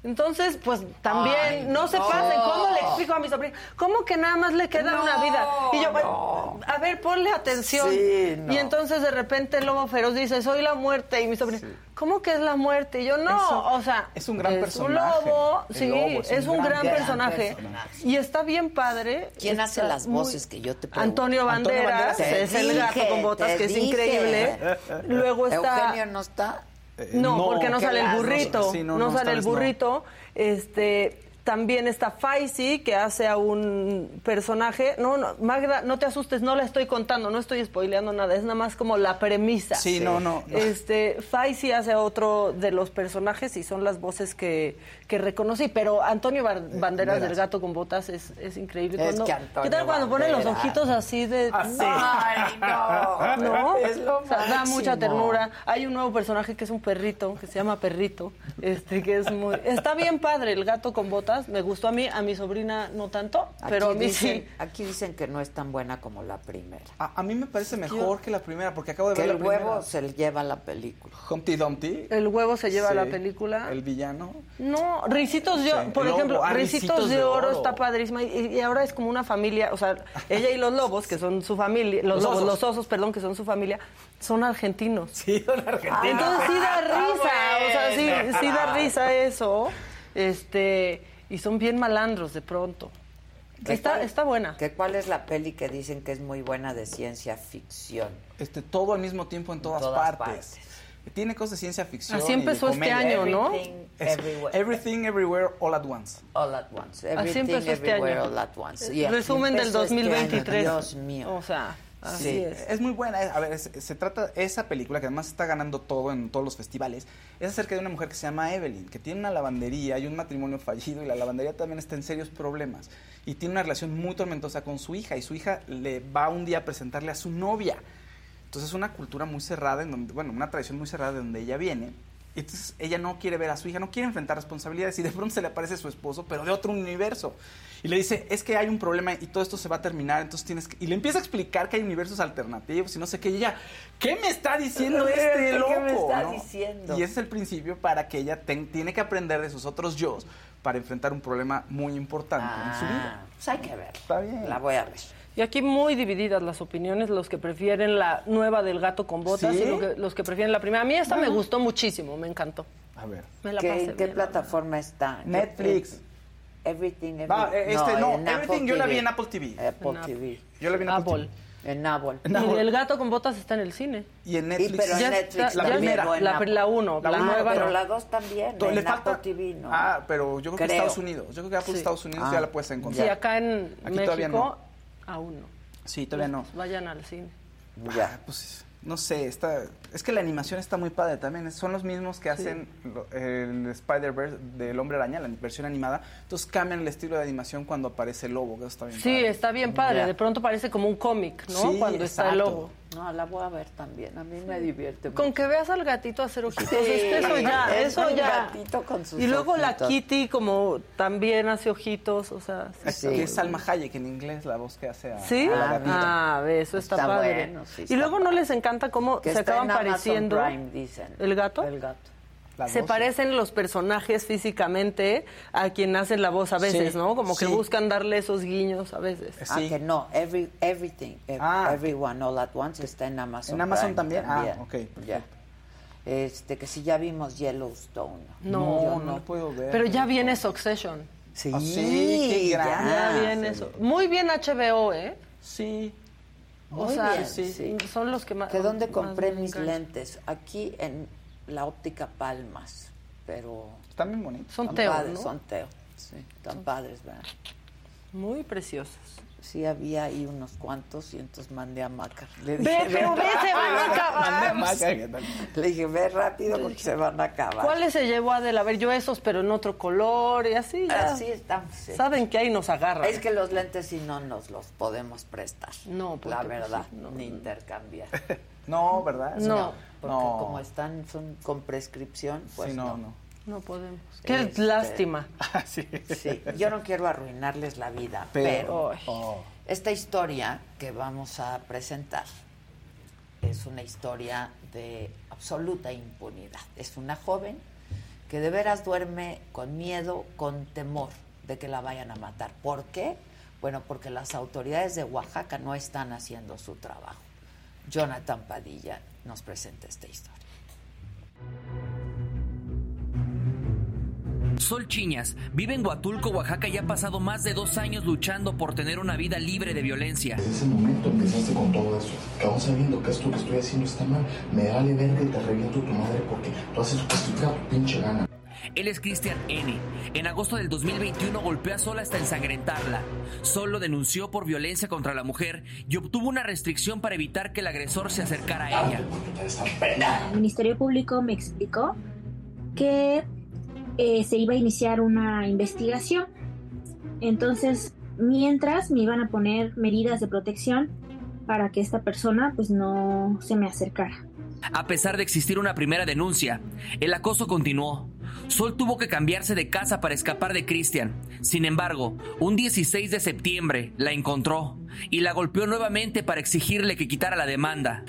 entonces, pues también, Ay, no se no. pasen. ¿Cómo le explico a mi sobrina? ¿Cómo que nada más le queda No, una vida? Y yo, no. a ver, ponle atención. Sí, no. Y entonces de repente el lobo feroz dice, soy la muerte. Y mi sobrina, ¿cómo que es la muerte? Y yo, no, Eso- o sea, es un gran un personaje. lobo, El sí, lobo es, un gran, gran personaje. personaje. Y está bien padre. ¿Quién hace las muy- voces que yo te pregunto? Antonio Antonio Banderas, es el gato con botas, que es increíble. Luego está... Eugenio no está. Eh, No, porque no sale el burrito. Sí, no, sale el burrito. Este. También está Faisy, que hace a un personaje. No, no, Magda, no te asustes, no la estoy contando, no estoy spoileando nada, es nada más como la premisa. Sí, no, no, no. Este, Faisy hace a otro de los personajes y son las voces que, que reconocí. Pero Antonio Bar- Banderas del Gato con Botas es, es increíble. Es Cuando- que Antonio ¿Qué tal cuando pone los ojitos así de. Ay, no. ¿No? Es lo O sea, da mucha ternura. Hay un nuevo personaje que es un perrito, que se llama Perrito, este que es muy está bien padre, el gato con botas. Me gustó a mí, a mi sobrina no tanto, pero a mí dicen, sí. Aquí dicen que no es tan buena como la primera. A, a mí me parece mejor que la primera, porque acabo de Que ver el la primera. huevo se le lleva la película. Humpty Dumpty. El huevo se lleva Sí. la película. El villano. No, Ricitos de Oro, Sí, por Lobo, ejemplo, ah, Ricitos, Ricitos de, de oro, Oro. está padrísima y, y ahora es como una familia, o sea, ella y los lobos, que son su familia, los, Los lobos, osos. los osos, perdón, que son su familia, son argentinos. Sí, son argentinos. Ah, entonces sí da Está risa, o sea, sí, sí da risa eso. Este, y son bien malandros de pronto. ¿Qué Está, cuál- está buena. ¿Que ¿Cuál es la peli que dicen que es muy buena de ciencia ficción? Este, todo al mismo tiempo en todas, todas partes. Tiene cosas de ciencia ficción. Así y empezó este comedia. año, ¿no? Everything, Es everywhere. Everything, Everywhere, All at Once. All at once. Así Everything, empezó este everywhere, año. all at once. Eh, así Resumen del empezó este año, 2023. Dios mío. O sea, así Sí, es. muy buena. A ver, es- se trata, esa película que además está ganando todo en todos los festivales, es acerca de una mujer que se llama Evelyn, que tiene una lavandería y un matrimonio fallido y la lavandería también está en serios problemas y tiene una relación muy tormentosa con su hija y su hija le va un día a presentarle a su novia. Entonces es una cultura muy cerrada, en donde, bueno, una tradición muy cerrada de donde ella viene. Y entonces ella no quiere ver a su hija, no quiere enfrentar responsabilidades y de pronto se le aparece su esposo, pero de otro universo. Y le dice, es que hay un problema y todo esto se va a terminar, entonces tienes que... Y le empieza a explicar que hay universos alternativos y no sé qué. Y ella, ¿qué me está diciendo ¿Qué este loco? me está ¿no? diciendo? Y ese es el principio para que ella tiene que aprender de sus otros yo para enfrentar un problema muy importante en su vida. Ah, pues hay que ver. Está bien. La voy a ver. Y aquí muy divididas las opiniones, los que prefieren la nueva del gato con botas ¿Sí? y lo que- los que prefieren la primera. A mí esta me gustó muchísimo, me encantó. A ver. Me la ¿Qué- pasé ¿En qué bien. plataforma está? Netflix. Everything, everything. eh, este, no, en Apple Everything yo la vi en Apple TV. Apple En. TV. Yo la vi en Apple. Apple. En Apple. Y el gato con botas está en el cine. Y en Y Netflix. pero en Ya Netflix está- la primera. La, la uno, la, La uno, nueva pero no. la dos también. To- en le falta- Apple TV, ¿no? Ah, pero yo creo, que Creo. Estados Unidos. Yo creo que Apple Sí. Estados Unidos Ah, ya la puedes Sí, encontrar. acá en Aquí todavía México aún no. Sí, todavía no. Vayan al cine. Ya. Pues no sé, está, es que la animación está muy padre también. Son los mismos que hacen lo- el Spider-Verse del Hombre Araña, la versión animada. Entonces cambian el estilo de animación cuando aparece el lobo, que eso está bien Sí, padre. está bien padre. Ya. De pronto parece como un cómic, ¿no? Sí, Cuando está el lobo. No, la voy a ver también. A mí me divierte mucho. Con que veas al gatito hacer ojitos, Sí, es que eso ya, es eso ya. gatito con sus y luego la. Kitty como también hace ojitos, o sea, sí. Es- Sí. Que es Salma Hayek en inglés, la voz que hace a, ¿Sí? a la Ah, gatita. Ah, ve, eso está, Está padre. bueno, sí, y está luego no les encanta cómo Que se acaban pareciendo. Prime, dicen. ¿El gato? El gato. Se voz. parecen los personajes físicamente a quien hacen la voz a veces, Sí, ¿no? Como que sí. buscan darle esos guiños a veces. Sí. Ah, que no. Every, everything. ev- Ah. Everyone All At Once está en Amazon ¿En Amazon Prime también? Ah, ok, Ya. Este, que si ya vimos Yellowstone. No, No, no. no puedo ver. Pero ya viene Succession. Sí, Ah, sí, qué ya. Ya viene eso. Muy bien HBO, ¿eh? Sí. O Muy sea, bien, sí. son los que más. ¿Que dónde más compré mis lentes? Aquí en la óptica Palmas. Pero Están bien bonitos. Son tan Teo, padres, ¿no? son Teo. Sí, tan padres, ¿verdad? Muy preciosos. Sí, había ahí unos cuantos y entonces mandé a Maca. Le Ve, pero ve, se van a acabar. Mandé a Maca. Le dije, ve rápido porque se van a acabar. ¿Cuáles se llevó Adela? A ver, yo esos, pero en otro color y así. Ya. Así estamos. hechos. Saben que ahí nos agarran. Es que los lentes sí no nos los podemos prestar. No, porque, La pues, verdad, sí, no, ni no. intercambiar. No, ¿verdad? No. Porque No. como están son con prescripción, pues sí, no, no. no. No podemos. Qué Este- lástima. sí. Sí, yo no quiero arruinarles la vida, Pero-. Oh. esta historia que vamos a presentar es una historia de absoluta impunidad. Es una joven que de veras duerme con miedo, con temor de que la vayan a matar. ¿Por qué? Bueno, porque las autoridades de Oaxaca no están haciendo su trabajo. Jonathan Padilla nos presenta esta historia. Sol Chiñas vive en Huatulco, Oaxaca y ha pasado más de dos años luchando por tener una vida libre de violencia. Desde ese momento empezaste con todo eso, que aún sabiendo que esto que estoy haciendo está mal, me vale verga y te reviento tu madre porque tú haces lo que tu pinche gana. Él es Cristian N. En agosto del 2021 golpeó a Sol hasta ensangrentarla. Sol lo denunció por violencia contra la mujer y obtuvo una restricción para evitar que el agresor se acercara a ella. Ah, El Ministerio Público me explicó que eh, se iba a iniciar una investigación. Entonces, mientras me iban a poner medidas de protección para que esta persona pues no se me acercara. A pesar de existir una primera denuncia, el acoso continuó. Sol tuvo que cambiarse de casa para escapar de Cristian. Sin embargo, un 16 de septiembre la encontró y la golpeó nuevamente para exigirle que quitara la demanda.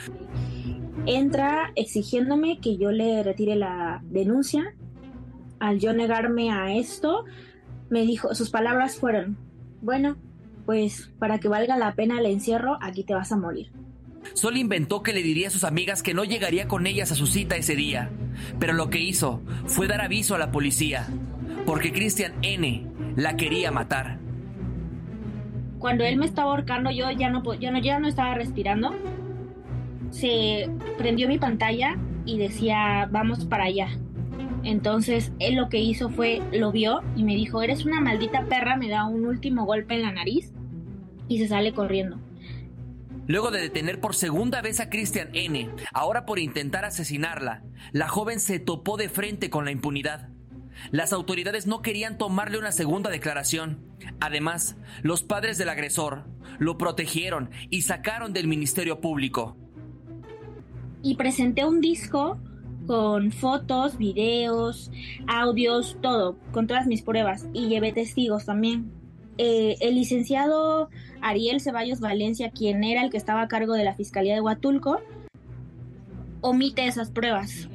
Entra exigiéndome que yo le retire la denuncia. Al yo negarme a esto, me dijo, sus palabras fueron, bueno, pues para que valga la pena el encierro, aquí te vas a morir. Sol inventó que le diría a sus amigas que no llegaría con ellas a su cita ese día, pero lo que hizo fue dar aviso a la policía, porque Christian N. la quería matar. Cuando él me estaba ahorcando, yo ya no, yo no, ya no estaba respirando. Se prendió mi pantalla y decía, vamos para allá. Entonces él lo que hizo fue, lo vio y me dijo, eres una maldita perra, me da un último golpe en la nariz y se sale corriendo. Luego de detener por segunda vez a Christian N., ahora por intentar asesinarla, la joven se topó de frente con la impunidad. Las autoridades no querían tomarle una segunda declaración. Además, los padres del agresor lo protegieron y sacaron del Ministerio Público. y presenté un disco con fotos, videos, audios, todo, con todas mis pruebas y llevé testigos también. Eh, el licenciado Ariel Ceballos Valencia, quien era el que estaba a cargo de la Fiscalía de Huatulco, omite esas pruebas.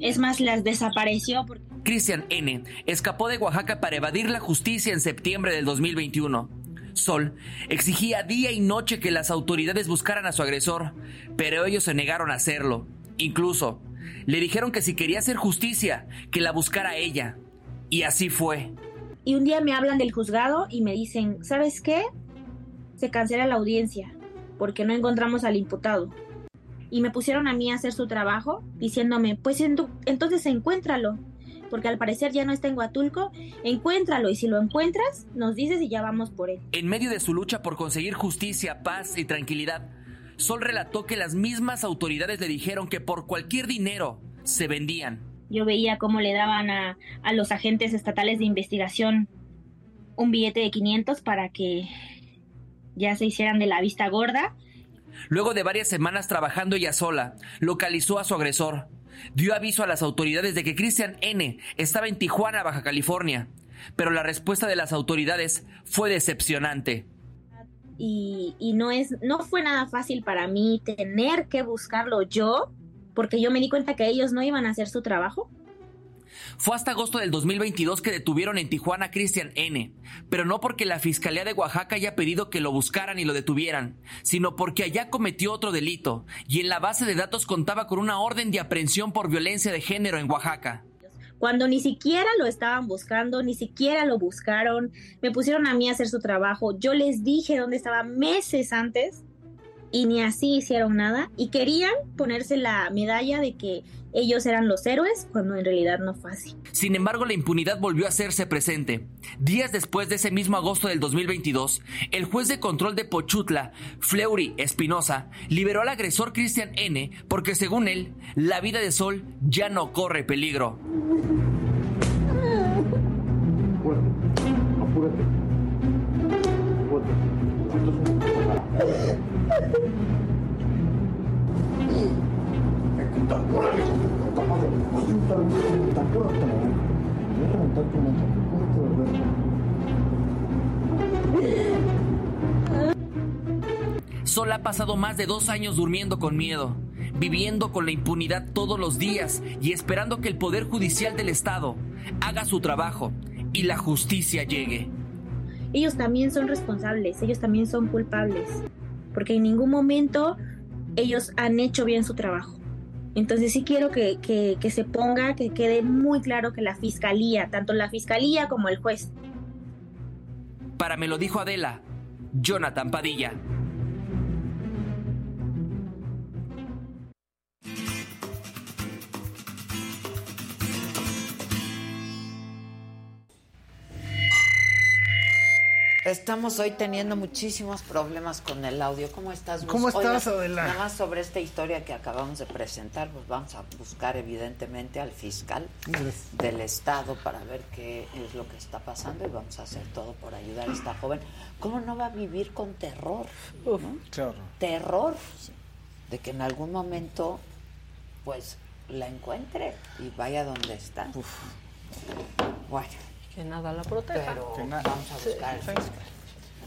Es más, las desapareció porque Christian N. escapó de Oaxaca para evadir la justicia en septiembre del 2021. Sol exigía día y noche que las autoridades buscaran a su agresor, pero ellos se negaron a hacerlo. Incluso le dijeron que si quería hacer justicia, que la buscara ella. Y así fue. Y un día me hablan del juzgado y me dicen, ¿sabes qué? Se cancela la audiencia porque no encontramos al imputado. Y me pusieron a mí a hacer su trabajo diciéndome, pues ento- entonces encuéntralo, porque al parecer ya no está en Huatulco, encuéntralo y si lo encuentras, nos dices y ya vamos por él. En medio de su lucha por conseguir justicia, paz y tranquilidad, Sol relató que las mismas autoridades le dijeron que por cualquier dinero se vendían. Yo veía cómo le daban a, a los agentes estatales de investigación un billete de 500 para que ya se hicieran de la vista gorda Luego de varias semanas trabajando ella sola, localizó a su agresor. Dio aviso a las autoridades de que Christian N. estaba en Tijuana, Baja California. Pero la respuesta de las autoridades fue decepcionante. y, y no es no fue nada fácil para mí tener que buscarlo yo porque yo me di cuenta que ellos no iban a hacer su trabajo Fue hasta agosto del 2022 que detuvieron en Tijuana a Christian N., pero no porque la Fiscalía de Oaxaca haya pedido que lo buscaran y lo detuvieran, sino porque allá cometió otro delito y en la base de datos contaba con una orden de aprehensión por violencia de género en Oaxaca. cuando ni siquiera lo estaban buscando ni siquiera lo buscaron me pusieron a mí a hacer su trabajo yo les dije dónde estaba meses antes y ni así hicieron nada y querían ponerse la medalla de que ellos eran los héroes cuando en realidad no fue así Sin embargo, la impunidad volvió a hacerse presente. Días después de ese mismo agosto del 2022, el juez de control de Pochutla, Fleury Espinosa, liberó al agresor Christian N. porque según él, la vida de Sol ya no corre peligro. Apúrate. Sol ha pasado más de dos años durmiendo con miedo, viviendo con la impunidad todos los días y esperando que el Poder Judicial del Estado haga su trabajo y la justicia llegue. ellos también son responsables, ellos también son culpables, porque en ningún momento ellos han hecho bien su trabajo. Entonces sí quiero que, que- que se ponga, que quede muy claro que la fiscalía, tanto la fiscalía como el juez, Para me lo dijo Adela, Jonathan Padilla. Estamos hoy teniendo muchísimos problemas con el audio. ¿Cómo estás? ¿Cómo estás, Oiga, Adela? Nada más sobre esta historia que acabamos de presentar, pues vamos a buscar evidentemente al fiscal del Estado para ver qué es lo que está pasando y vamos a hacer todo por ayudar a esta joven. ¿Cómo no va a vivir con terror? ¿no? Claro. Terror de que en algún momento, pues, la encuentre y vaya donde está. Bueno, Que nada la proteja. pero vamos a buscar el.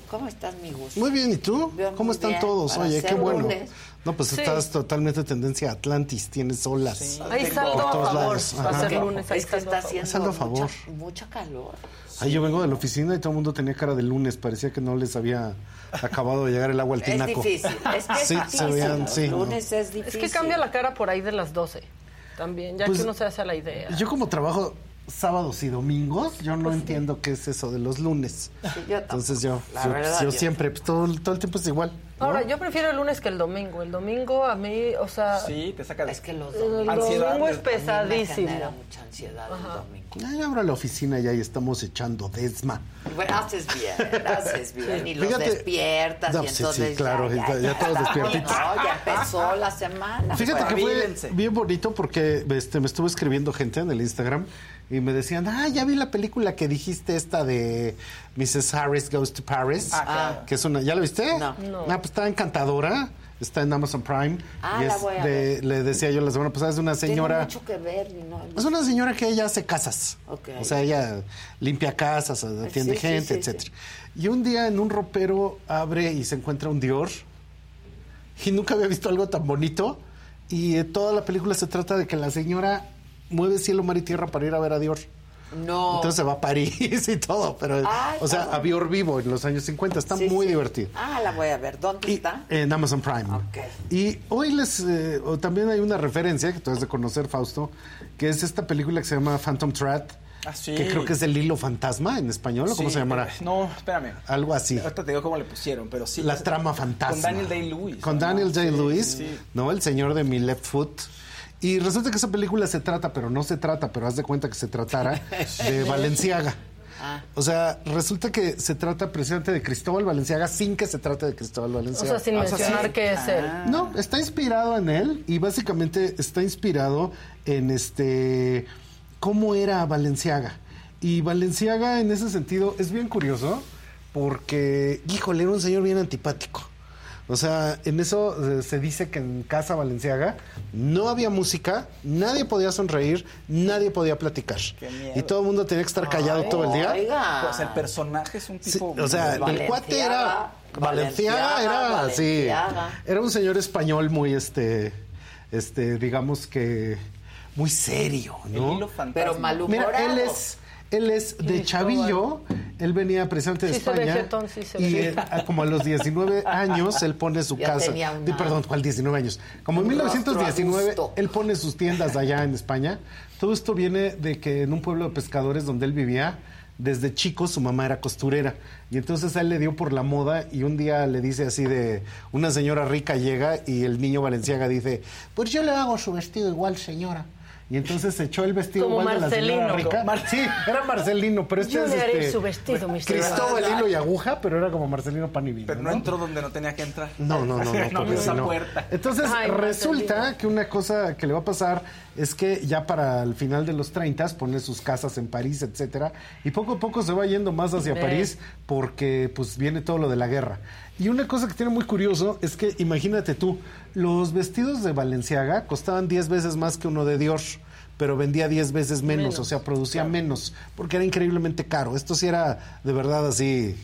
¿Cómo estás, mi gusto? Muy bien, ¿y tú? Yo ¿Cómo están bien, todos? para Oye, qué bueno. lunes. No, pues Sí. estás totalmente tendencia a Atlantis, tienes olas. Hay saldo Por a todos favor. lados. Va a ser lunes. hay Es que saldo está haciendo Saldo a favor. Mucha, mucha calor. Ahí yo vengo de la oficina y todo el mundo tenía cara de lunes, parecía que no les había acabado de llegar el agua al Es tinaco. difícil, es que es sí, difícil. se sí. no. lunes es difícil. Es que cambia la cara por ahí de las 12. También, ya Pues, que uno se hace a la idea. Yo como trabajo sábados y domingos, yo no entiendo qué es eso de los lunes. yo Entonces yo, La yo, verdad, yo yo siempre, pues, todo, todo el tiempo es igual. ¿no? Ahora, yo prefiero el lunes que el domingo. El domingo a mí, o sea... Sí, te saca de... Es que los El Ansiedad, domingo es me pesadísimo. genera mucha ansiedad el domingo. Ya, abro la oficina ya y estamos echando desma. Bueno, haces bien, haces bien. Y los Fíjate- despiertas No, y sí, sí, entonces claro, ya, ya- ya todos despiertitos. No, ya empezó la semana. Fíjate que fue bien bonito porque este, me estuvo escribiendo gente en el Instagram y me decían, ah, ya vi la película que dijiste esta de Mrs. Harris Goes to Paris. Ah, claro. Que es una, ¿ya la viste? No. No. Ah, pues está encantadora. Está en Amazon Prime. Ah, y la es voy a de, le decía yo la semana pasada, es de una Tiene señora. mucho que ver. y no- Es una señora que ella hace casas. Ok. O sea, ella limpia casas, atiende Sí, sí, gente, sí, etcétera. Y un día en un ropero abre y se encuentra un Dior. Y nunca había visto algo tan bonito. Y toda la película se trata de que la señora mueve cielo, mar y tierra para ir a ver a Dior. No. Entonces se va a París y todo, pero, Ay, o sea, a Dior vivo en los años 50. Está Sí, muy sí. divertido. Ah, la voy a ver. ¿Dónde está? En Amazon Prime. Y hoy les. eh, también hay una referencia que tú has de conocer, Fausto, que es esta película que se llama Phantom Thread. Ah, sí. Que creo que es el hilo fantasma en español, ¿o cómo se llamará? eh, No, espérame. Algo así. Ahorita te digo cómo le pusieron, pero sí. La trama fantasma. Con Daniel Day-Lewis. Con ¿no? Daniel Day-Lewis, sí, sí. ¿no? El señor de mi left foot. Y resulta que esa película se trata, pero no se trata, pero haz de cuenta que se tratara de Valenciaga. Ah. O sea, resulta que se trata precisamente de Cristóbal Valenciaga sin que se trate de Cristóbal O Valenciaga. sea, sin mencionar que es él. No, está inspirado en él y básicamente está inspirado en este cómo era Valenciaga. Y Valenciaga en ese sentido es bien curioso porque, híjole, era un señor bien antipático. O sea, en eso eh, se dice que en casa Valenciaga no había música, nadie podía sonreír, nadie podía platicar. Qué miedo. Y todo el mundo tenía que estar callado todo el día. Oiga. Pues el personaje es un Sí, tipo. o sea, el cuate era Valenciaga, era así. Valenciaga. Era un señor español muy este este digamos que muy serio, ¿no? El hilo fantasma. Pero malhumorado. Mira, él es él es de Cristóbal. Chavillo, él venía precisamente de Sí España jetón, sí se y él, a- como a los 19 años él pone su Ya casa. una- Perdón, ¿cuál 19 años? Como en Un rostro 1919 adusto. él pone sus tiendas allá en España. Todo esto viene de que en un pueblo de pescadores donde él vivía, desde chico su mamá era costurera. Y entonces a él le dio por la moda y un día le dice así de, una señora rica llega y el niño Valenciaga dice, pues yo le hago su vestido igual, señora. Y entonces se echó el vestido Como igual de la señora Marcelino. rica. Mar- Sí, era Marcelino, pero este Yo es este, su vestido. Cristóbal hilo y aguja, pero era como Marcelino pan y vino. Pero no entró donde no tenía que entrar. No, no, no, no, no porque esa no. puerta. Entonces Ay, resulta Marcelino. que una cosa que le va a pasar es que ya para el final de los 30 pone sus casas en París, etcétera, y poco a poco se va yendo más hacia. París porque pues viene todo lo de la guerra. Y una cosa que tiene muy curioso es que imagínate tú, los vestidos de Valenciaga costaban 10 veces más que uno de Dior. Pero vendía 10 veces menos, Menos, o sea, producía menos, porque era increíblemente caro. Esto sí era de verdad así,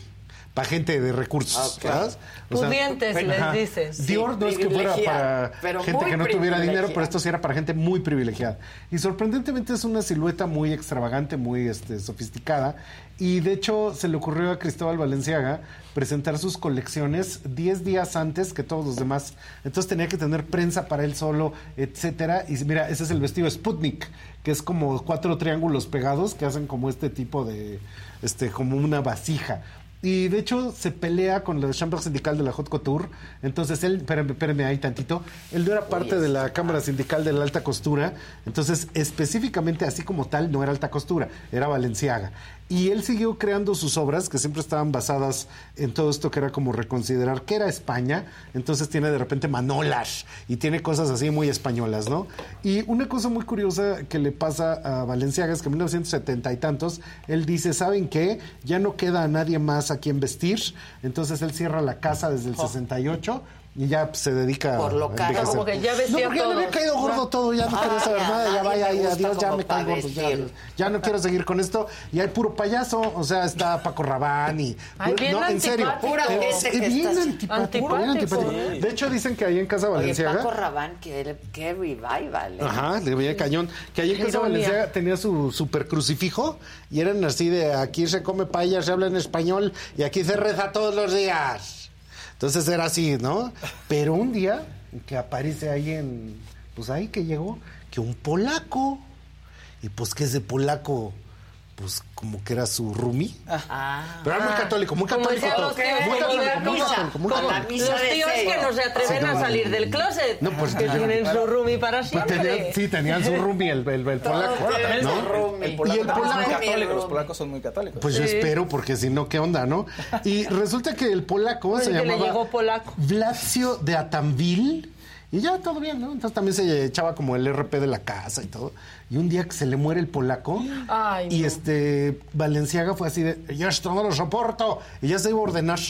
para gente de recursos. ¿verdad? O sea, Pudientes, les Ajá. dices. Dior no es que fuera para gente que no tuviera dinero, pero esto sí era para gente muy privilegiada. Y sorprendentemente es una silueta muy extravagante, muy este, sofisticada. Y de hecho se le ocurrió a Cristóbal Valenciaga presentar sus colecciones 10 días antes que todos los demás. Entonces tenía que tener prensa para él solo, etcétera. Y mira, ese es el vestido Sputnik, que es como cuatro triángulos pegados que hacen como este tipo de, este, como una vasija. Y de hecho se pelea con la Chambre Sindical de la Haute Couture. Entonces él, espérame, espérame ahí tantito, él no era parte de la Cámara Sindical de la Alta Costura. Entonces específicamente así como tal no era alta costura, era Valenciaga. Y él siguió creando sus obras que siempre estaban basadas en todo esto que era como reconsiderar que era España. Entonces tiene de repente Manolas y tiene cosas así muy españolas, ¿no? Y una cosa muy curiosa que le pasa a Valenciaga es que en 1970 y tantos él dice, ¿saben qué? Ya no queda a nadie más a quien vestir. Entonces él cierra la casa desde el 68 Y ya pues, se dedica Por lo a envejecer. Como que ya No, porque ya me había caído gordo todo, ya no Ay, quería saber a nada, ya vaya ahí, adiós, ya me caí gordo, ya, ya no quiero seguir con esto. Y hay puro payaso, o sea, está Paco Rabanne y... Ay, bien no, en serio. antipático. Pura que bien está- antipático, bien Antipático, antipático. ¿eh? De hecho, dicen que ahí en Casa Oye, Valenciaga... Paco Rabán, qué, qué revival. ¿eh? Ajá, le veía cañón. Que ahí en Casa ironía. Valenciaga tenía su super crucifijo y eran así de aquí se come paella, se habla en español y aquí se reza todos los días. Entonces era así, ¿no? Pero un día que aparece ahí en, pues ahí que llegó, que un polaco. Y pues que ese polaco, pues como que era su roomie. Ah. Pero era muy católico, muy católico todo. los tíos, Muy católico, muy católico, muy como católico. Los tíos que no se atreven Sí, no, a salir del closet. No, pues, que tienen su roomie para Pues siempre. sí, tenían su roomie, el, el, el polaco. Y el polaco- católico, los polacos son muy católicos. Pues yo espero, porque si no, ¿qué onda, no? Y resulta que el polaco Pues se que le llamaba llegó polaco. Vlacio de Atamvil. Y ya todo bien, ¿no? Entonces también se echaba como el RP de la casa y todo. Y un día que se le muere el polaco, Ay, y no. este Valenciaga fue así de, ya esto no lo soporto. Y ya se iba a ordenar.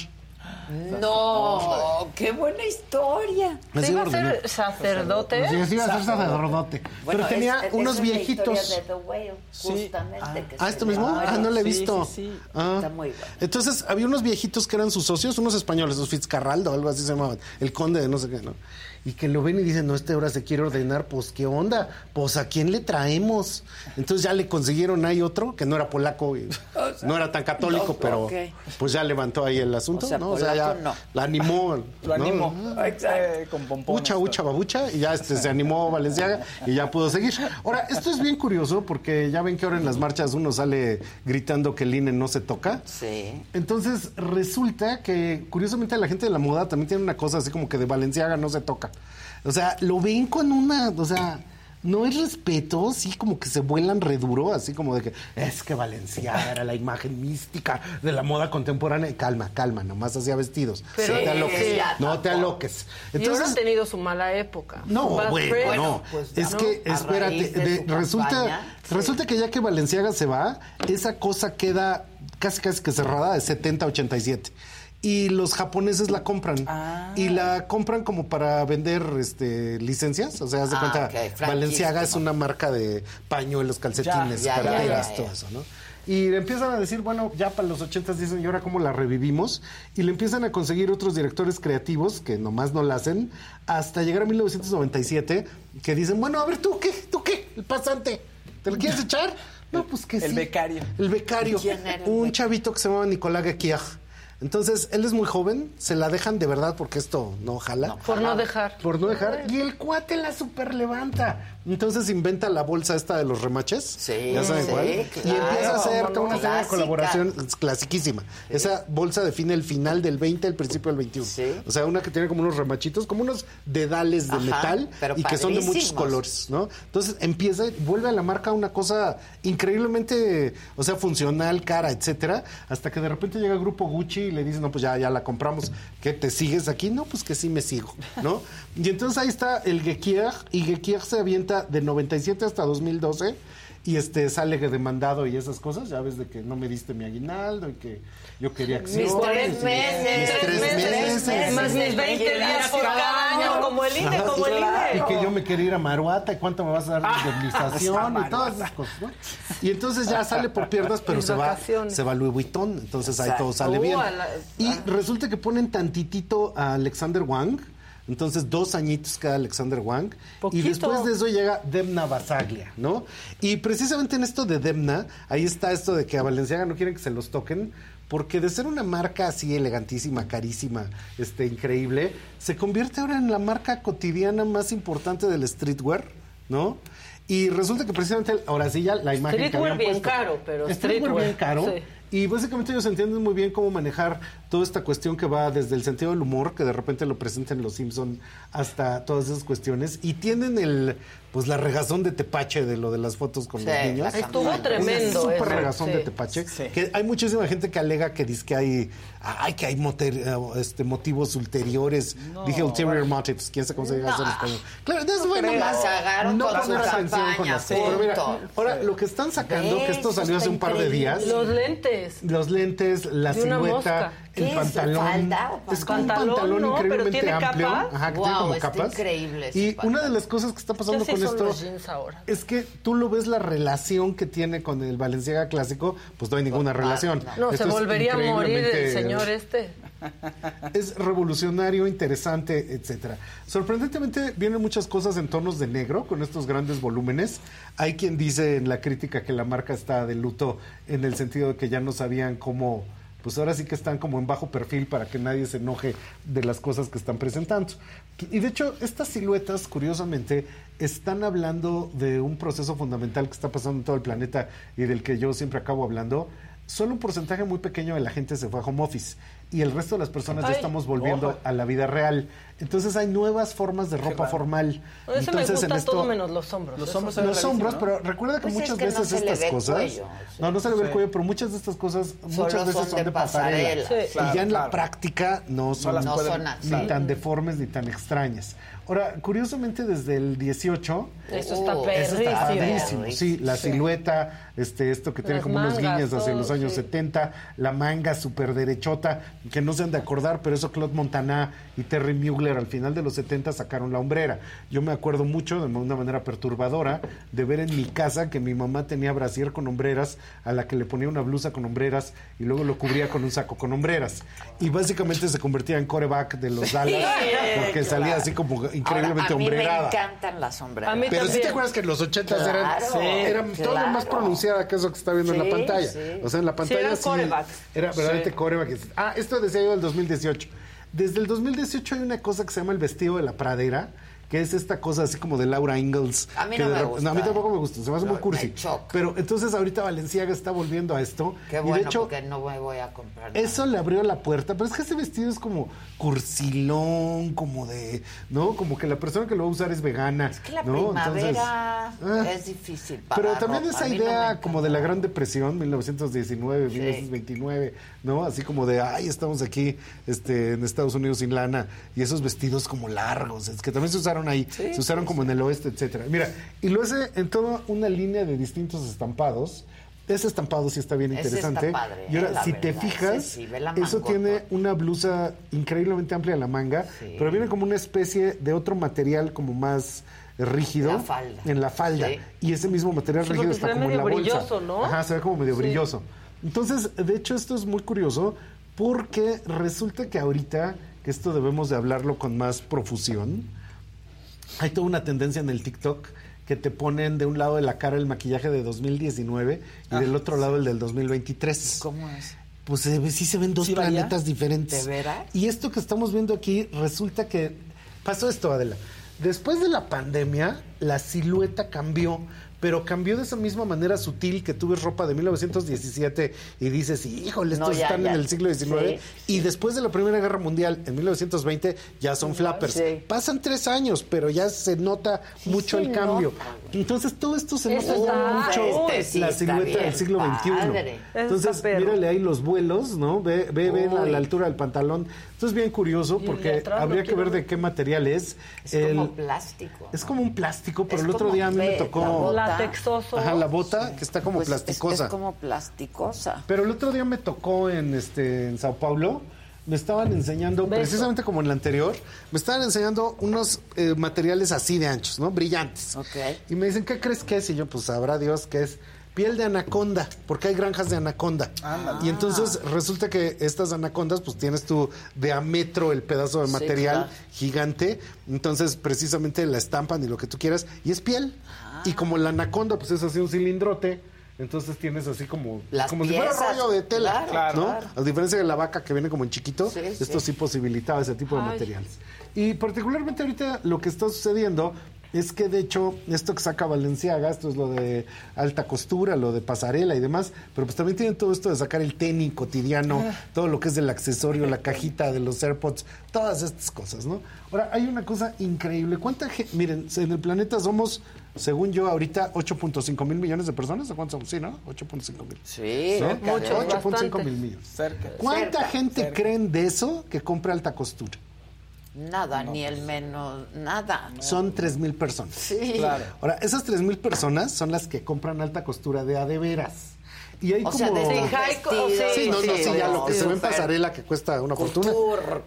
No, qué buena historia. ¿Se iba a ser sacerdote? Sí, sí, iba a ser sacerdote. Bueno, Pero tenía es- unos es viejitos. historia de The Whale, justamente. que Ah, se ¿esto mismo? Ah, no lo he Sí, visto. sí, sí. Ah. Está muy bueno. Entonces, había unos viejitos que eran sus socios, unos españoles, los Fitzcarraldo, algo así se llamaban, el conde de no sé qué, ¿no? Y que lo ven y dicen, no, este ahora se quiere ordenar, pues, ¿qué onda? Pues, ¿a quién le traemos? Entonces ya le consiguieron ahí otro, que no era polaco, y no era tan católico, no, pero pues ya levantó ahí el asunto, O sea, ¿no? O sea, ya no. la animó. Lo. Exacto. Eh, con pompones. Ucha, ucha, babucha, y ya este, se animó Valenciaga y ya pudo seguir. Ahora, esto es bien curioso porque ya ven que ahora en las marchas uno sale gritando que el INE no se toca. Sí. Entonces resulta que curiosamente la gente de la moda también tiene una cosa así como que de Valenciaga no se toca. O sea, lo ven con una, o sea, no es respeto, sí como que se vuelan re duro, así como de que es que Valenciaga era la imagen mística de la moda contemporánea. Calma, calma, nomás hacía vestidos. Pero- no te aloques, no te aloques. Entonces, han tenido su mala época. no, bueno, no. pues, es ¿no? que, espérate, de de- resulta, campaña, resulta que ya que Valenciaga se va, esa cosa queda casi casi que cerrada de 70 a 87. Y los japoneses la compran. Ah. Y la compran como para vender este, licencias. O sea, haz de Ah, cuenta, ok, Valenciaga es una marca de pañuelos, calcetines, Ya, ya, carteras, ya, todo eso, ¿no? Y le empiezan a decir, bueno, ya para los 80 dicen, ¿y ahora cómo la revivimos? Y le empiezan a conseguir otros directores creativos que nomás no la hacen, hasta llegar a 1997, que dicen, bueno, a ver, ¿tú qué? ¿Tú qué? El pasante. ¿Te lo quieres echar? No, pues que El sí. becario. El becario. ¿Quién era el Un becario? chavito que se llamaba Nicolás Gekiaj. Entonces, él es muy joven, se la dejan de verdad porque esto no jala. Por no dejar. Por no dejar. Y el cuate la super levanta. Entonces inventa la bolsa esta de los remaches. Sí, Ya saben sí, cuál. claro. Y empieza a hacer ¿Cómo toda una no? serie de Clásica. colaboración clasiquísima. Esa bolsa define el final del 20, el principio del 21. Sí. O sea, una que tiene como unos remachitos, como unos dedales de Ajá, metal pero y que son de muchos colores, ¿no? Entonces empieza, vuelve a la marca una cosa increíblemente, o sea, funcional, cara, etcétera, hasta que de repente llega el grupo Gucci y le dice, no, pues ya, ya la compramos. ¿Qué, te sigues aquí? No, pues que sí me sigo, ¿no? y entonces ahí está el Gekier, y Gekier se avienta de 97 hasta 2012 y este sale demandado y esas cosas, ya ves de que no me diste mi aguinaldo y que yo quería acciones. Mis tres y- meses, mis tres meses, meses, Más mis el 20 días por cada año, como el INE, como el y INE. que yo me quería ir a Maruata y cuánto me vas a dar Ah, de indemnización y todas esas cosas, ¿no? Y entonces ya sale por piernas, pero se va, se va Louis Vuitton, entonces ahí todo sale Uh, bien. la- Y resulta que ponen tantitito a Alexander Wang, entonces dos añitos cada Alexander Wang, y después de eso llega Demna Basaglia, ¿no? Y precisamente en esto de Demna, ahí está esto de que a Valenciaga no quieren que se los toquen, porque de ser una marca así elegantísima, carísima, este, increíble, se convierte ahora en la marca cotidiana más importante del streetwear, ¿no? Y resulta que precisamente, ahora sí ya la imagen que Streetwear habían bien puesto- caro, pero streetwear streetwear, bien caro. sí. Y básicamente ellos entienden muy bien cómo manejar toda esta cuestión que va desde el sentido del humor, que de repente lo presentan los Simpson hasta todas esas cuestiones, y tienen el pues la regazón de tepache de lo de las fotos con Sí, los niños. Estuvo Una tremendo super eso, regazón sí. de tepache. Que hay muchísima gente que alega que dice que hay, ay, que hay moter- eh, este, motivos ulteriores. Dije ulterior motives, quién sabe cómo se diga eso en No. español. Claro, es bueno. No- no con poner su atención con las cosas. Mira, ahora lo que están sacando, que esto salió hace un par de días. Los lentes. Los lentes, la una silueta, mosca. El ¿Qué es? pantalón. ¿Falda o Es como un pantalón? pantalón No, pero increíblemente ¿tiene amplio. capas? Ajá, que tiene Wow, como está capas. increíble Y pantalón. una de las cosas que está pasando ¿Qué con esto ahora? es que tú lo ves la relación que tiene con el Balenciaga clásico, pues no hay ninguna relación. No, Esto se volvería a morir el increíblemente- señor este. es revolucionario, interesante, etcétera. Sorprendentemente vienen muchas cosas en tonos de negro con estos grandes volúmenes. Hay quien dice en la crítica que la marca está de luto en el sentido de que ya no sabían cómo, pues ahora sí que están como en bajo perfil para que nadie se enoje de las cosas que están presentando. Y de hecho, estas siluetas, curiosamente, están hablando de un proceso fundamental que está pasando en todo el planeta y del que yo siempre acabo hablando. Solo un porcentaje muy pequeño de la gente se fue a home office y el resto de las personas ya estamos volviendo ojo. a la vida real. Entonces hay nuevas formas de ropa formal. Eso me Entonces gusta todo menos los hombros. Los hombros sí. se ven los hombros, pero recuerda que Pues es muchas que no veces le estas cosas. cuello, sí. No, no se le ve el cuello, pero muchas de estas cosas, Solo muchas veces son son de pasarela. pasarela. Y Claro, ya en la práctica no son, las No pueden- son así. ni tan deformes ni tan extrañas. Ahora, curiosamente, desde el 18. Eso está Oh, Eso perrísimo. está padrísimo, Perrísimo. sí, la silueta, este, esto que tiene Las como unos guiños hacia todo, los años sí. 70, la manga súper derechota, que no se han de acordar, pero eso Claude Montana y Terry Mugler al final de los 70 sacaron la hombrera. Yo me acuerdo mucho, de una manera perturbadora, de ver en mi casa que mi mamá tenía brasier con hombreras, a la que le ponía una blusa con hombreras y luego lo cubría con un saco con hombreras. Y básicamente se convertía en coreback de los Dallas, porque salía así como increíblemente Ahora, a mí me encantan las. A mí Pero sí también. te acuerdas que en los 80 eran, sí, eran claro. todavía más pronunciada que eso que está viendo en Sí, la pantalla. sí. O sea, en la pantalla sí, corebacks. era verdaderamente coreback. Ah, esto decía yo del 2018. Desde el 2018 hay una cosa que se llama el vestido de la pradera, que es esta cosa así como de Laura Ingalls. A mí no me gusta, a mí tampoco me gusta, se me hace No, muy cursi. Pero entonces ahorita Valenciaga está volviendo a esto. Qué y bueno, de hecho, porque no me voy a comprar. nada. eso le abrió la puerta, pero es que ese vestido es como cursilón, como de, ¿no? Como que la persona que lo va a usar es vegana. Es que la ¿no? primavera Entonces, ah. es difícil para Pero también ropa. esa idea como de la Gran Depresión, 1919, Sí. 1929, ¿no? Así como de, ay, estamos aquí este, en Estados Unidos sin lana, y esos vestidos como largos, es que también se usaron ahí, se usaron como en el oeste, etcétera. Mira, y lo hace en toda una línea de distintos estampados. Ese estampado sí está bien Ese interesante. está padre, y ahora, eh, si te fijas, ese eso tiene una blusa increíblemente amplia en la manga, Sí. pero viene como una especie de otro material como más rígido La falda. en la falda. Sí. Y ese mismo material Sí, rígido está se ve como en la medio bolsa. brilloso, ¿no? Ajá, se ve como medio Sí. brilloso. Entonces, de hecho, esto es muy curioso porque resulta que ahorita, que esto debemos de hablarlo con más profusión, hay toda una tendencia en el TikTok que te ponen de un lado de la cara el maquillaje de 2019 y del otro lado el del 2023. ¿Cómo es? Pues ve- sí se ven dos planetas diferentes. ¿De veras? Y esto que estamos viendo aquí resulta que pasó esto, Adela. Después de la pandemia, la silueta cambió, pero cambió de esa misma manera sutil que tú ves ropa de 1917 y dices, híjole, estos No, ya, están ya. en el siglo XIX. Y después de la Primera Guerra Mundial, en 1920, ya son flappers. Sí. Pasan tres años, pero ya se nota mucho se el cambio. nota, Entonces, todo esto se Eso nota está- mucho este sí la silueta bien del siglo XXI. Entonces, mírale ahí los vuelos, ¿no? Ve, ve, ve a Uy. la altura del pantalón. Esto es bien curioso porque habría que ver de qué material es. Es El- como plástico. es como un plástico, pero el otro día a mí me la tocó. bota. Latexoso. Ajá, la bota que está como Pues es- plasticosa. Es, como plasticosa. Pero el otro día me tocó en este en Sao Paulo. Me estaban enseñando, Beso. precisamente como en la anterior, me estaban enseñando unos eh, materiales así de anchos, ¿no? Brillantes. Ok. Y me dicen, ¿qué crees que es? Y yo, pues sabrá Dios que es piel de anaconda, porque hay granjas de anaconda. Y entonces resulta que estas anacondas, pues tienes tu diámetro, el pedazo de Sí, material claro. gigante. Entonces, precisamente la estampan y lo que tú quieras, y es piel. Y como la anaconda, pues es así un cilindrote. Entonces tienes así como, Las como si fuera rollo de tela, claro, ¿no? claro. A diferencia de la vaca que viene como en chiquito, Sí, esto sí. sí. posibilitaba ese tipo de Ay. materiales. Y particularmente ahorita lo que está sucediendo es que de hecho esto que saca Valenciaga, esto es lo de alta costura, lo de pasarela y demás, pero pues también tienen todo esto de sacar el tenis cotidiano, Ah. todo lo que es del accesorio, la cajita de los AirPods, todas estas cosas, ¿no? Ahora, hay una cosa increíble. ¿Cuánta gente? Miren, en el planeta somos, según yo, ahorita 8.5 mil millones de personas. ¿O cuántos somos? Sí, ¿no? 8.5 mil. Sí, ¿no? cerca de- Muchos, 8.5 bastante. mil millones. Cerca. ¿Cuánta Cerca, gente cerca. creen de eso que compra alta costura? Nada, ni el menos, nada. Son 3 mil personas. Sí. Claro. Ahora, esas 3 mil personas son las que compran alta costura de a de veras. Y hay O como... sea, de estos vestidos, Sí, no, no, sí, ya lo que se ve en pasarela que cuesta una fortuna.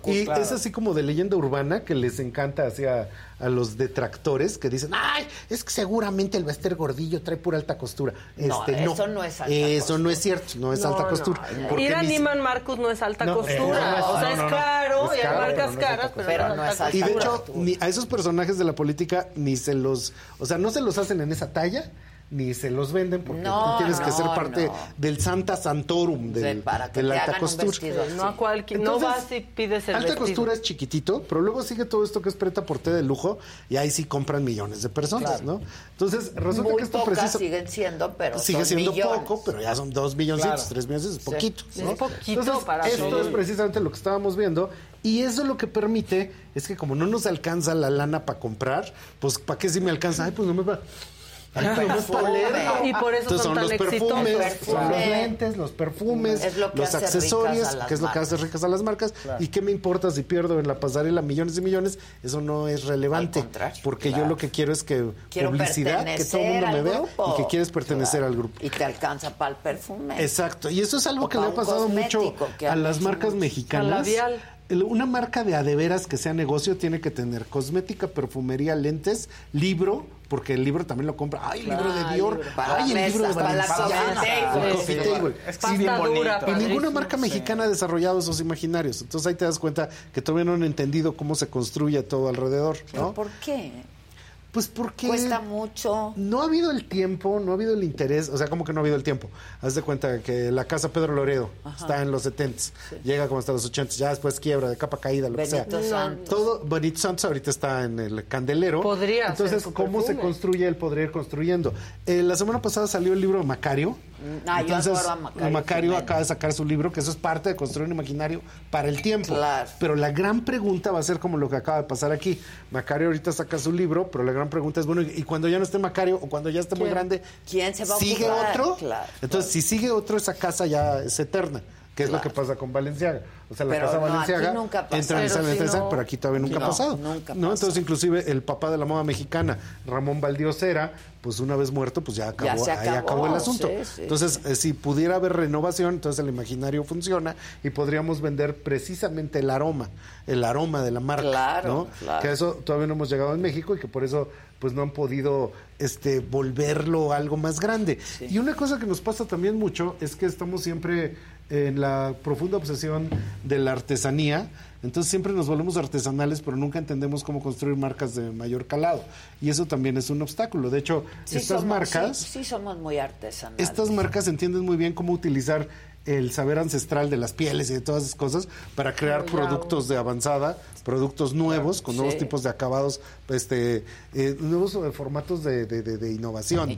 Y claro. es así como de leyenda urbana que les encanta hacia a los detractores que dicen, ay, es que seguramente el Bester Gordillo trae pura alta costura. No, Este, eso no es alta Eso no es cierto, no es No, alta no, costura. no. Ir a mis- Neiman Marcus no es alta No, costura. eh, no, no, o sea, no, es no, no. caro Es y hay marcas pero no es caras, alta pero, costura. no es alta Y de costura. hecho, ni a esos personajes de la política ni se los, o sea, no se los hacen en esa talla, ni se los venden porque No, tú tienes que ser parte no. del Santa Santorum del, para que de la alta costura. vestido No a cualquier, no Entonces, vas y pides el Alta vestido. costura es chiquitito, pero luego sigue todo esto que es preta por té de lujo y ahí sí compran millones de personas, Claro. ¿no? Entonces, resulta Muy que esto pocas precisa siguen siendo, pero sigue son siendo millones. poco, pero ya son dos milloncitos, Claro. tres millones, es Sí. poquito. Es ¿no? poquito Entonces, para esto es precisamente lo que estábamos viendo y eso lo que permite es que como no nos alcanza la lana para comprar, pues ¿para qué si me alcanza? Ay, pues no me va. No. Y por eso Entonces son son tan los exitosos. perfumes, son los lentes, los perfumes, lo los accesorios, que es lo que hace ricas a las marcas. ¿Y qué me importa si pierdo en la pasarela millones y millones? Eso no es relevante. porque yo lo que quiero es que Quiero publicidad, que todo el mundo me vea grupo. y que quieres pertenecer Claro. al grupo. Y te alcanza para el perfume. Exacto, y eso es algo O que le ha pasado mucho a las marcas mucho. mexicanas. Labial. Una marca de adeveras que sea negocio tiene que tener cosmética, perfumería, lentes, libro, porque el libro también lo compra. Ay, el libro de Dior. Ay, el libro de Valenciaga. Es que bien bonito. Y ninguna marca mexicana ha desarrollado esos imaginarios. Entonces ahí te das cuenta que todavía no han entendido cómo se construye todo alrededor, ¿Pero ¿no? por qué? Pues porque Cuesta mucho. no ha habido el tiempo, no ha habido el interés, o sea, como que no ha habido el tiempo. Haz de cuenta que la casa Pedro Loredo está en los 70 llega como hasta los 80 ya después quiebra de capa caída, lo Benito que sea. Santos. Todo Benito Santos ahorita está en el candelero. Podría Entonces, ser ¿cómo se construye? Él podría ir construyendo. Eh, la semana pasada salió el libro de Macario. Ah, yo adoro a Macario acaba de sacar su libro, que eso es parte de construir un imaginario para el tiempo. Claro. Pero la gran pregunta va a ser como lo que acaba de pasar aquí. Macario ahorita saca su libro, pero la gran pregunta es, bueno, y cuando ya no esté Macario o cuando ya esté muy grande, ¿Quién se va a ¿sigue ocupar? otro? Claro, Entonces, si sigue otro, esa casa ya es eterna. Que es lo que pasa con Valenciaga. O sea, la Pero casa no, aquí Valenciaga nunca ha pasado. entra en Pero si no- pero aquí todavía nunca No, ha pasado. nunca ¿no? pasa. Entonces, inclusive el papá de la moda mexicana, Ramón Valdiosera, pues una vez muerto, pues ya acabó, se ahí acabó, el asunto. sí, sí, entonces, eh, si pudiera haber renovación, entonces el imaginario funciona y podríamos vender precisamente el aroma, el aroma de la marca. Claro, ¿no? claro. Que a eso todavía no hemos llegado en México y que por eso pues no han podido este volverlo algo más grande. Y una cosa que nos pasa también mucho es que estamos siempre en la profunda obsesión de la artesanía. Entonces siempre nos volvemos artesanales, pero nunca entendemos cómo construir marcas de mayor calado. Y eso también es un obstáculo. De hecho, Sí estas somos- marcas... Sí, sí somos muy artesanales. Estas marcas entienden muy bien cómo utilizar el saber ancestral de las pieles y de todas esas cosas para crear productos de avanzada, productos nuevos, con nuevos Sí. tipos de acabados, este, eh, nuevos formatos de, de- de- de innovación.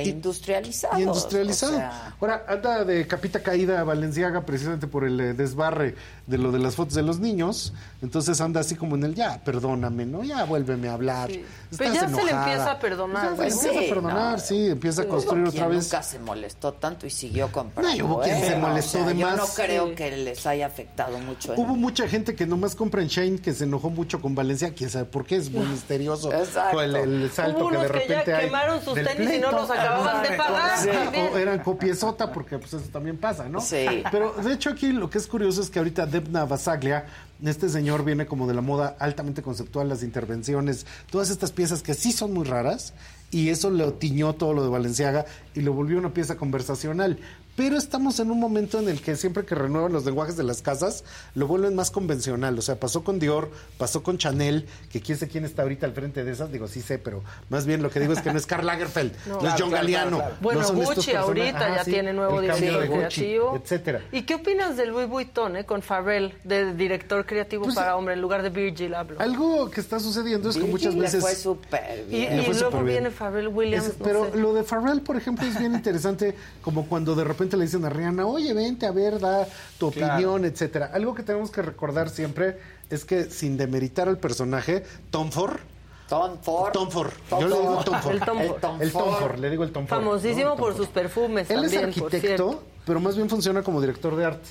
E industrializados. Y industrializado. o sea, Ahora, anda de capita caída a Valenciaga precisamente por el eh, desbarre de lo de las fotos de los niños. Entonces anda así como en el ya, perdóname, ¿no? Ya vuélveme a hablar. Sí. Pero ya se le empieza a perdonar, Pues ya se le empieza Sí, a perdonar, no. sí, empieza a construir otra vez. nunca se molestó tanto y siguió comprando. No, hubo quien ¿eh? se O molestó sea, de yo más. no creo Sí. que les haya afectado mucho. en- Hubo mucha gente que nomás compra en Shane que se enojó mucho con Valencia, quién sabe por qué, es muy misterioso Exacto. el, el salto Hubo que de que ya repente hay quemaron sus tenis y no los acababan de pagar. Sí, o eran copiesota porque pues eso también pasa, ¿no? Sí. Pero de hecho aquí lo que es curioso es que ahorita Debna Basaglia, este señor viene como de la moda altamente conceptual, las intervenciones, todas estas piezas que sí son muy raras y eso le tiñó todo lo de Valenciaga y lo volvió una pieza conversacional. Pero estamos en un momento en el que siempre que renuevan los lenguajes de las casas, lo vuelven más convencional. O sea, pasó con Dior, pasó con Chanel, que quién sé quién está ahorita al frente de esas. Digo, sí sé, pero más bien lo que digo es que no es Karl Lagerfeld, no, es Claro, John claro, Galliano. claro, claro. Bueno, no son estos Gucci ahorita Ajá, ya sí, tiene nuevo director de Gucci, creativo. etcétera. ¿Y qué opinas del Louis Vuitton, eh, con Pharrell, de director creativo Pues, para hombre, en lugar de Virgil hablo? Algo que está sucediendo es que muchas le veces... fue súper Y, bien. Y fue luego bien. viene Pharrell Williams. Es- no pero sé. lo de Pharrell, por ejemplo, es bien interesante, como cuando de repente le dicen a Rihanna, oye, vente a ver, da tu Claro. opinión, etcétera. Algo que tenemos que recordar siempre es que sin demeritar al personaje, Tom Ford, Tom Ford. Tom Ford, Tom yo le digo Ford. Tom Ford. El Tom El Ford. Tom El Tom Ford. Ford, le digo el Tom Ford. Famosísimo ¿no? Tom por Ford. sus perfumes Él es también, arquitecto, pero más bien funciona como director de arte.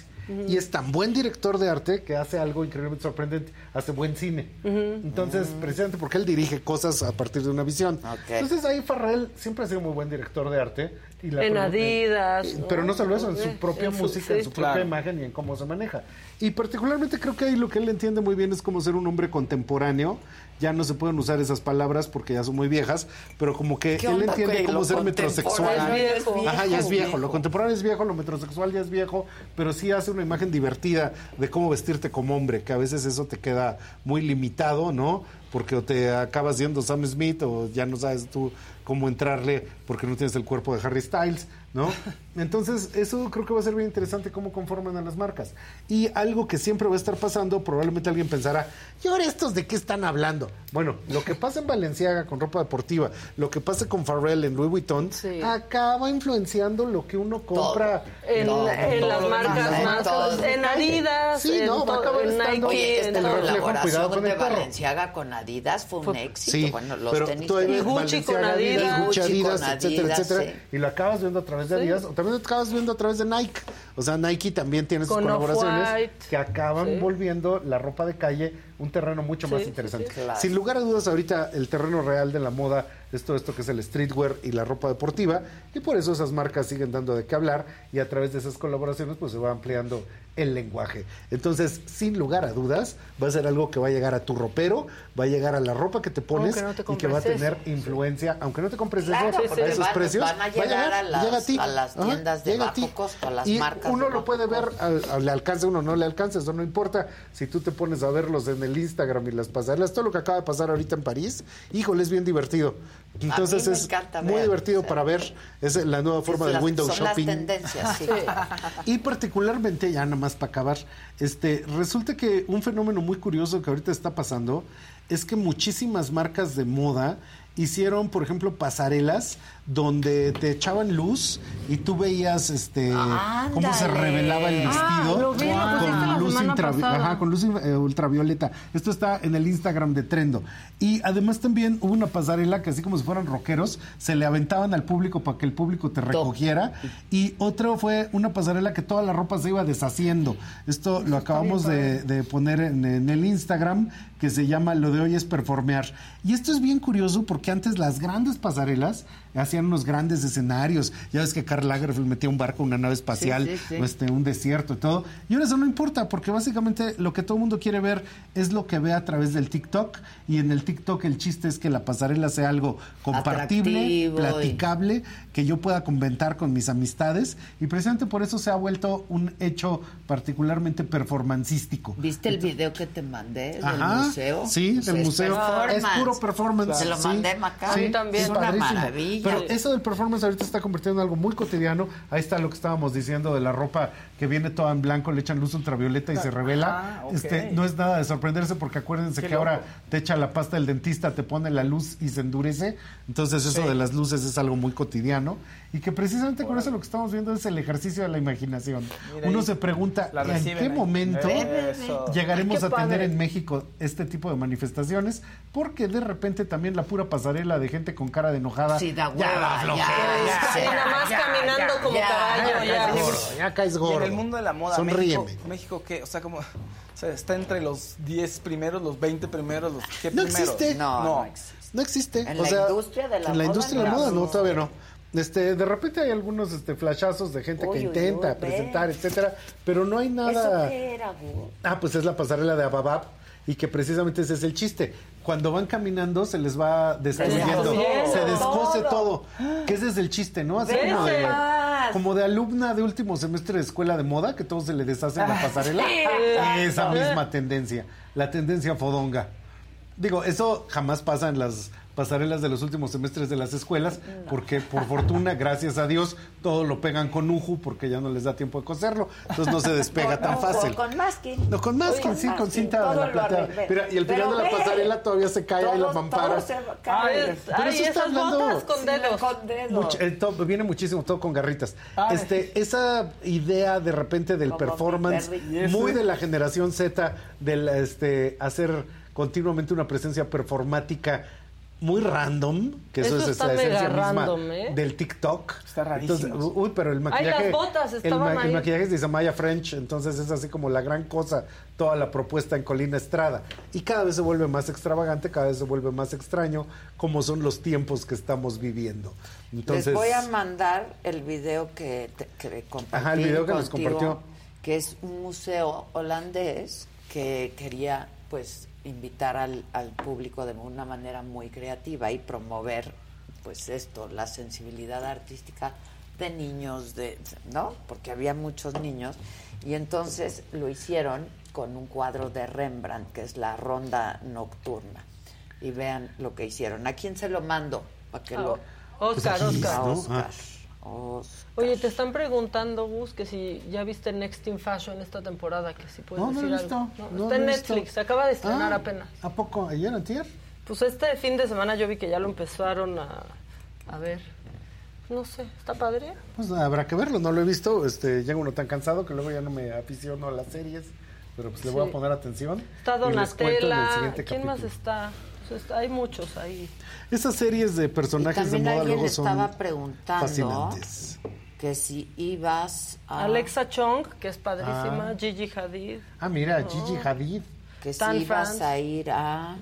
Y es tan buen director de arte que hace algo increíblemente sorprendente, hace buen cine. Entonces, precisamente porque él dirige cosas a partir de una visión. Entonces ahí Farrell siempre ha sido muy buen director de arte Y la En Adidas. Eh, Pero no solo eso, en su propia En su- música, en su propia Claro. imagen y en cómo se maneja. Y particularmente creo que ahí lo que él entiende muy bien es cómo ser un hombre contemporáneo. Ya no se pueden usar esas palabras porque ya son muy viejas, pero como que ¿Qué él entiende cómo ser metrosexual. es viejo. Ajá, ya es viejo. Viejo. Lo contemporáneo es viejo, lo metrosexual ya es viejo, pero sí hace una imagen divertida de cómo vestirte como hombre, que a veces eso te queda muy limitado, ¿no? Porque o te acabas siendo Sam Smith o ya no sabes tú cómo entrarle porque no tienes el cuerpo de Harry Styles, ¿no? Entonces, eso creo que va a ser bien interesante cómo conforman a las marcas. Y algo que siempre va a estar pasando, probablemente alguien pensará, ¿y ahora estos de qué están hablando? Bueno, lo que pasa en Valenciaga con ropa deportiva, lo que pasa con Pharrell en Louis Vuitton, acaba influenciando lo que uno compra En, Todo, en todo las marcas todo. en Adidas, Sí, en, no, va a to- acabar en estando- Nike, Oye, en esta todo. reflejo, cuidado con de el. Valenciaga con Adidas fue un éxito. Sí, bueno, los pero tenis ves Gucci con Adidas. Gucci, Gucci Adidas, con etcétera, Adidas, etcétera, sí. y lo acabas viendo a través de Sí. Adidas, o también acabas viendo a través de Nike. O sea, Nike también tiene sus Con colaboraciones que acaban Sí. volviendo la ropa de calle un terreno mucho Sí, más interesante. sí. Claro. Sin lugar a dudas, ahorita el terreno real de la moda es todo esto que es el streetwear y la ropa deportiva, y por eso esas marcas siguen dando de qué hablar, y a través de esas colaboraciones pues se va ampliando el lenguaje. Entonces, sin lugar a dudas, va a ser algo que va a llegar a tu ropero, va a llegar a la ropa que te pones Aunque no te y que va a tener eso. influencia, aunque no te compres Claro, eso, a esos van- precios, van a va a llegar a las- llega ti. a las Ajá, tiendas de llega a ti. bajo costo, a las y marcas uno de lo bajo puede ver, le alcance uno, no le alcance, eso no importa. Si tú te pones a verlos en el Instagram y las pasarelas, todo lo que acaba de pasar ahorita en París, híjole, es bien divertido. Entonces me es encanta muy ver, divertido para ver, es la nueva forma del window son shopping. las tendencias, sí. Y particularmente, ya nada más para acabar, este, resulta que un fenómeno muy curioso que ahorita está pasando es que muchísimas marcas de moda hicieron, por ejemplo, pasarelas donde te echaban luz y tú veías este cómo se revelaba el vestido Ah, la con luz semana intravi- pasada. ajá, con luz eh, ultravioleta. Esto está en el Instagram de Trendo. Y además también hubo una pasarela que así como si fueran rockeros, se le aventaban al público para que el público te recogiera. Y otro fue una pasarela que toda la ropa se iba deshaciendo. Esto lo acabamos de, de poner en, en el Instagram, que se llama Lo de hoy es performear. Y esto es bien curioso porque antes las grandes pasarelas hacían unos grandes escenarios. Ya ves que Karl Lagerfeld metía un barco, una nave espacial, Sí, sí, sí. o este, un desierto y todo. Y ahora eso no importa, porque básicamente lo que todo el mundo quiere ver es lo que ve a través del TikTok. Y en el TikTok el chiste es que la pasarela sea algo compartible, Atractivo y- platicable, que yo pueda comentar con mis amistades. Y precisamente por eso se ha vuelto un hecho particularmente performancístico. ¿Viste el video que te mandé del Ajá, museo? Sí, del museo. Es puro performance. Se lo sí, mandé a Maca. sí, A mí también. es Es una padrísimo. maravilla. Pero eso del performance ahorita está convirtiendo en algo muy cotidiano. Ahí está lo que estábamos diciendo de la ropa que viene toda en blanco, le echan luz ultravioleta y se revela. Ah, este, no es nada de sorprenderse porque acuérdense Qué que ahora te echa la pasta del dentista, te pone la luz y se endurece. Entonces eso Sí. de las luces es algo muy cotidiano. Y que precisamente con eso lo que estamos viendo es el ejercicio de la imaginación. Mira, Uno ahí se pregunta, ¿en qué ahí. momento Eso. llegaremos Qué a tener padre. en México este tipo de manifestaciones? Porque de repente también la pura pasarela de gente con cara de enojada. Sí, da ya hueva, ya, ya, Sí, nada más caminando como ya, caballo, ya, ya. caes gordo, el mundo de la moda, Sonríeme. México, México ¿qué? O sea, como... O sea, está entre los 10 primeros, los 20 primeros, los... ¿Qué No primeros? existe. No, no No. existe. No existe. En o la sea, industria de la En la moda, industria de la no. moda, no, todavía no. Este, de repente hay algunos este, flashazos de gente Uy, que intenta uy, presentar, etcétera, pero no hay ¿Eso nada. qué era? Ah, pues es la pasarela de Ababab y que precisamente ese es el chiste. Cuando van caminando se les va destruyendo, se descose todo. Que ese es el chiste, ¿no? Así como de, como de alumna de último semestre de escuela de moda, que todo se le deshace en la pasarela. Sí. Esa misma tendencia, la tendencia fodonga. Digo, eso jamás pasa en las pasarelas de los últimos semestres de las escuelas, porque por fortuna, gracias a Dios, todo lo pegan con uju porque ya no les da tiempo de coserlo, entonces no se despega tan fácil. Con masking. No, con masking, sí, con cinta de la plateada. Mira, y al final de la pasarela todavía se cae ahí la mampara. Ay, Pero eso está hablando- con viene muchísimo todo con garritas. Este, esa idea de repente del Como performance, muy de la generación Z, del este, hacer continuamente una presencia performática, muy random, que eso, Eso es está la esencia mega misma random, ¿eh? del TikTok. Está rarísimo. Entonces, uy, pero el Ay, maquillaje. las botas el, estaban el ahí. maquillaje es de Samaya French, entonces es así como la gran cosa, toda la propuesta en Colina Estrada. Y cada vez se vuelve más extravagante, cada vez se vuelve más extraño, como son los tiempos que estamos viviendo. Entonces, les voy a mandar el video que, te- que compartí Ajá, el video que nos compartió. que es un museo holandés que quería pues invitar al, al público de una manera muy creativa y promover pues esto, la sensibilidad artística de niños, de, ¿no? Porque había muchos niños y entonces lo hicieron con un cuadro de Rembrandt que es la ronda nocturna y vean lo que hicieron. ¿A quién se lo mando? Para que Ah, lo Oscar, Pues Oscar. Oscar. Oscar. Oye, te están preguntando, Gus, que si ya viste Next in Fashion esta temporada, que si puedes No, no decir visto, algo. no está en. Netflix, se acaba de estrenar Ah, apenas. ¿A poco? ¿Ayer, antier? Pues este fin de semana yo vi que ya lo empezaron a, a ver. No sé, ¿está padre? Pues habrá que verlo, no lo he visto. Este, llega uno tan cansado que luego ya no me aficiono a las series, pero pues le voy a poner atención. Está Donatella. ¿Quién más está? Hay muchos ahí. Esas series de personajes de moda luego son estaba preguntando fascinantes. que si ibas a... Alexa Chong, que es padrísima. Ah. Gigi Hadid. Ah, mira, Oh. Gigi Hadid. que si ibas France. a ir a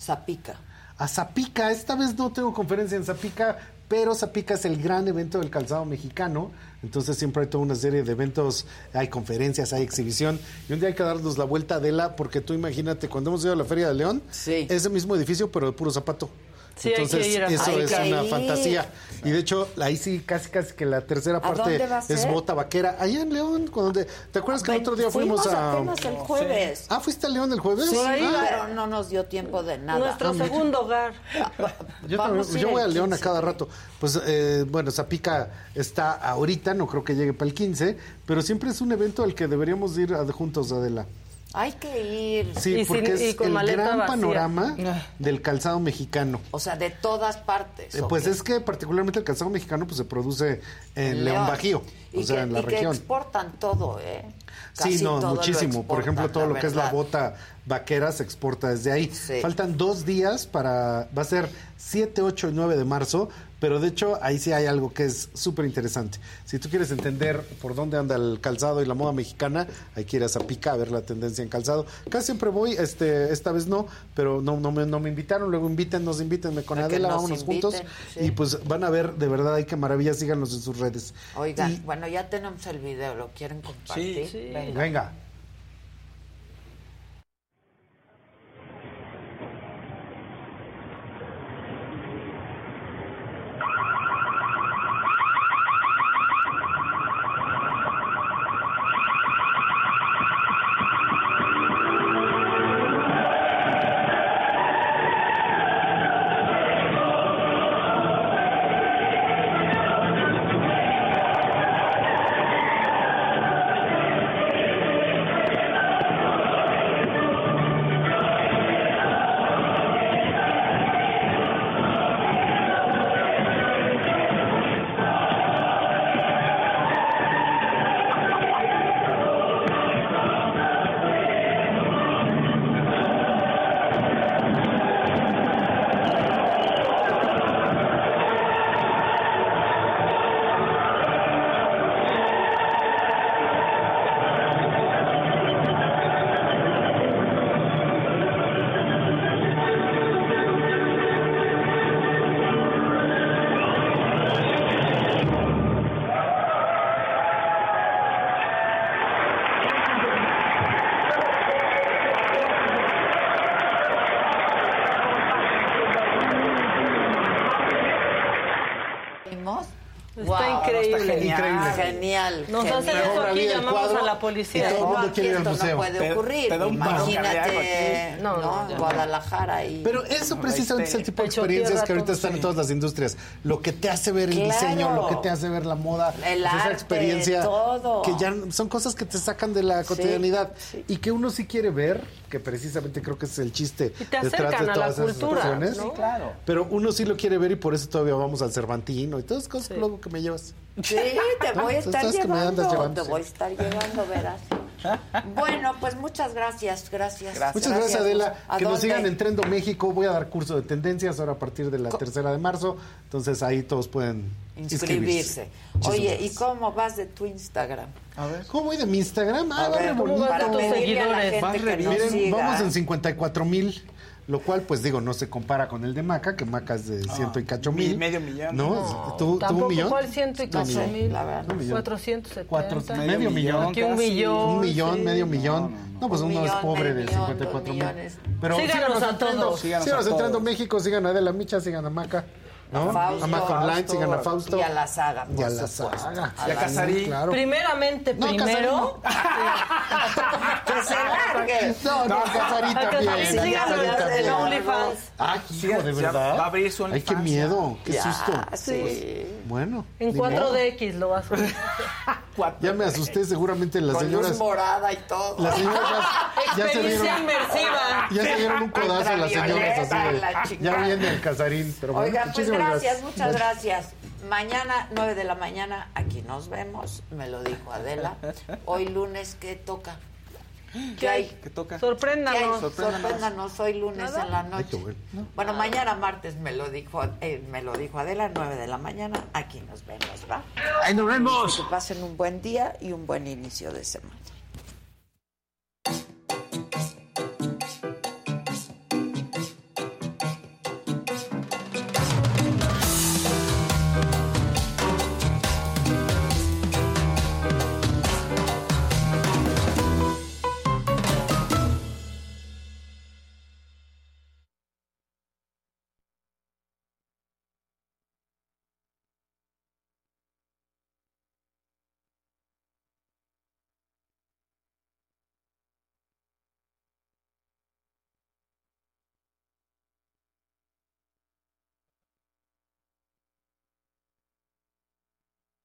Zapica. A Zapica, esta vez no tengo conferencia en Zapica, pero Zapica es el gran evento del calzado mexicano. Entonces siempre hay toda una serie de eventos, hay conferencias, hay exhibición. Y un día hay que darnos la vuelta a Adela, porque tú imagínate, cuando hemos ido a la Feria de León, ese mismo edificio, pero de puro zapato. Sí, hay que Entonces, ir a- eso Hay es que una ir. fantasía. Y de hecho, ahí sí, casi casi que la tercera ¿A parte es bota vaquera. Allá en León, cuando ¿te acuerdas que el otro día fuimos, a. apenas el jueves. Ah, ¿fuiste a León el jueves? Sí, Ah, pero no nos dio tiempo de nada. Nuestro segundo hogar. Yo, Vamos voy a León a 15. cada rato. Pues eh, bueno, Zapica está ahorita, no creo que llegue para el 15, pero siempre es un evento al que deberíamos ir a- juntos, Adela. Hay que ir. Sí, porque es el gran panorama del calzado mexicano. O sea, de todas partes. Eh, ¿o pues qué? es que particularmente el calzado mexicano pues se produce en León León. Bajío, Y o sea, que, en la y que región. exportan todo, ¿eh? Casi Sí, no, muchísimo. Por ejemplo, todo lo que es la bota vaquera se exporta desde ahí. Faltan dos días para, va a ser 7, 8 y 9 de marzo, pero de hecho ahí sí hay algo que es súper interesante. Si tú quieres entender por dónde anda el calzado y la moda mexicana, hay que ir a Zapica a ver la tendencia en calzado. Casi siempre voy, este, esta vez no, pero no, no, me, no me invitaron, luego invítennos, invítenme con A que Adela, nos vámonos inviten, juntos. sí. Y pues van a ver, de verdad, ay, qué maravilla, síganos en sus redes. Oigan, bueno, ya tenemos el video, ¿lo quieren compartir? Sí. Venga. Venga. Nos hacen eso aquí, llamamos a la policía. y todo el mundo aquí quiere ir al esto museo. no puede ocurrir. te da un paro Imagínate. No, No. Guadalajara y... Pero eso precisamente es el tipo de experiencias que ahorita están en todas las industrias. Lo que te hace ver el Claro. diseño, lo que te hace ver la moda, El pues esa arte, experiencia todo. que ya son cosas que te sacan de la Sí, cotidianidad y que uno sí quiere ver, que precisamente creo que es el chiste Y te detrás de a la todas esas cultura, acciones. ¿no? Sí, claro. Pero uno sí lo quiere ver y por eso todavía vamos al Cervantino y todas esas cosas luego que me llevas. Sí, te voy a estar sabes que me llevando, andas llevando, te sí. voy a estar llevando, verás. Bueno, pues muchas gracias, gracias. Muchas gracias, Adela. ¿A Que nos sigan en Trendo México. Voy a dar curso de tendencias ahora a partir de la tercera de marzo. Entonces ahí todos pueden inscribirse. inscribirse. Oye, ¿y cómo vas de tu Instagram? A ver. ¿Cómo voy de mi Instagram? Ah, A va ver, re ¿cómo bonito. vas de tus Para pedirle a la seguidores? gente que nos siga. Vamos en 54 mil. Lo cual, pues digo, no se compara con el de Maca, que Maca es de ciento y cacho mi- mil. medio millón. ¿No? No, ¿Tú, tú Tampoco, un millón? ¿cuál ciento y No, cacho millón. mil? La verdad, un millón. 470. Cuatro, medio millón. Aquí un millón. Un millón, sí. medio millón. No, pues Un uno es millón, pobre medio de millón, 54 mil. dos millones. Pero Síganos a entrando, todos. Síganos, Síganos a entrando todos. México, sigan a Adela Micha, sigan a Maca. ¿No? A Fausto. a Maca Online, Fausto. a Fausto. Y a la saga, Y a la saga. A la Sí, claro. Primeramente, No, primero. que se largue. No, no, A. Casarita, síganos Casarita en. OnlyFans. Ah, Sí, hijo, de verdad. va a abrir su Ay, qué OnlyFans, miedo, qué Ya, susto. sí. Bueno. En ni modo. 4DX lo vas a ver. Ya me asusté, seguramente las Con señoras. luz morada y todo. Las señoras ya, ya se dieron. Inmersiva. Ya se dieron un codazo las señoras así de, la Ya chingada. viene el casarín. Pero bueno, Oigan, pues muchísimas gracias, muchas gracias. Mañana, 9 de la mañana, aquí nos vemos. Me lo dijo Adela. Hoy lunes, ¿qué toca? ¿Qué hay? ¿Qué toca? ¿Qué hay? Sorpréndanos. Sorpréndanos. hoy lunes ¿Nada? en la noche. bueno. Bueno, mañana martes me lo dijo, eh, me lo dijo Adela, 9 de la mañana. Aquí nos vemos, ¿va? ¡Ahí nos vemos! Que pasen un buen día y un buen inicio de semana.